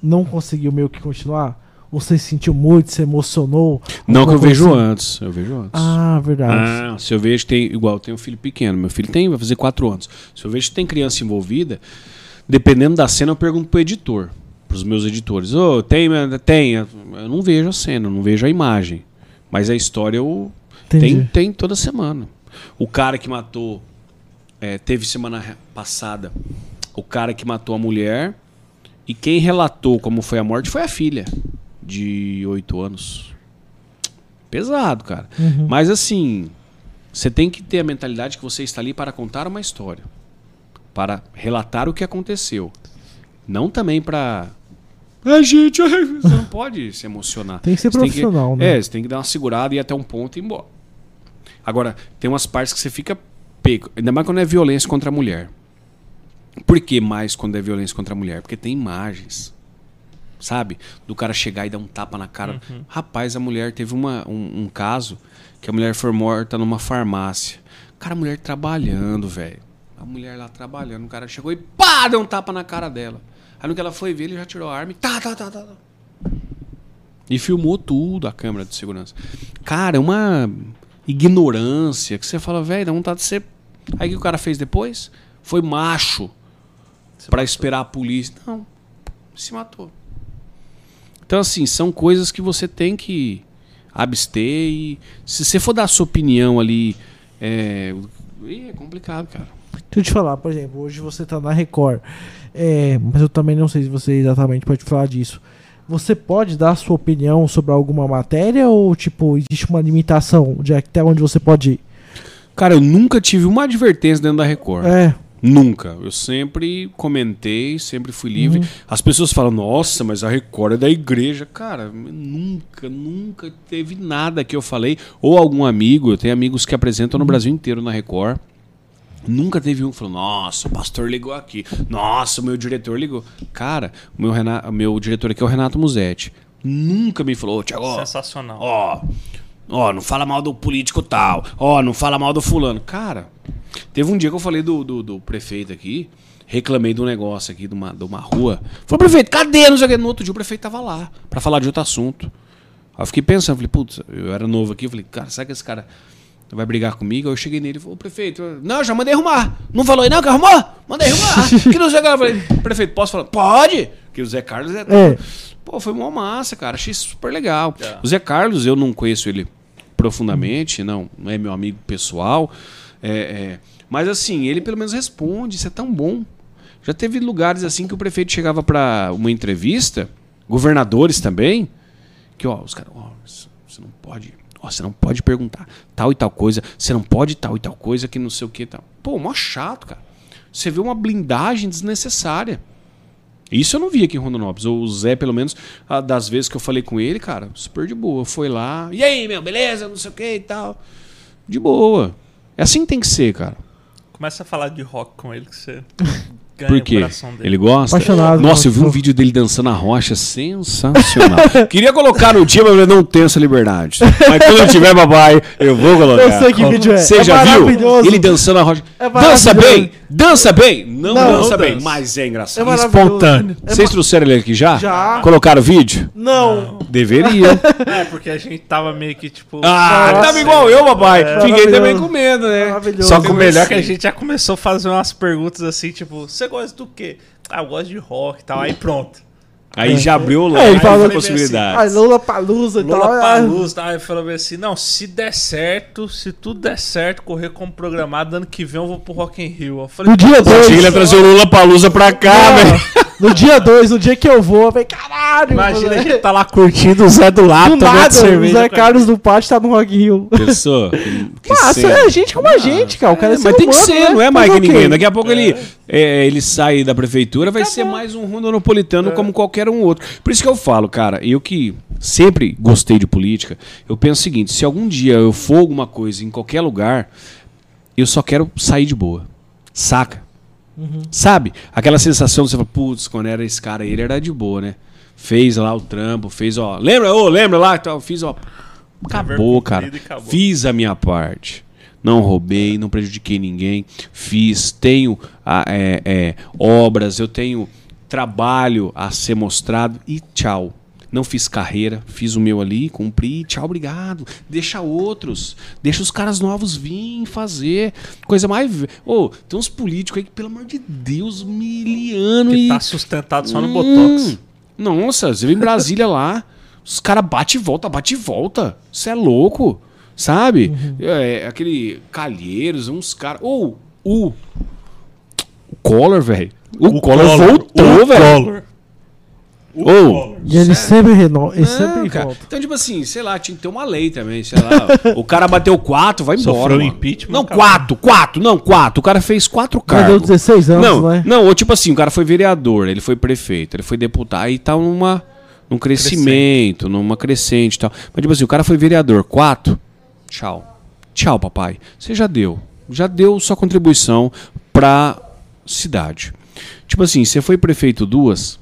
não conseguiu meio que continuar? Você sentiu muito, se emocionou? Não que eu vejo assim? antes. Eu vejo antes. Ah, verdade. Ah, se eu vejo que tem. Igual, eu tenho um filho pequeno. Meu filho tem, vai fazer quatro anos. Se eu vejo que tem criança envolvida, dependendo da cena, eu pergunto pro editor, pros meus editores. Ô, tem, tem. Eu não vejo a cena, não vejo a imagem. Mas a história eu. Entendi. Tem, tem toda semana. O cara que matou. é, teve semana passada. O cara que matou a mulher. E quem relatou como foi a morte foi a filha. De oito anos. Pesado, cara. Uhum. Mas assim, você tem que ter a mentalidade que você está ali para contar uma história, para relatar o que aconteceu, não também para a gente, você não pode se emocionar. Tem que ser Você profissional, né? É, você tem que dar uma segurada e ir até um ponto e ir embora. Agora, tem umas partes que você fica pego, ainda mais quando é violência contra a mulher. Por que mais quando é violência contra a mulher? Porque tem imagens. Sabe? Do cara chegar e dar um tapa na cara. Rapaz, a mulher teve uma, um, um caso que a mulher foi morta numa farmácia. Cara, a mulher trabalhando, velho. A mulher lá trabalhando. O cara chegou e pá, deu um tapa na cara dela. Aí no que ela foi ver, ele já tirou a arma e tá, tá, tá, tá. tá. E filmou tudo a câmera de segurança. Cara, é uma ignorância que você fala, velho, dá vontade de ser. Aí o que o cara fez depois? Foi macho pra esperar a polícia. Não, se matou. Então, assim, são coisas que você tem que abster e. Se você for dar a sua opinião ali. É, ih, é complicado, cara. Deixa eu te falar, por exemplo, hoje você tá na Record, é, mas eu também não sei se você exatamente pode falar disso. Você pode dar a sua opinião sobre alguma matéria ou, tipo, existe uma limitação de até onde você pode ir? Cara, eu nunca tive uma advertência dentro da Record. É, Nunca. Eu sempre comentei, sempre fui livre. Uhum. As pessoas falam, nossa, mas a Record é da igreja. Cara, nunca, nunca teve nada que eu falei. Ou algum amigo, eu tenho amigos que apresentam Uhum. no Brasil inteiro na Record. Nunca teve um que falou, nossa, o pastor ligou aqui. Nossa, o meu diretor ligou. Cara, o meu, Rena- o meu diretor aqui é o Renato Musetti. Nunca me falou, Tiago, Sensacional. ó, ó, não fala mal do político tal, ó, não fala mal do fulano. Cara, teve um dia que eu falei do, do, do prefeito aqui, reclamei de um negócio aqui, de uma, de uma rua. Falei, prefeito, cadê? Não sei o quê. No outro dia o prefeito tava lá, pra falar de outro assunto. Aí eu fiquei pensando, falei, putz, eu era novo aqui, eu falei, cara, será que esse cara vai brigar comigo? Aí eu cheguei nele e falei, prefeito, não, já mandei arrumar. Não falou aí não que arrumou? Mandei arrumar. que não sei o que. Eu falei, prefeito, posso falar? Pode! Que o Zé Carlos é é. Pô, foi uma massa, cara. Achei super legal. É. O Zé Carlos, eu não conheço ele profundamente, não, não é meu amigo pessoal. é, é, mas assim, ele pelo menos responde, isso é tão bom. Já teve lugares assim que o prefeito chegava pra uma entrevista, governadores também, que ó, os caras, ó, você não pode, ó, você não pode perguntar tal e tal coisa, você não pode tal e tal coisa que não sei o que tal. Pô, mó chato, cara. Você vê uma blindagem desnecessária. Isso eu não vi aqui em Rondonópolis. O Zé, pelo menos, das vezes que eu falei com ele, cara, super de boa. Foi lá. E aí, meu, beleza? Não sei o que e tal. De boa. É assim que tem que ser, cara. Começa a falar de rock com ele que você ganha Por o quê? coração dele. Ele gosta? Apaixonado. Nossa, eu vi um vídeo dele dançando a rocha sensacional. Queria colocar no dia, mas eu não tenho essa liberdade. Mas quando eu tiver, papai, eu vou colocar. Eu sei que vídeo é. Você É já viu? Ele dançando a rocha. É dança bem? Dança bem? Não, Não, dança não bem, dança. mas é engraçado. É. Espontâneo. É Vocês trouxeram ele aqui já? Já. Colocaram o vídeo? Não. Deveria. É, porque a gente tava meio que tipo. Ah, Nossa. tava igual eu, papai. Fiquei Maravilhoso. também com medo, né? Maravilhoso. Só que o melhor é que a gente já começou a fazer umas perguntas assim, tipo, você gosta do quê? Ah, eu gosto de rock e tal. Aí pronto. Aí já abriu o É, ele falou- de possibilidades. Ai, Lula Palusa e tal. Lula. Palusa, tá? Aí falou assim: não, se der certo, se tudo der certo, correr como programado, ano que vem eu vou pro Rock in Rio. Eu falei, No dia que ele ia dois. trazer o Lula Palusa pra cá, velho. No dia 2, no dia que eu vou, eu falei, caralho. imagina a mano. gente tá lá curtindo o Zé do lado, Do nada, o cerveja. Zé com a Carlos do Pátio tá no Rock in Rio. Pensou? Que, que é gente como a gente, cara. O cara é, É, mas tem que humano, ser, né? não é mais que o ninguém. Daqui a pouco ele, é, ele sai da prefeitura, vai ser mais um rondonopolitano como qualquer um outro. Por isso que eu falo, cara, eu que sempre gostei de política, eu penso o seguinte: se algum dia eu for alguma coisa em qualquer lugar, eu só quero sair de boa. Saca? Sabe? Aquela sensação de você fala, putz, quando era esse cara aí, ele era de boa, né? Fez lá o trampo, fez, ó. Lembra? Ô, lembra lá? Então, fiz, ó. Acabou, cara. acabou. Fiz a minha parte. não roubei, não prejudiquei ninguém, fiz, tenho é, é, obras, eu tenho trabalho a ser mostrado e tchau. Não fiz carreira, fiz o meu ali, cumpri, tchau, obrigado. Deixa outros, deixa os caras novos virem fazer. Coisa mais. Ô, tem uns políticos aí que, pelo amor de Deus, miliano Que e. tá sustentado só no Hum, Botox. Nossa, você vem em Brasília lá, os caras bate e volta, bate e volta. Você é louco, sabe? É, aquele Calheiros, uns caras. Ou o. O Collor, velho. O, Collor, voltou, velho. Ou. E ele sempre renova. Ele Não, sempre cara. volta. Então, tipo assim, sei lá, tinha que ter uma lei também, sei lá. o cara bateu quatro, vai embora. Sofreu mano. impeachment, Não, acabou. quatro, quatro, não, quatro. O cara fez quatro Mas deu cargos. 16 anos, não, né? não, ou tipo assim, o cara foi vereador, ele foi prefeito, ele foi deputado, aí tá numa, num crescimento, numa crescente e tal. Mas tipo assim, o cara foi vereador, quatro, tchau. Tchau, papai. Você já deu. Já deu sua contribuição pra cidade. Tipo assim, você foi prefeito duas,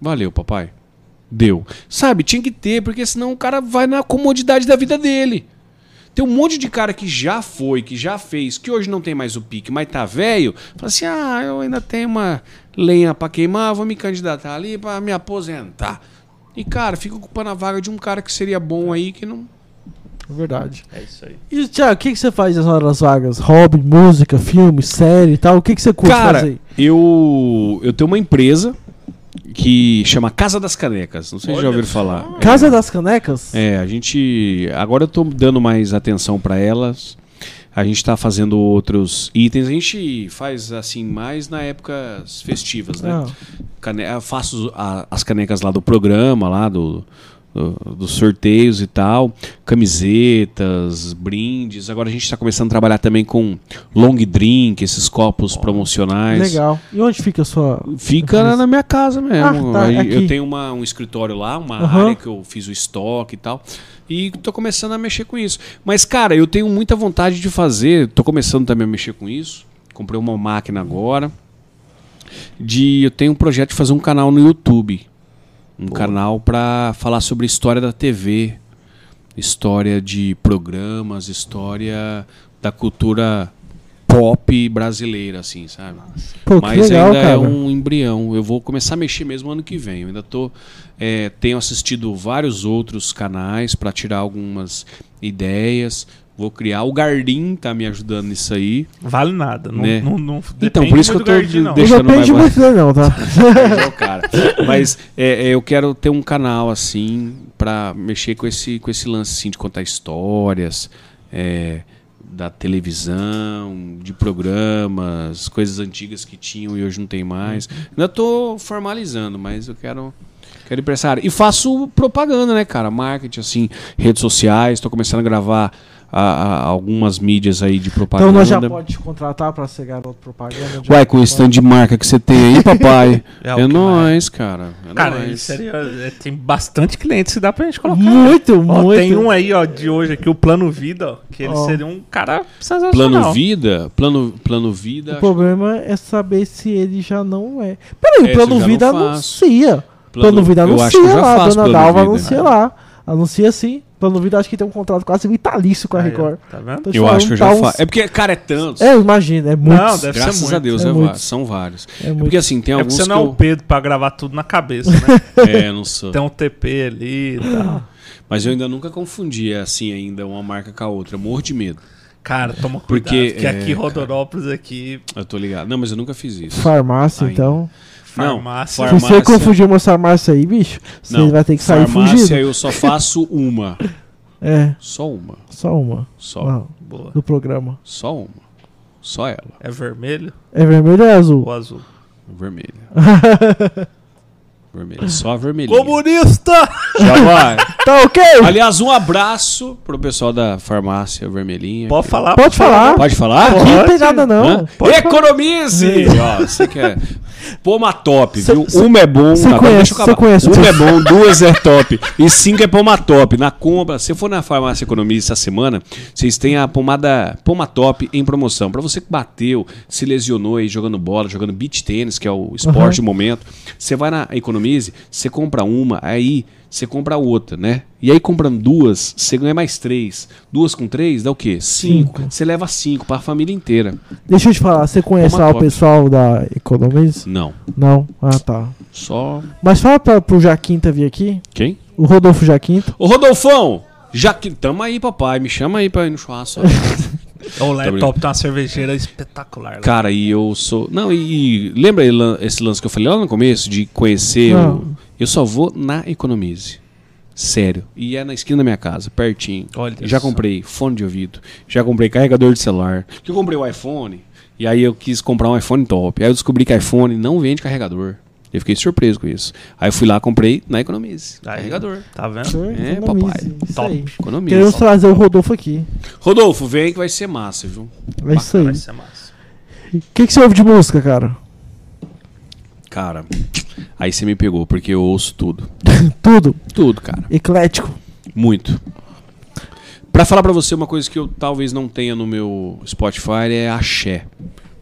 valeu, papai. Deu. Sabe, tinha que ter, porque senão o cara vai na comodidade da vida dele. Tem um monte de cara que já foi, que já fez, que hoje não tem mais o pique, mas tá velho. Fala assim: ah, eu ainda tenho uma lenha pra queimar, vou me candidatar ali pra me aposentar. E, cara, fica ocupando a vaga de um cara que seria bom aí, que não. É verdade. É isso aí. E, Thiago, o que, que você faz nas horas vagas? Hobby, música, filme, série e tal? O que, que você curte Cara, fazer? eu, eu tenho uma empresa que chama Casa das Canecas. Não sei se já ouviram falar. Casa das Canecas? É, a gente. Agora eu tô dando mais atenção pra elas. A gente tá fazendo outros itens. A gente faz assim mais na épocas festivas, né? Ah, Cane- eu faço a- as canecas lá do programa, lá do, do- dos sorteios e tal. Camisetas, brindes. Agora a gente está começando a trabalhar também com long drink, esses copos promocionais. legal. E onde fica a sua. Fica na, na minha casa mesmo. Ah, tá, Aí eu tenho uma- um escritório lá, uma Aham. área que eu fiz o estoque e tal. E tô começando a mexer com isso. Mas, cara, eu tenho muita vontade de fazer. Tô começando também a mexer com isso. Comprei uma máquina agora. De, eu tenho um projeto de fazer um canal no YouTube. Um canal para falar sobre história da TV, história de programas, história da cultura pop brasileira, assim, sabe? Pô, Mas legal, ainda cara. é um embrião. Eu vou começar a mexer mesmo ano que vem. Eu ainda tô, é, tenho assistido vários outros canais para tirar algumas ideias. Vou criar. O Gardim tá me ajudando nisso aí. Vale nada. Não, Né? não, não Então, por isso que eu tô do Gardi, não. de- Não deixando depende mais muito não, tá? é o cara. Mas é, é, eu quero ter um canal assim para mexer com esse, com esse lance assim, de contar histórias é, da televisão, de programas, coisas antigas que tinham e hoje não tem mais. Ainda tô formalizando, mas eu quero quero ir pra essa área. E faço propaganda, né, cara? Marketing, assim, redes sociais. Tô começando a gravar a- a- algumas mídias aí de propaganda. Então nós já pode te contratar pra ser garoto propaganda. Ué, com esse tanto de marca que você tem aí, papai. É é o nóis, cara. É Cara, nóis. seria, é, tem bastante clientes que dá pra gente colocar. Muito, Ó, muito. Tem um aí, ó, de hoje aqui, o Plano Vida, ó, que ele Ó. seria um cara sensacional. Plano vida, plano, plano vida. O acho- problema é saber se ele já não é. Peraí, É, o Plano eu já Vida não anuncia. Plano, Vida eu anuncia lá. Dona Plano Dalva Vida. anuncia lá. Anuncia sim. Plano Vida acho que tem um contrato quase vitalício com a Aí, ó, Record. Tá vendo? Tô Eu falando, acho que eu tá já uns- faço. É porque, cara, é tantos. É, imagina, é muito. Não, deve Graças ser muito. a Deus, é é va- muitos. são vários. É É porque assim, tem É porque alguns você que não é o eu... Pedro pra gravar tudo na cabeça, né? É, eu não sou. tem um TP ali e tal. Mas eu ainda nunca confundi, assim, ainda uma marca com a outra. Eu morro de medo. Cara, toma cuidado, Porque, porque aqui é, Rodonópolis, aqui, Eu tô ligado. Não, mas eu nunca fiz isso. Farmácia, Ainda. então. Não, farmácia... farmácia- Se você confundir uma farmácia aí, bicho, você vai ter que sair farmácia fugindo. eu só faço uma. É, Só uma. só uma. Só. Não, Boa. do programa. Só uma. Só ela. É vermelho É vermelho ou é azul? ou azul? Vermelha. Vermelha. Só a vermelhinha. Comunista! Já vai. Tá ok? Aliás, um abraço pro pessoal da farmácia vermelhinha. Pode falar. Pode falar. Pode falar? Aqui não tem nada não. Economize! Ó, você quer. Poma top, Cê- viu? cê- uma é bom, cê agora conhece, deixa eu acabar. cê conhece o Uma é bom, duas é top. E cinco é poma top. Na compra, se for na farmácia Economize essa semana, vocês têm a pomada Poma Top em promoção. Pra você que bateu, se lesionou aí jogando bola, jogando beach tênis, que é o esporte do momento, você vai na Economize, você compra uma, aí você compra a outra, né? E aí, comprando duas, você ganha mais três. Duas com três dá o quê? Cinco. Cinco. Você leva cinco pra família inteira. Deixa eu te falar, você conhece Toma lá o pessoal da Economics? Não. Não? Ah, tá. Só. Mas fala pra, pro Jaquinta vir aqui. Quem? O Rodolfo Jaquinta. Ô, Rodolfão! Que. Tamo aí, papai. Me chama aí pra ir no churrasco. O laptop tem uma cervejeira espetacular. lá. Cara, e eu sou. Não, e, e lembra esse lance que eu falei lá no começo de conhecer? O- Eu só vou na Economize. Sério. E é na esquina da minha casa, pertinho. Olha já só. comprei fone de ouvido, já comprei carregador de celular. Que eu comprei o iPhone, e aí eu quis comprar um iPhone top. Aí eu descobri que iPhone não vende carregador. Eu fiquei surpreso com isso. Aí eu fui lá comprei na Economize. Aí. Carregador. Tá vendo? É, Economize, papai. Isso Top. aí. Economize. Queremos trazer o Rodolfo aqui. Rodolfo, vem que vai ser massa, viu? É isso aí. Vai ser massa. O que, que você ouve de música, cara? Cara, aí você me pegou, porque eu ouço tudo. Tudo. Tudo, cara. Eclético. Muito. Pra falar pra você uma coisa que eu talvez não tenha no meu Spotify é axé,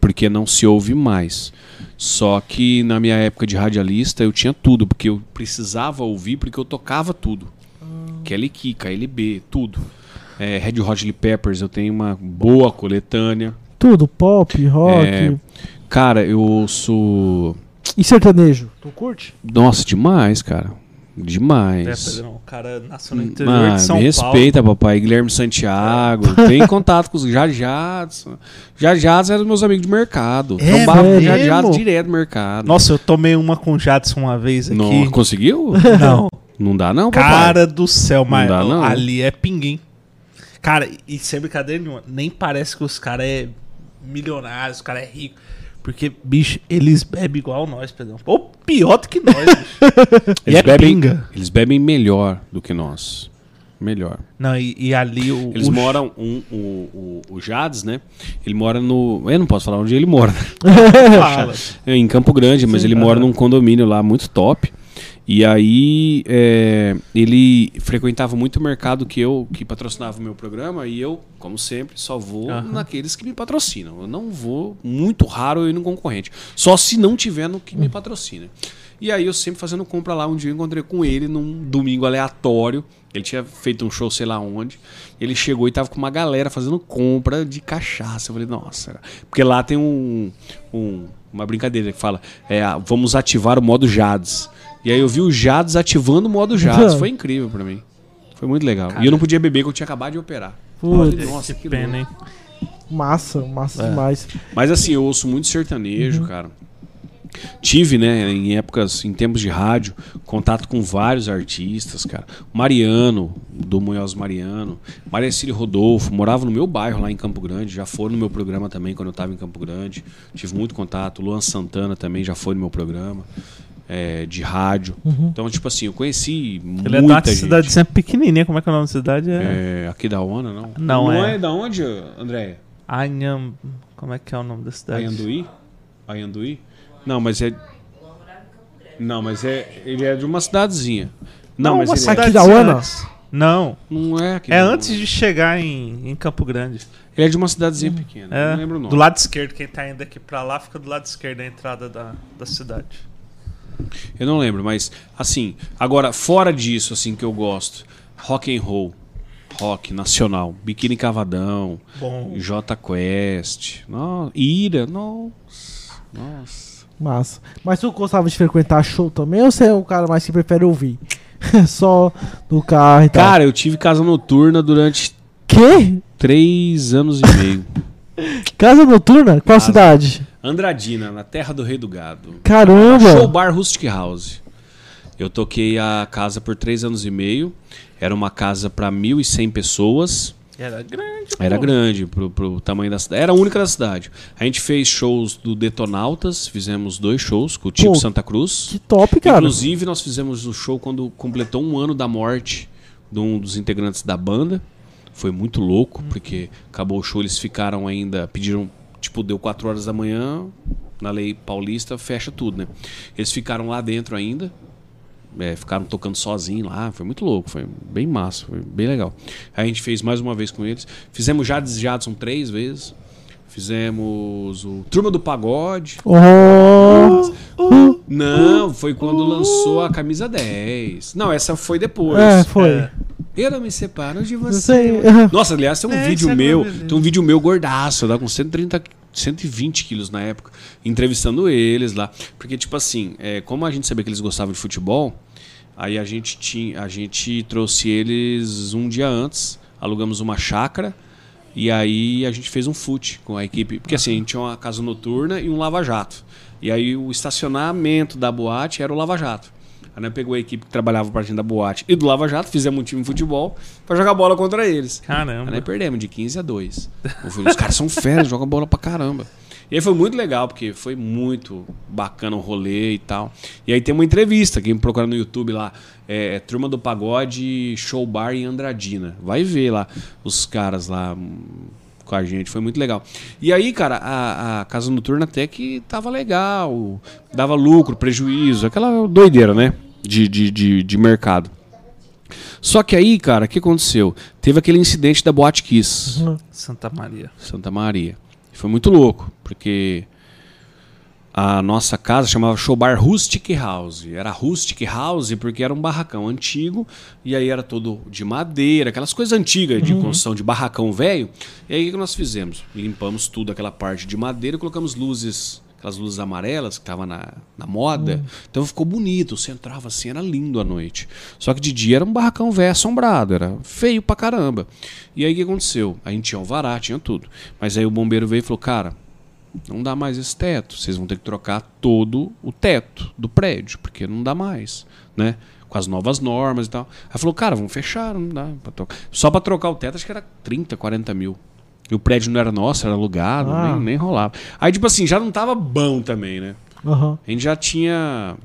porque não se ouve mais. Só que na minha época de radialista eu tinha tudo, porque eu precisava ouvir porque eu tocava tudo. Kelly Key, KLB, tudo. É, Red Hot Chili Peppers, eu tenho uma boa coletânea. Tudo. Pop, rock. É. Cara, eu ouço. E sertanejo? Tu curte? Nossa, demais, cara. É, Demais. Pedrão, o cara nasceu no interior Mano, de São me Paulo. respeita, papai. Guilherme Santiago. Tem contato com os Jajados. Jajados eram meus amigos de mercado. É Trombava com mesmo? Jajados direto no mercado. Nossa, eu tomei uma com Jadson uma vez aqui. Não, conseguiu? Não. Não dá não, papai. Cara do céu, mas dá, não. ali é pinguim. Cara, e sem brincadeira nenhuma, nem parece que os caras é milionários, os caras é rico. Porque, bicho, eles bebem igual nós, Pedrão. Ou pior do que nós, bicho. e Eles é bebem, pinga. eles bebem melhor do que nós. Melhor. Não, e, e ali o. Eles o- moram, um, o, o, o Jades, né? Ele mora no. Eu não posso falar onde ele mora. Fala. É, em Campo Grande, mas ele mora num condomínio lá muito top. E aí é, ele frequentava muito o mercado que eu que patrocinava o meu programa e eu, como sempre, só vou Aham. naqueles que me patrocinam. Eu não vou muito raro eu ir no concorrente. Só se não tiver no que me patrocina. E aí eu sempre fazendo compra lá, um dia eu encontrei com ele num domingo aleatório. Ele tinha feito um show sei lá onde. Ele chegou e tava com uma galera fazendo compra de cachaça. Eu falei, nossa, porque lá tem um, um- uma brincadeira que fala, é, ah, vamos ativar o modo Jades. E aí eu vi o Jades ativando o modo Jades. Foi incrível pra mim. Foi muito legal. Cara. E eu não podia beber, que eu tinha acabado de operar. Putz, nossa, que pena, louco. hein? massa, massa É. demais. Mas assim, eu ouço muito sertanejo, cara. Tive, né, em épocas, em tempos de rádio, contato com vários artistas, cara. Mariano, do Munhoz Mariano, Maria Cília Rodolfo, morava no meu bairro lá em Campo Grande, já foi no meu programa também quando eu estava em Campo Grande. Tive muito contato. Luan Santana também já foi no meu programa é, de rádio. Então, tipo assim, eu conheci Ele é de uma muita gente. cidadezinha pequenininha. Como é que é o nome da cidade? É... É, aqui da ONA, não? Não, é. é da onde, André? Anham... Como é que é o nome da cidade? Ayanduí? Ayanduí? Não, mas é. Não, mas é. Ele é de uma cidadezinha. Não, mas uma ele cidade- é. Aqui da antes. Não. Não é aqui. É da antes de chegar em, em Campo Grande. Ele é de uma cidadezinha pequena. É, Não lembro o nome. do lado esquerdo. Quem tá indo aqui pra lá fica do lado esquerdo da entrada da, da cidade. Eu não lembro, mas assim, agora fora disso assim que eu gosto, rock and roll, rock nacional, Biquíni Cavadão, Bom. J Quest, no, Ira, nossa, nossa. Massa. Mas tu gostava de frequentar show também ou você é o cara mais que prefere ouvir? Só no carro e tal. Cara, eu tive casa noturna durante Que? três anos e meio. Casa noturna? Qual Casa. cidade? Andradina, na terra do rei do gado. Caramba! Show Bar Rustic House. Eu toquei a casa por três anos e meio. Era uma casa para 1.100 pessoas. Era grande. Era pô. grande pro, pro tamanho da cidade. Era a única da cidade. A gente fez shows do Detonautas. Fizemos dois shows com o Tipo Pô, Santa Cruz. Que top, cara. Inclusive, nós fizemos o show quando completou um ano da morte de um dos integrantes da banda. Foi muito louco, porque acabou o show, eles ficaram ainda. Pediram, tipo, deu 4 horas da manhã, na lei paulista, fecha tudo, né? Eles ficaram lá dentro ainda. é, ficaram tocando sozinho lá, foi muito louco, foi bem massa, foi bem legal. Aí a gente fez mais uma vez com eles. Fizemos Jades Jadson três vezes. Fizemos o Turma do Pagode. Oh! Não, foi quando lançou a camisa 10. Não, essa foi depois. É, foi. É. Eu não me separo de você. Nossa, aliás, tem um É, vídeo é meu, tem um vídeo meu gordaço, tava com 130, 120 quilos na época, entrevistando eles lá. Porque, tipo assim, é, como a gente sabia que eles gostavam de futebol, aí a gente tinha. A gente trouxe eles um dia antes, alugamos uma chácara. E aí a gente fez um fute com a equipe. Porque assim, a gente tinha uma casa noturna e um lava-jato. E aí o estacionamento da boate era o lava-jato. Aí nós pegou a equipe que trabalhava partindo da boate e do lava-jato, fizemos um time de futebol pra jogar bola contra eles. Aí Caramba. nós perdemos de 15 a 2. Eu falei, Os caras são feras, jogam bola pra caramba. E aí foi muito legal, porque foi muito bacana o rolê e tal. E aí tem uma entrevista, quem procura no YouTube lá, é, é Turma do Pagode Show Bar em Andradina. Vai ver lá os caras lá com a gente, foi muito legal. E aí, cara, a, a Casa Noturna até que tava legal, dava lucro, prejuízo, aquela doideira, né? De, de, de, de mercado. Só que aí, cara, o que aconteceu? Teve aquele incidente da Boate Kiss. Santa Maria. Santa Maria. Foi muito louco, porque a nossa casa chamava Show Bar Rustic House. Era Rustic House porque era um barracão antigo e aí era todo de madeira, aquelas coisas antigas de construção de barracão velho. E aí o que nós fizemos? Limpamos tudo aquela parte de madeira e colocamos luzes, aquelas luzes amarelas que estavam na, na moda. Então ficou bonito, você entrava assim, era lindo à noite. Só que de dia era um barracão velho assombrado, era feio pra caramba. E aí o que aconteceu? A gente tinha um vará, tinha tudo. Mas aí o bombeiro veio e falou, cara, não dá mais esse teto. Vocês vão ter que trocar todo o teto do prédio, porque não dá mais, né? Com as novas normas e tal. Aí falou, cara, vamos fechar, não dá. Pra trocar. Só pra trocar o teto, acho que era 30, 40 mil. E o prédio não era nosso, era alugado, Ah. nem, nem rolava. Aí, tipo assim, já não tava bom também, né? Aham. A gente já tinha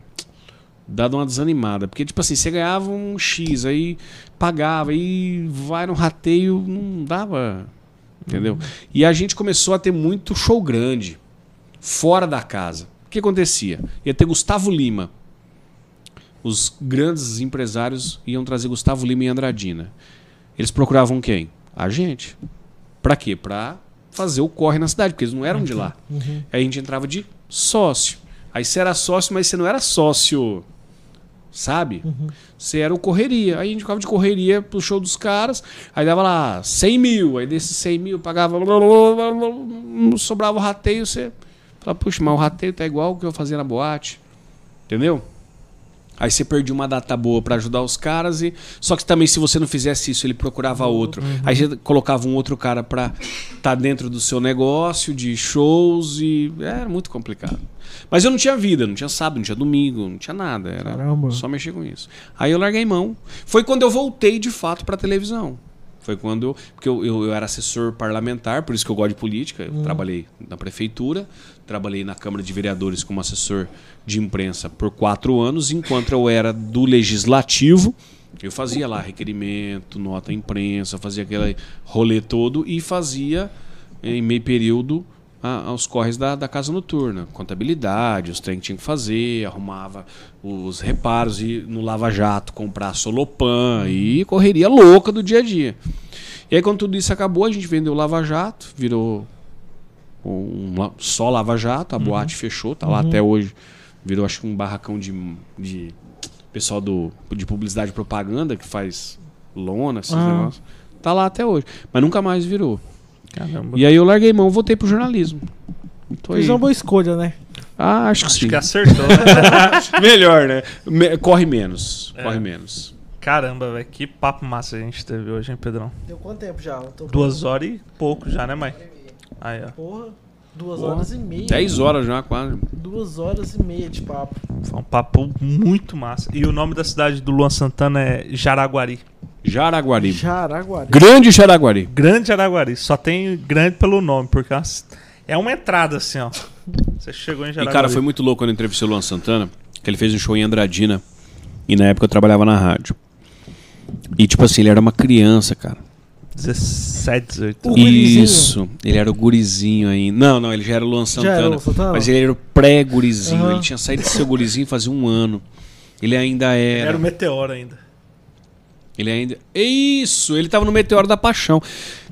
dado uma desanimada. Porque, tipo assim, você ganhava um X, aí pagava, aí vai no rateio, não dava. Entendeu? E a gente começou a ter muito show grande, fora da casa. O que acontecia? Ia ter Gustavo Lima. Os grandes empresários iam trazer Gustavo Lima e Andradina. Eles procuravam quem? A gente. Pra quê? Pra fazer o corre na cidade, porque eles não eram de lá. Aí a gente entrava de sócio. Aí você era sócio, mas você não era sócio, sabe? Você era o correria. Aí a gente ficava de correria pro show dos caras. Aí dava lá 100 mil. Aí desses 100 mil pagava. Sobrava o rateio. Você fala, puxa, mas o rateio tá igual o que eu fazia na boate. Entendeu? Aí você perdia uma data boa pra ajudar os caras e só que também se você não fizesse isso, ele procurava outro. Aí você colocava um outro cara pra estar tá dentro do seu negócio de shows e era muito complicado. Mas eu não tinha vida, não tinha sábado, não tinha domingo, não tinha nada, era Caramba. só mexer com isso. Aí eu larguei mão. Foi quando eu voltei de fato pra televisão. Foi quando eu. Porque eu, eu, eu era assessor parlamentar, por isso que eu gosto de política. Eu trabalhei na prefeitura, trabalhei na Câmara de Vereadores como assessor de imprensa por quatro anos, enquanto eu era do Legislativo. Eu fazia lá requerimento, nota à imprensa, fazia aquele rolê todo e fazia em meio período a- aos corres da, da casa noturna. Contabilidade, os trem que tinha que fazer, arrumava os reparos e no Lava Jato comprar Solopan e correria louca do dia a dia. E aí quando tudo isso acabou, a gente vendeu o Lava Jato, virou um, só Lava Jato, a boate fechou, tá lá até hoje. Virou acho que um barracão de, de pessoal do, de publicidade e propaganda que faz lona, esses Ah. negócios. Tá lá até hoje. Mas nunca mais virou. Caramba. E aí eu larguei mão, voltei pro jornalismo. Tô aí. Fez uma boa escolha, né? Ah, acho que Acho sim. que acertou, né? Melhor, né? Me- corre menos. É. Corre menos. Caramba, velho. Que papo massa a gente teve hoje, hein, Pedrão? Deu quanto tempo já? Duas horas e pouco já, né, mãe? Aí, ó. Porra, duas Porra. horas e meia. 10 horas já, quase. Duas horas e meia de papo. Foi um papo muito massa. E o nome da cidade do Luan Santana é Jaraguari. Jaraguari. Jaraguari. Grande Jaraguari. Grande Jaraguari. Só tem grande pelo nome, porque é uma- é entrada assim, ó. Você chegou em E Jaraguari. cara, foi muito louco quando eu entrevistei o Luan Santana, que ele fez um show em Andradina. E na época eu trabalhava na rádio. E tipo assim, ele era uma criança, cara. 17, 18. O gurizinho? Isso. Ele era o gurizinho ainda. Não, não, ele já era o Luan Já Santana. era o Santana? Mas ele era o pré-gurizinho. Aham. Ele tinha saído de ser gurizinho fazia um ano. Ele ainda era. Era o Meteoro ainda. Ele ainda. Isso! Ele tava no Meteoro da Paixão.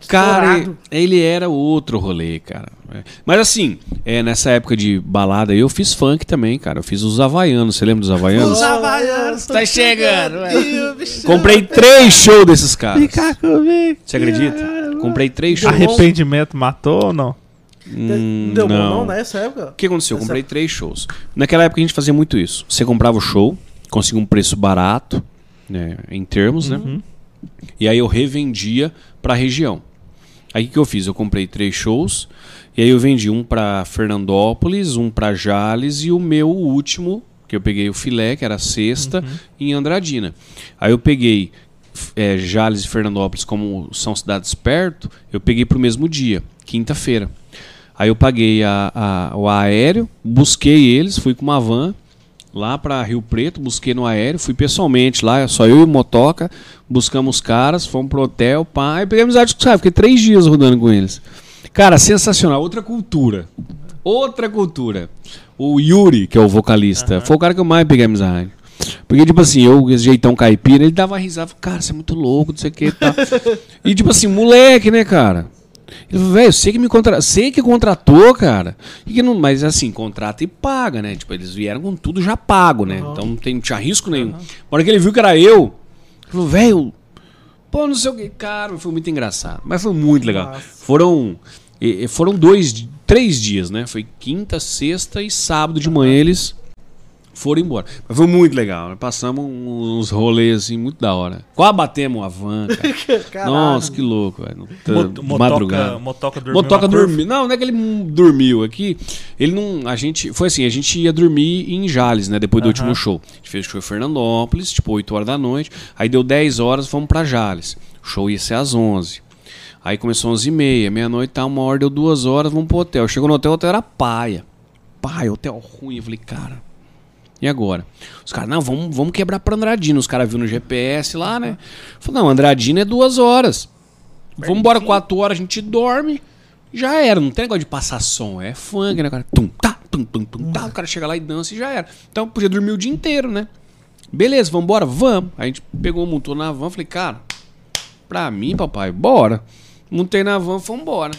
Cara, ele era outro rolê, cara. É. Mas assim, é, nessa época de balada aí, eu fiz funk também, cara. Eu fiz os Havaianos. Você lembra dos Havaianos? Os Havaianos Tá chegando, E o bicho- Comprei três shows desses caras. Fica comigo. Você acredita? Comprei três shows. Arrependimento matou ou não? Hum, Deu bom não não. nessa época? O que aconteceu? Eu comprei três shows. Naquela época a gente fazia muito isso. Você comprava o show, conseguia um preço barato, né, em termos, né? E aí eu revendia pra região. Aí o que eu fiz? Eu comprei três shows, e aí eu vendi um pra Fernandópolis, um pra Jales e o meu último, que eu peguei o filé, que era sexta, em Andradina. Aí eu peguei é, Jales e Fernandópolis, como são cidades perto, eu peguei pro mesmo dia, quinta-feira. Aí eu paguei a- a- o aéreo, busquei eles, fui com uma van lá pra Rio Preto, busquei no aéreo, fui pessoalmente lá, só eu e o Motoca, buscamos os caras, fomos pro hotel, pá, aí peguei amizade com os caras, fiquei três dias rodando com eles. Cara, sensacional, outra cultura. Outra cultura. O Yuri, que é o vocalista, foi o cara que eu mais peguei amizade. Porque, tipo assim, eu, esse jeitão caipira, ele dava risada, cara, você é muito louco, não sei o que e tal. e, tipo assim, moleque, né, cara? Ele falou, velho, você que me contra... sei que contratou, cara. E que não... Mas assim, contrata e paga, né? Tipo, eles vieram com tudo já pago, né? Então não, tem, não tinha risco nenhum. Na hora que ele viu que era eu, ele falou, velho, pô, não sei o que. Cara, foi muito engraçado. Mas foi muito legal. Nossa. Foram. Foram dois, três dias, né? Foi quinta, sexta e sábado de manhã eles foram embora. Mas foi muito legal. né? Passamos uns rolês assim, muito da hora. Quase batemos a van, cara. Nossa, que louco, velho. Mot- madrugada. motoca dormiu Motoca dormiu. Não, não é que ele dormiu aqui. Ele não. A gente. Foi assim, a gente ia dormir em Jales, né? Depois do Aham. último show. A gente fez o show em Fernandópolis, tipo 8 horas da noite. Aí deu 10 horas, fomos pra Jales. O show ia ser às 11. Aí começou 11 e meia, meia-noite, tá, uma hora, deu duas horas, vamos pro hotel. Chegou no hotel, o hotel era paia. Paia, hotel ruim. Eu falei, cara, e agora? Os caras, não, vamos, vamos quebrar pra Andradina. Os caras viram no GPS lá, né? Falei, não, Andradina é duas horas. Vamos embora quatro horas, a gente dorme. Já era, não tem negócio de passar som, é funk, né, cara? Tum, tá, tum, tum, tum, tá. O cara chega lá e dança e já era. Então podia dormir o dia inteiro, né? Beleza, vamos embora? Vamos. A gente pegou, montou na van, falei, cara, pra mim, papai, bora. Montei na van, fomos embora.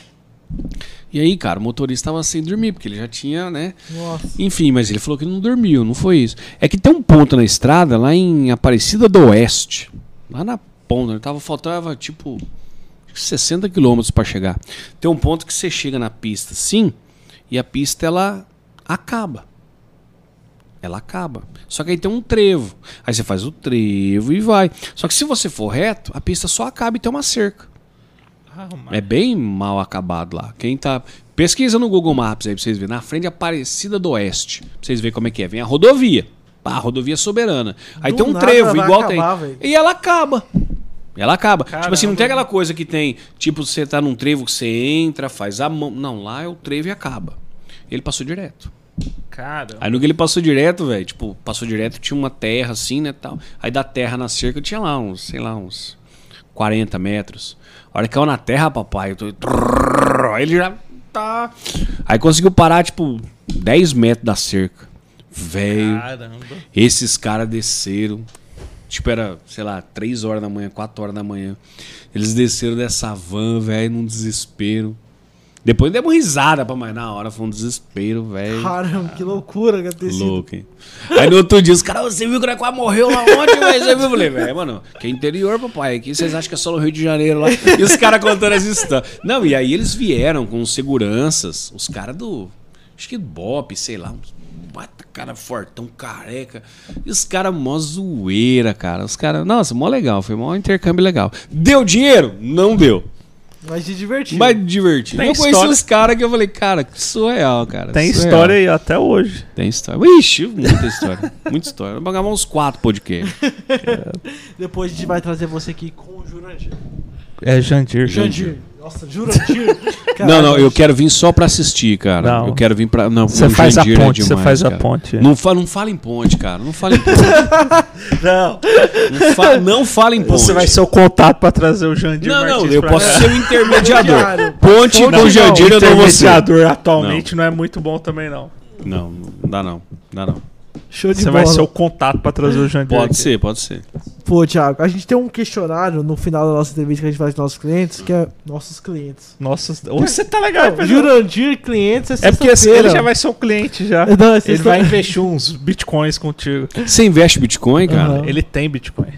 E aí, cara, o motorista tava sem dormir, porque ele já tinha, né? Nossa. Enfim, mas ele falou que não dormiu, não foi isso. É que tem um ponto na estrada lá em Aparecida do Oeste. Lá na ponta, tava faltava tipo 60 quilômetros para chegar. Tem um ponto que você chega na pista, sim, e a pista ela acaba. Ela acaba. Só que aí tem um trevo. Aí você faz o trevo e vai. Só que se você for reto, a pista só acaba e tem uma cerca. É bem mal acabado lá. Quem tá. Pesquisa no Google Maps aí pra vocês verem. Na frente Aparecida do Oeste. Pra vocês verem como é que é. Vem a rodovia. Pá, a rodovia soberana. Aí Do tem um trevo, igual acabar, tem. velho. E ela acaba. Ela acaba. Tipo assim, não Caramba. tem aquela coisa que tem. Tipo, você tá num trevo que você entra, faz a mão. Não, lá é o trevo e acaba. Ele passou direto. Cara, Aí no que ele passou direto, velho, tipo, passou direto, tinha uma terra assim, né, tal. Aí da terra na cerca tinha lá uns, sei lá, uns 40 metros. A hora que caiu na terra, papai, eu tô... Aí ele já tá... Aí conseguiu parar, tipo, 10 metros da cerca. Velho, esses caras desceram. Tipo, era, sei lá, 3 horas da manhã, 4 horas da manhã. Eles desceram dessa van, velho, num desespero. Depois demos risada pra mais na hora, foi um desespero, velho. Caramba, que loucura que sido. Louco, hein? Aí no outro dia, os caras, você viu que o quase morreu lá ontem, viu? Eu falei, velho, mano, que é interior, papai. Aqui vocês acham que é só no Rio de Janeiro lá. E os caras contando as histórias. Não, e aí eles vieram com seguranças, os caras do. Acho que Bop, sei lá, bata cara fortão, careca. E os caras mó zoeira, cara. Os caras, nossa, mó legal, foi mó intercâmbio legal. Deu dinheiro? Não deu. Mas se divertir. Mas divertido. Tem eu conheci história. uns caras que eu falei, cara, que surreal, cara. Tem surreal. história aí até hoje. Tem história. Ixi, muita história. muita história. Vamos gravar uns quatro podcasts. Depois a gente vai trazer você aqui com o Jurandir. É Jandir. Jandir. Nossa, Jurandir. Não, não, eu quero vir só pra assistir, cara. Não. Eu quero vir pra. Não, Você o faz a é ponte, você demais, faz a cara. ponte. Não, fa não fala em ponte, cara. Não fala em ponte. Não, não, fa não fala em ponte. você vai ser o contato pra trazer o Jandir Não, não, Martins eu pra posso ser o intermediador. Intermediário. Ponte com o não, Jandir eu dou você. intermediador atualmente não. é muito bom também, não. Não, não dá não. Dá não. Show de Você bola. vai ser o contato pra trazer o Jandir Pode aqui. ser, pode ser. Pô, Thiago, a gente tem um questionário no final da nossa entrevista que a gente faz com nossos clientes, que é nossos clientes. Nossa, hoje você tá legal, Não, Pedro. Jurandir clientes é É porque ele já vai ser um cliente já. Não, é Ele vai investir uns bitcoins contigo. Você investe Bitcoin, cara? Aham. Ele tem bitcoin.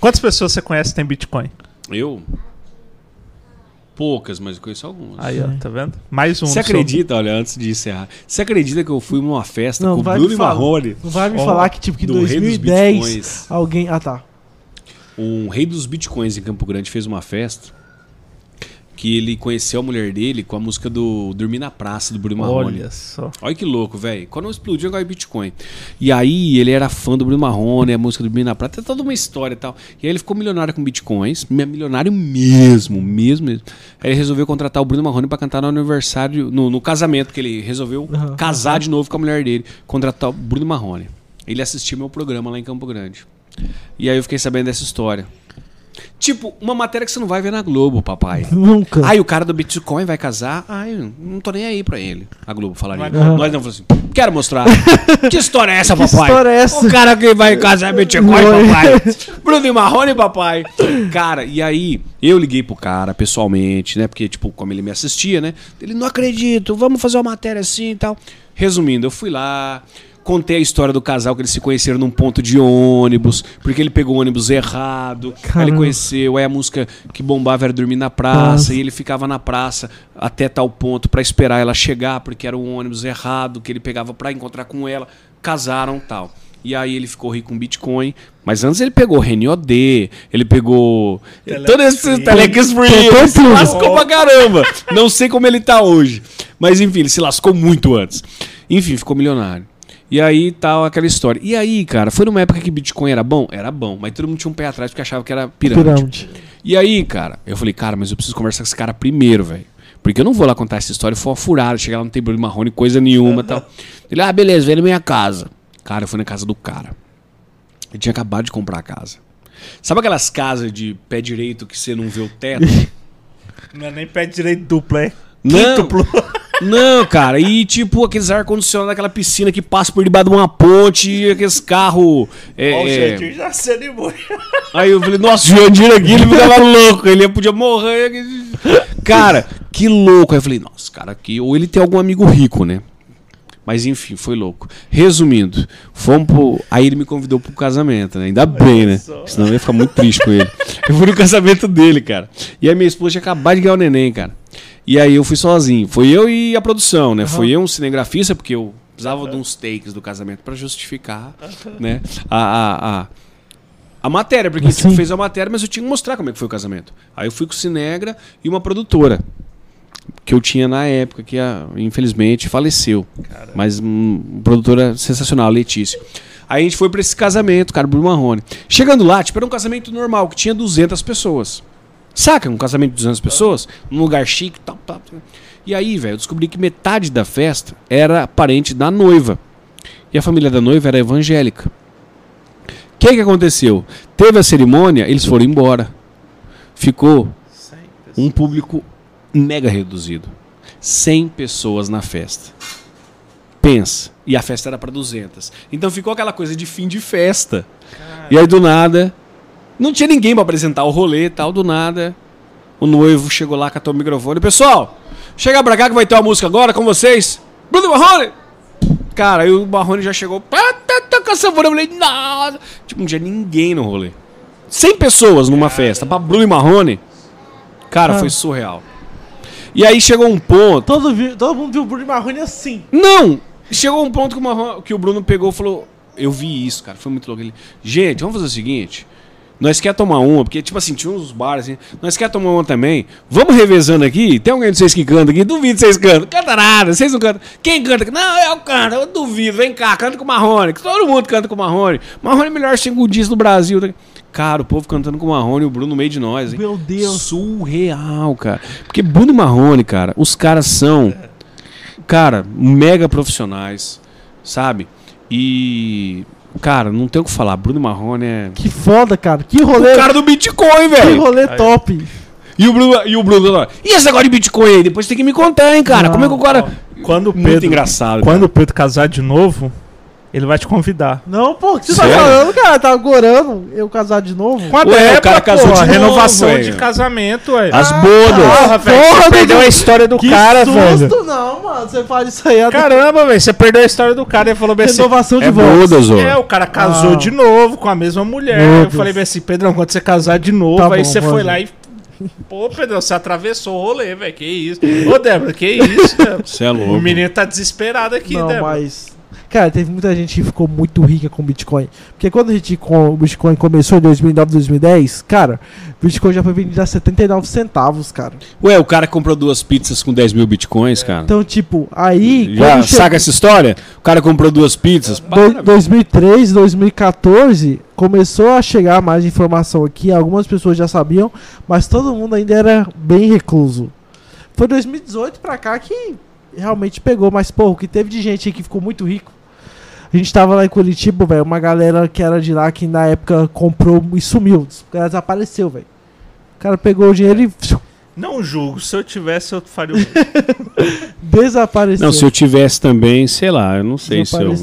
Quantas pessoas você conhece que tem bitcoin? Eu? Poucas, mas eu conheço algumas. Aí, ó, tá vendo? Mais um. Você acredita, olha, antes de encerrar, você acredita que eu fui numa festa Não, com o Bruno e. Marrone? Não vai me Ó, falar que, tipo, que em do rei dos 2010 bitcoins. alguém... Ah, tá. Um rei dos bitcoins em Campo Grande fez uma festa que ele conheceu a mulher dele com a música do Dormir na Praça, do Bruno Marrone. Olha só. Olha que louco, velho. Quando explodiu, agora é Bitcoin. E aí ele era fã do Bruno Marrone, a música do Bruno na Prata, tem toda uma história e tal. E aí ele ficou milionário com Bitcoins, mi- milionário mesmo, mesmo, mesmo. Aí ele resolveu contratar o Bruno Marrone pra cantar no aniversário, no, no casamento, que ele resolveu Aham. casar de novo com a mulher dele, contratar o Bruno Marrone. Ele assistiu meu programa lá em Campo Grande. E aí eu fiquei sabendo dessa história. Tipo, uma matéria que você não vai ver na Globo, papai. Nunca. Aí o cara do Bitcoin vai casar. Ai, não tô nem aí pra ele. A Globo falaria. Aham. Nós não falamos assim. Quero mostrar. que história é essa, que papai? história é essa? O cara que vai casar Bitcoin, Oi. papai. Bruno Marrone, papai. Cara, e aí eu liguei pro cara pessoalmente, né? Porque, tipo, como ele me assistia, né? Ele, não acredito, vamos fazer uma matéria assim e tal. Resumindo, eu fui lá. Contei a história do casal que eles se conheceram num ponto de ônibus, porque ele pegou o ônibus errado. Aí ele conheceu, aí a música que bombava era dormir na praça, Nossa. e ele ficava na praça até tal ponto pra esperar ela chegar, porque era um ônibus errado que ele pegava pra encontrar com ela. Casaram tal. E aí ele ficou rico com Bitcoin. Mas antes ele pegou RNOD, ele pegou. Todo esse. Telex Free. Se lascou pra caramba. Não sei como ele tá hoje. Mas enfim, ele se lascou muito antes. Enfim, ficou milionário. E aí tal aquela história. E aí, cara, foi numa época que Bitcoin era bom? Era bom. Mas todo mundo tinha um pé atrás porque achava que era pirâmide. Pirâmide. E aí, cara, eu falei, cara, mas eu preciso conversar com esse cara primeiro, velho. Porque eu não vou lá contar essa história, foi uma furada, chegar lá não tem Bruno Marrone, coisa nenhuma e tal. Ele, ah, beleza, vem na minha casa. Cara, eu fui na casa do cara. Ele tinha acabado de comprar a casa. Sabe aquelas casas de pé direito que você não vê o teto? Não é nem pé direito duplo, é? Não. Quíntuplo. Não, cara, e tipo aqueles ar-condicionado daquela piscina que passa por debaixo de uma ponte, e aqueles carros. É, Ó, o é, Jandir já se animou. Aí eu falei, nossa, o Jandir aqui, ele ficava louco, ele podia morrer. Cara, que louco. Aí eu falei, nossa, cara, aqui, ou ele tem algum amigo rico, né? Mas enfim, foi louco. Resumindo, fomos pro. Aí ele me convidou pro casamento, né? Ainda bem, né? Senão eu ia ficar muito triste com ele. Eu fui no casamento dele, cara. E aí minha esposa tinha acabado de ganhar o neném, cara. E aí eu fui sozinho. Foi eu e a produção, né? Foi eu, um cinegrafista, porque eu precisava de uns takes do casamento pra justificar, né? A, a, a, a matéria, porque tipo, Sim. fez a matéria, mas eu tinha que mostrar como é que foi o casamento. Aí eu fui com o Cinegra e uma produtora que eu tinha na época, que infelizmente faleceu. Mas hum, uma produtora sensacional, Letícia. Aí a gente foi pra esse casamento, cara, Bruno Marrone. Chegando lá, tipo, era um casamento normal, que tinha 200 pessoas. Saca? Um casamento de 200 pessoas, num lugar chique, tal, tal. tal. E aí, velho, eu descobri que metade da festa era parente da noiva. E a família da noiva era evangélica. O que que aconteceu? Teve a cerimônia, eles foram embora. Ficou um público mega reduzido. 100 pessoas na festa. Pensa. E a festa era para 200. Então ficou aquela coisa de fim de festa. E aí do nada, não tinha ninguém para apresentar o rolê e tal, do nada. O noivo chegou lá, catou o microfone. Pessoal, chega pra cá que vai ter uma música agora com vocês. Bruno Marrone! Cara, aí o Marrone já chegou. Tá, tá com a sanfona. Eu falei, nossa. Tipo, não tinha ninguém no rolê. 100 pessoas numa festa. Pra Bruno e Marrone. Cara, Ah. foi surreal. E aí chegou um ponto. Todo, vi- todo mundo viu o Bruno Marrone assim. Não! Chegou um ponto que o, Marrone- que o Bruno pegou e falou: Eu vi isso, cara, foi muito louco. Ele, gente, vamos fazer o seguinte. Nós quer tomar uma, porque, tipo assim, tinha uns bares assim. Nós quer tomar uma também. Vamos revezando aqui. Tem alguém de vocês que canta aqui? Duvido vocês cantam. Canta nada, vocês não cantam. Quem canta aqui? Não, eu canto, eu duvido. Vem cá, canta com o Marrone. que Todo mundo canta com o Marrone. Marrone é o melhor segundista do Brasil. Cara, o povo cantando com o Marrone e o Bruno no meio de nós, hein? Meu Deus. Surreal, cara. Porque Bruno e Marrone, cara, os caras são, cara, mega profissionais, sabe? E, cara, não tem o que falar. Bruno e Marrone é. Que foda, cara. Que rolê, O cara do Bitcoin, que velho. rolê top. E o Bruno, e o Bruno, lá, e esse negócio de Bitcoin aí? Depois tem que me contar, hein, cara. Não, Como é que o cara. Quando o Muito Pedro, engraçado. Quando cara. o Pedro casar de novo, Ele vai te convidar. Não, pô, o que você tá Sério? falando, cara? Tá agorando eu casar de novo? Com a Ué, Débora, o cara casou pô, de novo, renovação velho. de casamento, ué. As Ah, bodas. Porra, velho, Porra, você perdeu a história do que cara, susto, velho. não, mano. Você fala isso aí. a Caramba, velho, você perdeu a história do cara. Ele falou bem assim... Renovação de É bodas, ó. É, o cara casou Ah. de novo com a mesma mulher. Eu falei bem assim, Pedrão, quando você casar de novo, Tá aí bom, você foi lá e. Pô, Pedrão, você atravessou o rolê, velho. Que isso? Ô, Débora, que isso? Débora? Você é louco. o menino tá desesperado aqui, Não, Débora. mas. Cara, teve muita gente que ficou muito rica com Bitcoin. Porque quando a gente com, o Bitcoin começou em 2009, 2010, cara, o Bitcoin já foi vendido a 79 centavos, cara. Ué, o cara comprou duas pizzas com 10 mil bitcoins, cara. Então, tipo, aí. Já saca essa história? O cara comprou duas pizzas. Do- Para, 2003, 2014, começou a chegar mais informação aqui. Algumas pessoas já sabiam, mas todo mundo ainda era bem recluso. Foi 2018 pra cá que realmente pegou. Mas, pô, o que teve de gente aí que ficou muito rico. A gente tava lá em Curitiba, velho. Uma galera que era de lá que na época comprou e sumiu. O cara desapareceu, velho. O cara pegou o dinheiro e Não julgo. Se eu tivesse, eu faria o mesmo. desapareceu. Não, se eu tivesse também, sei lá, eu não sei se eu,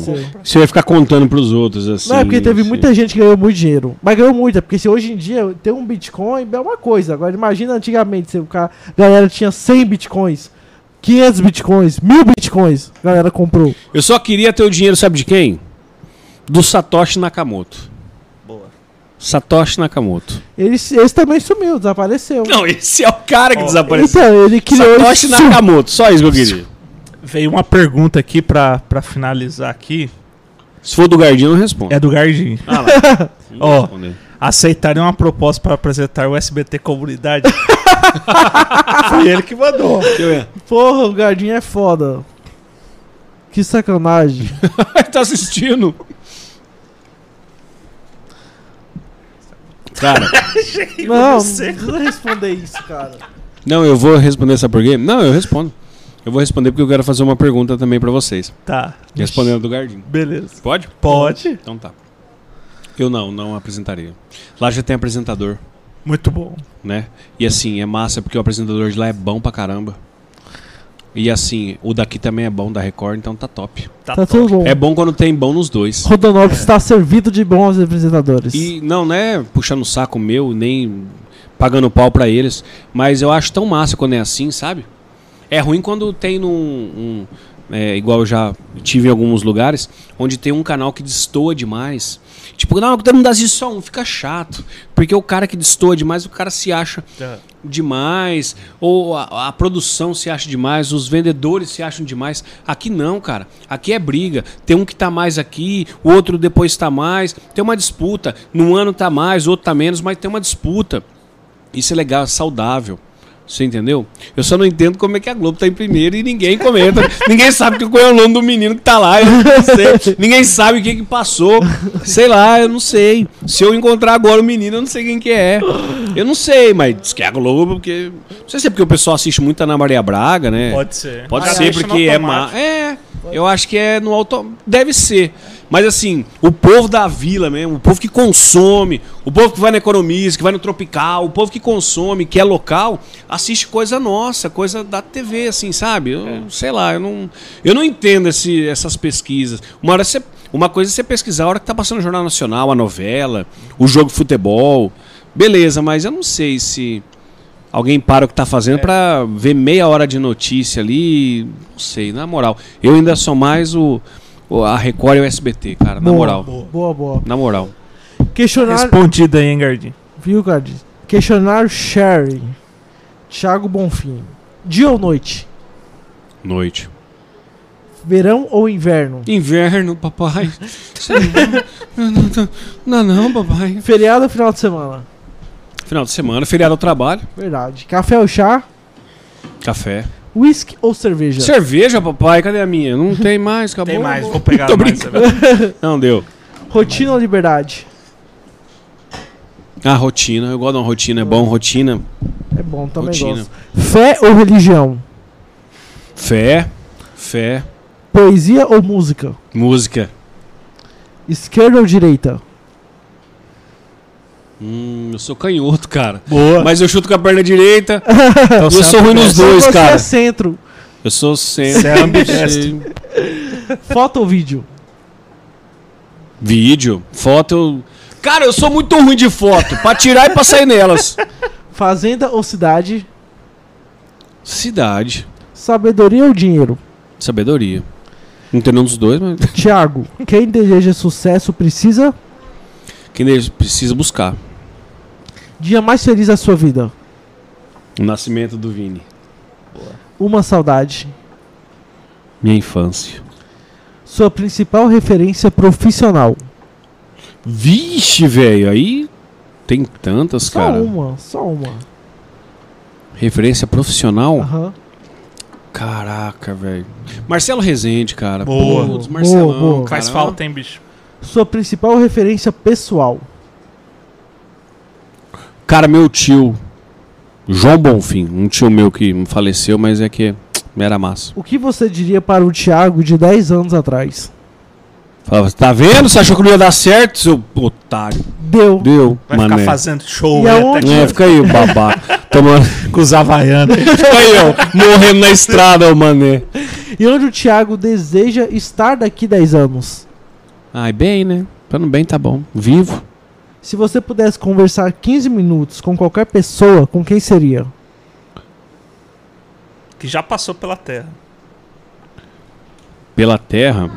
se eu ia ficar contando pros outros assim. Não, é porque teve muita gente que ganhou muito dinheiro. Mas ganhou muito, é porque se hoje em dia ter um Bitcoin é uma coisa. Agora imagina antigamente, se o cara, a galera tinha 100 Bitcoins, 500 Bitcoins, 1000 Bitcoins, a galera comprou. Eu só queria ter o dinheiro, sabe de quem? Do Satoshi Nakamoto. Boa. Satoshi Nakamoto. Ele, esse também sumiu, desapareceu. Não, esse é o cara que Ó, desapareceu. Então, ele criou Satoshi isso. Nakamoto, só isso que eu queria. Veio uma pergunta aqui pra, pra finalizar aqui. Se for do Gardinho, eu não respondo. É do Gardinho. Ah, lá. Ó. Aceitaria uma proposta para apresentar o SBT Comunidade? Foi ele que mandou. Porra, o Gardinho é foda. Que sacanagem. tá assistindo. Cara, não, não precisa responder isso, cara. não, eu vou responder essa por quê? Não, eu respondo. Eu vou responder porque eu quero fazer uma pergunta também pra vocês. Tá. Respondendo do Gardinho. Beleza. Pode? Pode. Então tá. Eu não, não apresentaria. Lá já tem apresentador, Muito bom. né? E assim, é massa porque o apresentador de lá é bom pra caramba. E assim, o daqui também é bom da Record, então tá top. Tá, Tá top. tudo bom. É bom quando tem bom nos dois. Rodonópolis está servido de bons apresentadores. E não, não é puxando o saco meu, nem pagando pau pra eles, mas eu acho tão massa quando é assim, sabe? É ruim quando tem num. um- é, igual eu já tive em alguns lugares, onde tem um canal que destoa demais. Tipo, não, todo mundo assiste só um, fica chato. Porque o cara que destoa demais, o cara se acha É. demais, ou a, a produção se acha demais, os vendedores se acham demais. Aqui não, cara. Aqui é briga. Tem um que tá mais aqui, o outro depois tá mais. Tem uma disputa. Num ano tá mais, outro tá menos, mas tem uma disputa. Isso é legal, é saudável. Você entendeu? Eu só não entendo como é que a Globo tá em primeiro e ninguém comenta. ninguém sabe qual é o nome do menino que tá lá. Eu não sei. ninguém sabe o que que passou. Sei lá, eu não sei. Se eu encontrar agora o menino, eu não sei quem que é. Eu não sei, mas diz que é a Globo, porque. Não sei se é porque o pessoal assiste muito a Ana Maria Braga, né? Pode ser. Pode ser, porque é má. É, eu acho que é no auto. Deve ser. Mas assim, o povo da vila mesmo, o povo que consome, o povo que vai na economista, que vai no tropical, o povo que consome, que é local, assiste coisa nossa, coisa da TV, assim, sabe? Eu, É. Sei lá, eu não, eu não entendo esse, essas pesquisas. Uma, hora você, uma coisa é você pesquisar a hora que tá passando o Jornal Nacional, a novela, o jogo de futebol. Beleza, mas eu não sei se alguém para o que tá fazendo pra ver meia hora de notícia ali. Não sei, na moral. Eu ainda sou mais o, o- a Record e o SBT, cara, na boa, moral. Boa, boa. Na moral. Questionário. Respondido aí, hein, Gardinho? Viu, Gardinho? Questionário Sherry. Thiago Bonfim. Dia ou noite? Noite. Verão ou inverno? Inverno, papai. não, não, não, não, papai. Feriado ou final de semana? Final de semana, feriado ao trabalho. Verdade. Café ou chá? Café. Whisky ou cerveja? Cerveja, papai, cadê a minha? Não tem mais, acabou. Tem mais, vou pegar Tô mais. brincando. Não deu. Rotina ou liberdade? Ah, rotina. Eu gosto de uma rotina, é bom. Rotina. É bom, também Rotina. gosto. Fé ou religião? Fé. Fé. Poesia ou música? Música. Esquerda ou direita? Hum, eu sou canhoto, cara. Boa. Mas eu chuto com a perna direita. Então, eu você sou ruim nos é dois, Você cara. é centro. Eu sou sempre. Você é ambidestro. Foto ou vídeo? Vídeo, foto. eu- Cara, eu sou muito ruim de foto. pra tirar e pra sair nelas. Fazenda ou cidade? Cidade. Sabedoria ou dinheiro? Sabedoria. Não tem nenhum dos dois, mas. Tiago, quem deseja sucesso precisa? Quem deve- precisa buscar. Dia mais feliz da sua vida? O nascimento do Vini. Uma saudade. Minha infância. Sua principal referência profissional? Vixe, velho. Aí tem tantas, Só cara. uma, só uma. Referência profissional? Aham. Caraca, velho. Marcelo Rezende, cara. Boa. Putz, Boa, Marcelão, boa. cara. Faz falta, hein, bicho? Sua principal referência pessoal? Cara, meu tio, João Bonfim, um tio meu que faleceu, mas é que era massa. O que você diria para o Thiago de 10 anos atrás? Falava, tá vendo? Você achou que não ia dar certo, seu otário? Deu. Deu, Vai mané. ficar fazendo show E né, aonde- até É, fica aí, babaca. Tomando... com os havaianos. Fica aí, ó, morrendo na estrada, ô mané. E onde o Thiago deseja estar daqui 10 anos? Ai, bem, né? Plano bem, tá bom. Vivo. Se você pudesse conversar 15 minutos com qualquer pessoa, com quem seria? que já passou pela terra. Pela terra.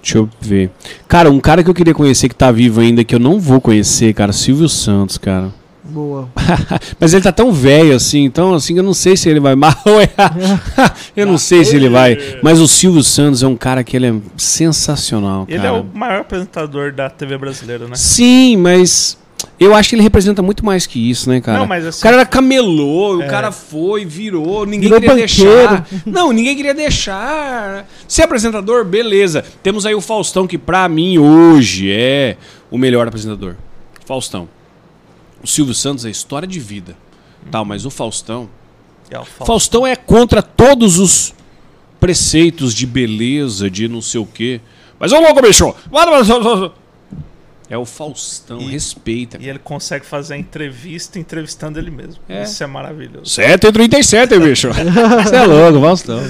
Deixa eu ver. Cara, um cara que eu queria conhecer que tá vivo ainda, que eu não vou conhecer, cara, Silvio Santos, cara. Boa. Mas ele tá tão velho assim, então assim, eu não sei se ele vai mal errar. eu não sei se ele vai. Mas o Silvio Santos é um cara que ele é sensacional, Ele cara. é o maior apresentador da TV brasileira, né? Sim, mas eu acho que ele representa muito mais que isso, né, cara? Não, mas assim- O cara era camelô, É. o cara foi, virou, ninguém Virou queria banqueiro. deixar. Não, ninguém queria deixar. Ser apresentador, beleza. Temos aí o Faustão, que pra mim hoje é o melhor apresentador. Faustão. O Silvio Santos é história de vida. Tal, mas o Faustão. É o Fausto. Faustão é contra todos os preceitos de beleza, de não sei o quê. Mas ô louco, bicho! É o Faustão, E- respeita. E ele consegue fazer a entrevista entrevistando ele mesmo. É. Isso é maravilhoso. 7h37, bicho. Você é louco, Faustão.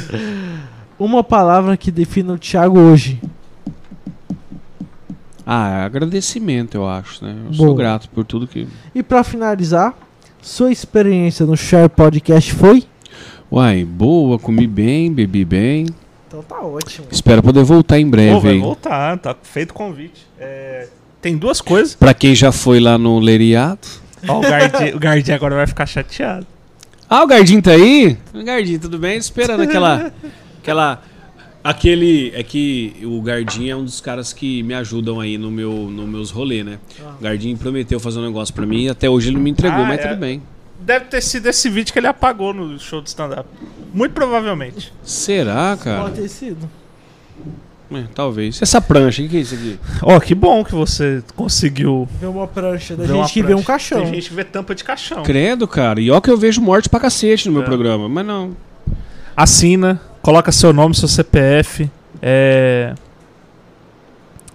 Uma palavra que defina o Thiago hoje. Ah, é agradecimento, eu acho, né? Eu Boa. sou grato por tudo que. E pra finalizar, sua experiência no Share Podcast foi? Uai, boa, comi bem, bebi bem. Então tá ótimo. Espero poder voltar em Pô, breve vai aí. voltar, tá feito o convite. É, tem duas coisas. Pra quem já foi lá no Leriado. Ó, o Gardinho, o Gardinho agora vai ficar chateado. Ah, o Gardinho tá aí? Gardinho, tudo bem? Esperando aquela. aquela. Aquele. É que o Gardinho é um dos caras que me ajudam aí no meu, no meus rolês, né? O Gardinho prometeu fazer um negócio pra mim e até hoje ele não me entregou, Ah, mas é. tudo bem. Deve ter sido esse vídeo que ele apagou no show de stand-up. Muito provavelmente. Será, cara? Pode ter sido. É, talvez. Essa prancha, o que, que é isso aqui? Ó, que bom que você conseguiu Vê uma prancha da ver gente que vê um caixão. Tem gente que vê tampa de caixão. Credo, cara. E ó que eu vejo morte pra cacete no meu É. programa, mas não. Assina, coloca seu nome, seu CPF, é,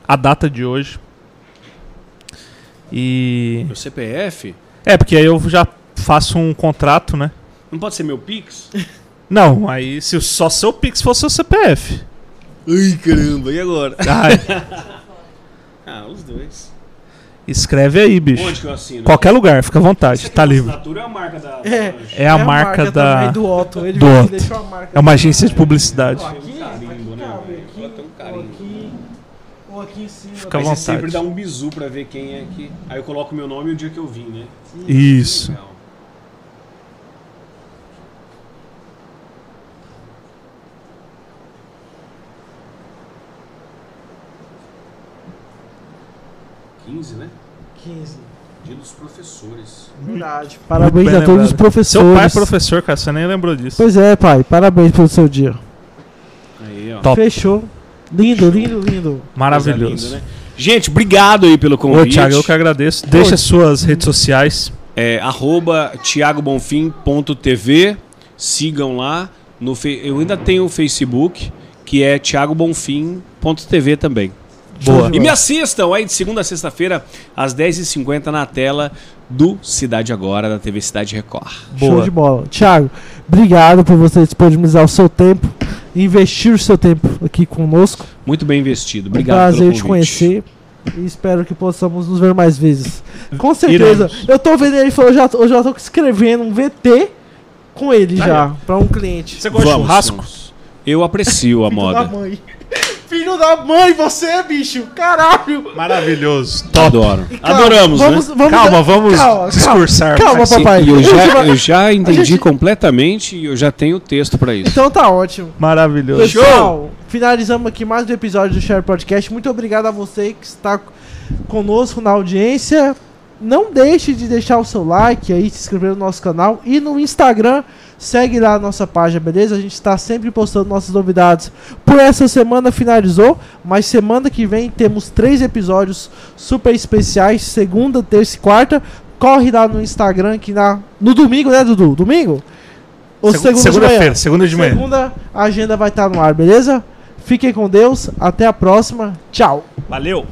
a data de hoje. E. Meu CPF? É, porque aí eu já faço um contrato, né? Não pode ser meu Pix? Não, aí se só seu Pix fosse seu CPF. Ai, caramba, e agora? Ai, Ah, os dois. Escreve aí, bicho. Onde que eu assino? Qualquer lugar, fica à vontade, tá é livre. é a marca da. da É. prancha? É a marca da. também do Otto. Ele do Otto. deixou a marca É uma da- agência de publicidade. Ó, aqui, um carimbo, né, um ou aqui, ou aqui em cima. Fica à vontade. sempre dá um bizu pra ver quem é que. Aí eu coloco meu nome e o dia que eu vim, né? Isso. Legal.15, né? 15. Dia dos professores. Verdade. Parabéns bem a todos os professores. Seu pai é professor, cara, você nem lembrou disso. Pois é, pai. Parabéns pelo seu dia. Aí, ó. Top. Fechou. Lindo, lindo, lindo. Maravilhoso. Linda, né? Gente, obrigado aí pelo Ô, convite. Thiago, eu que agradeço. Deixa suas redes sociais. É, arroba thiagobonfim.tv. Sigam lá. No fe... Eu ainda tenho o Facebook, que é thiagobonfim.tv também. Show Boa. E me assistam aí de segunda a sexta-feira, às 10h50 na tela do Cidade Agora, da TV Cidade Record. Show Boa. de bola. Thiago, obrigado por você disponibilizar o seu tempo, investir o seu tempo aqui conosco. Muito bem investido. Um Obrigado prazer pelo te convite. conhecer. E espero que possamos nos ver mais vezes. Com certeza. Iremos. Eu tô vendo ele falou, já, eu já tô escrevendo um VT com ele Aí, já, pra um cliente. Você gosta de Vamos, churrasco? vamos. Eu aprecio a moda. Filho da mãe, você, bicho! Caralho! Maravilhoso. Adoro. Calma, Adoramos, vamos, né? vamos, Calma, vamos calma, discursar. Calma, papai. Eu já, eu já entendi gente- completamente e eu já tenho texto pra isso. Então tá ótimo. Maravilhoso. Pessoal, finalizamos aqui mais um episódio do Share Podcast. Muito obrigado a você que está conosco na audiência. Não deixe de deixar o seu like aí, se inscrever no nosso canal e no Instagram. Segue lá a nossa página, beleza? A gente está sempre postando nossas novidades. Por essa semana finalizou, mas semana que vem temos três episódios super especiais, segunda, terça e quarta. Corre lá no Instagram que na no domingo, né, Dudu? Domingo? Ou Segu- segunda de manhã? Segunda-feira, segunda de manhã. Segunda, a agenda vai estar no ar, beleza? Fiquem com Deus, até a próxima. Tchau. Valeu.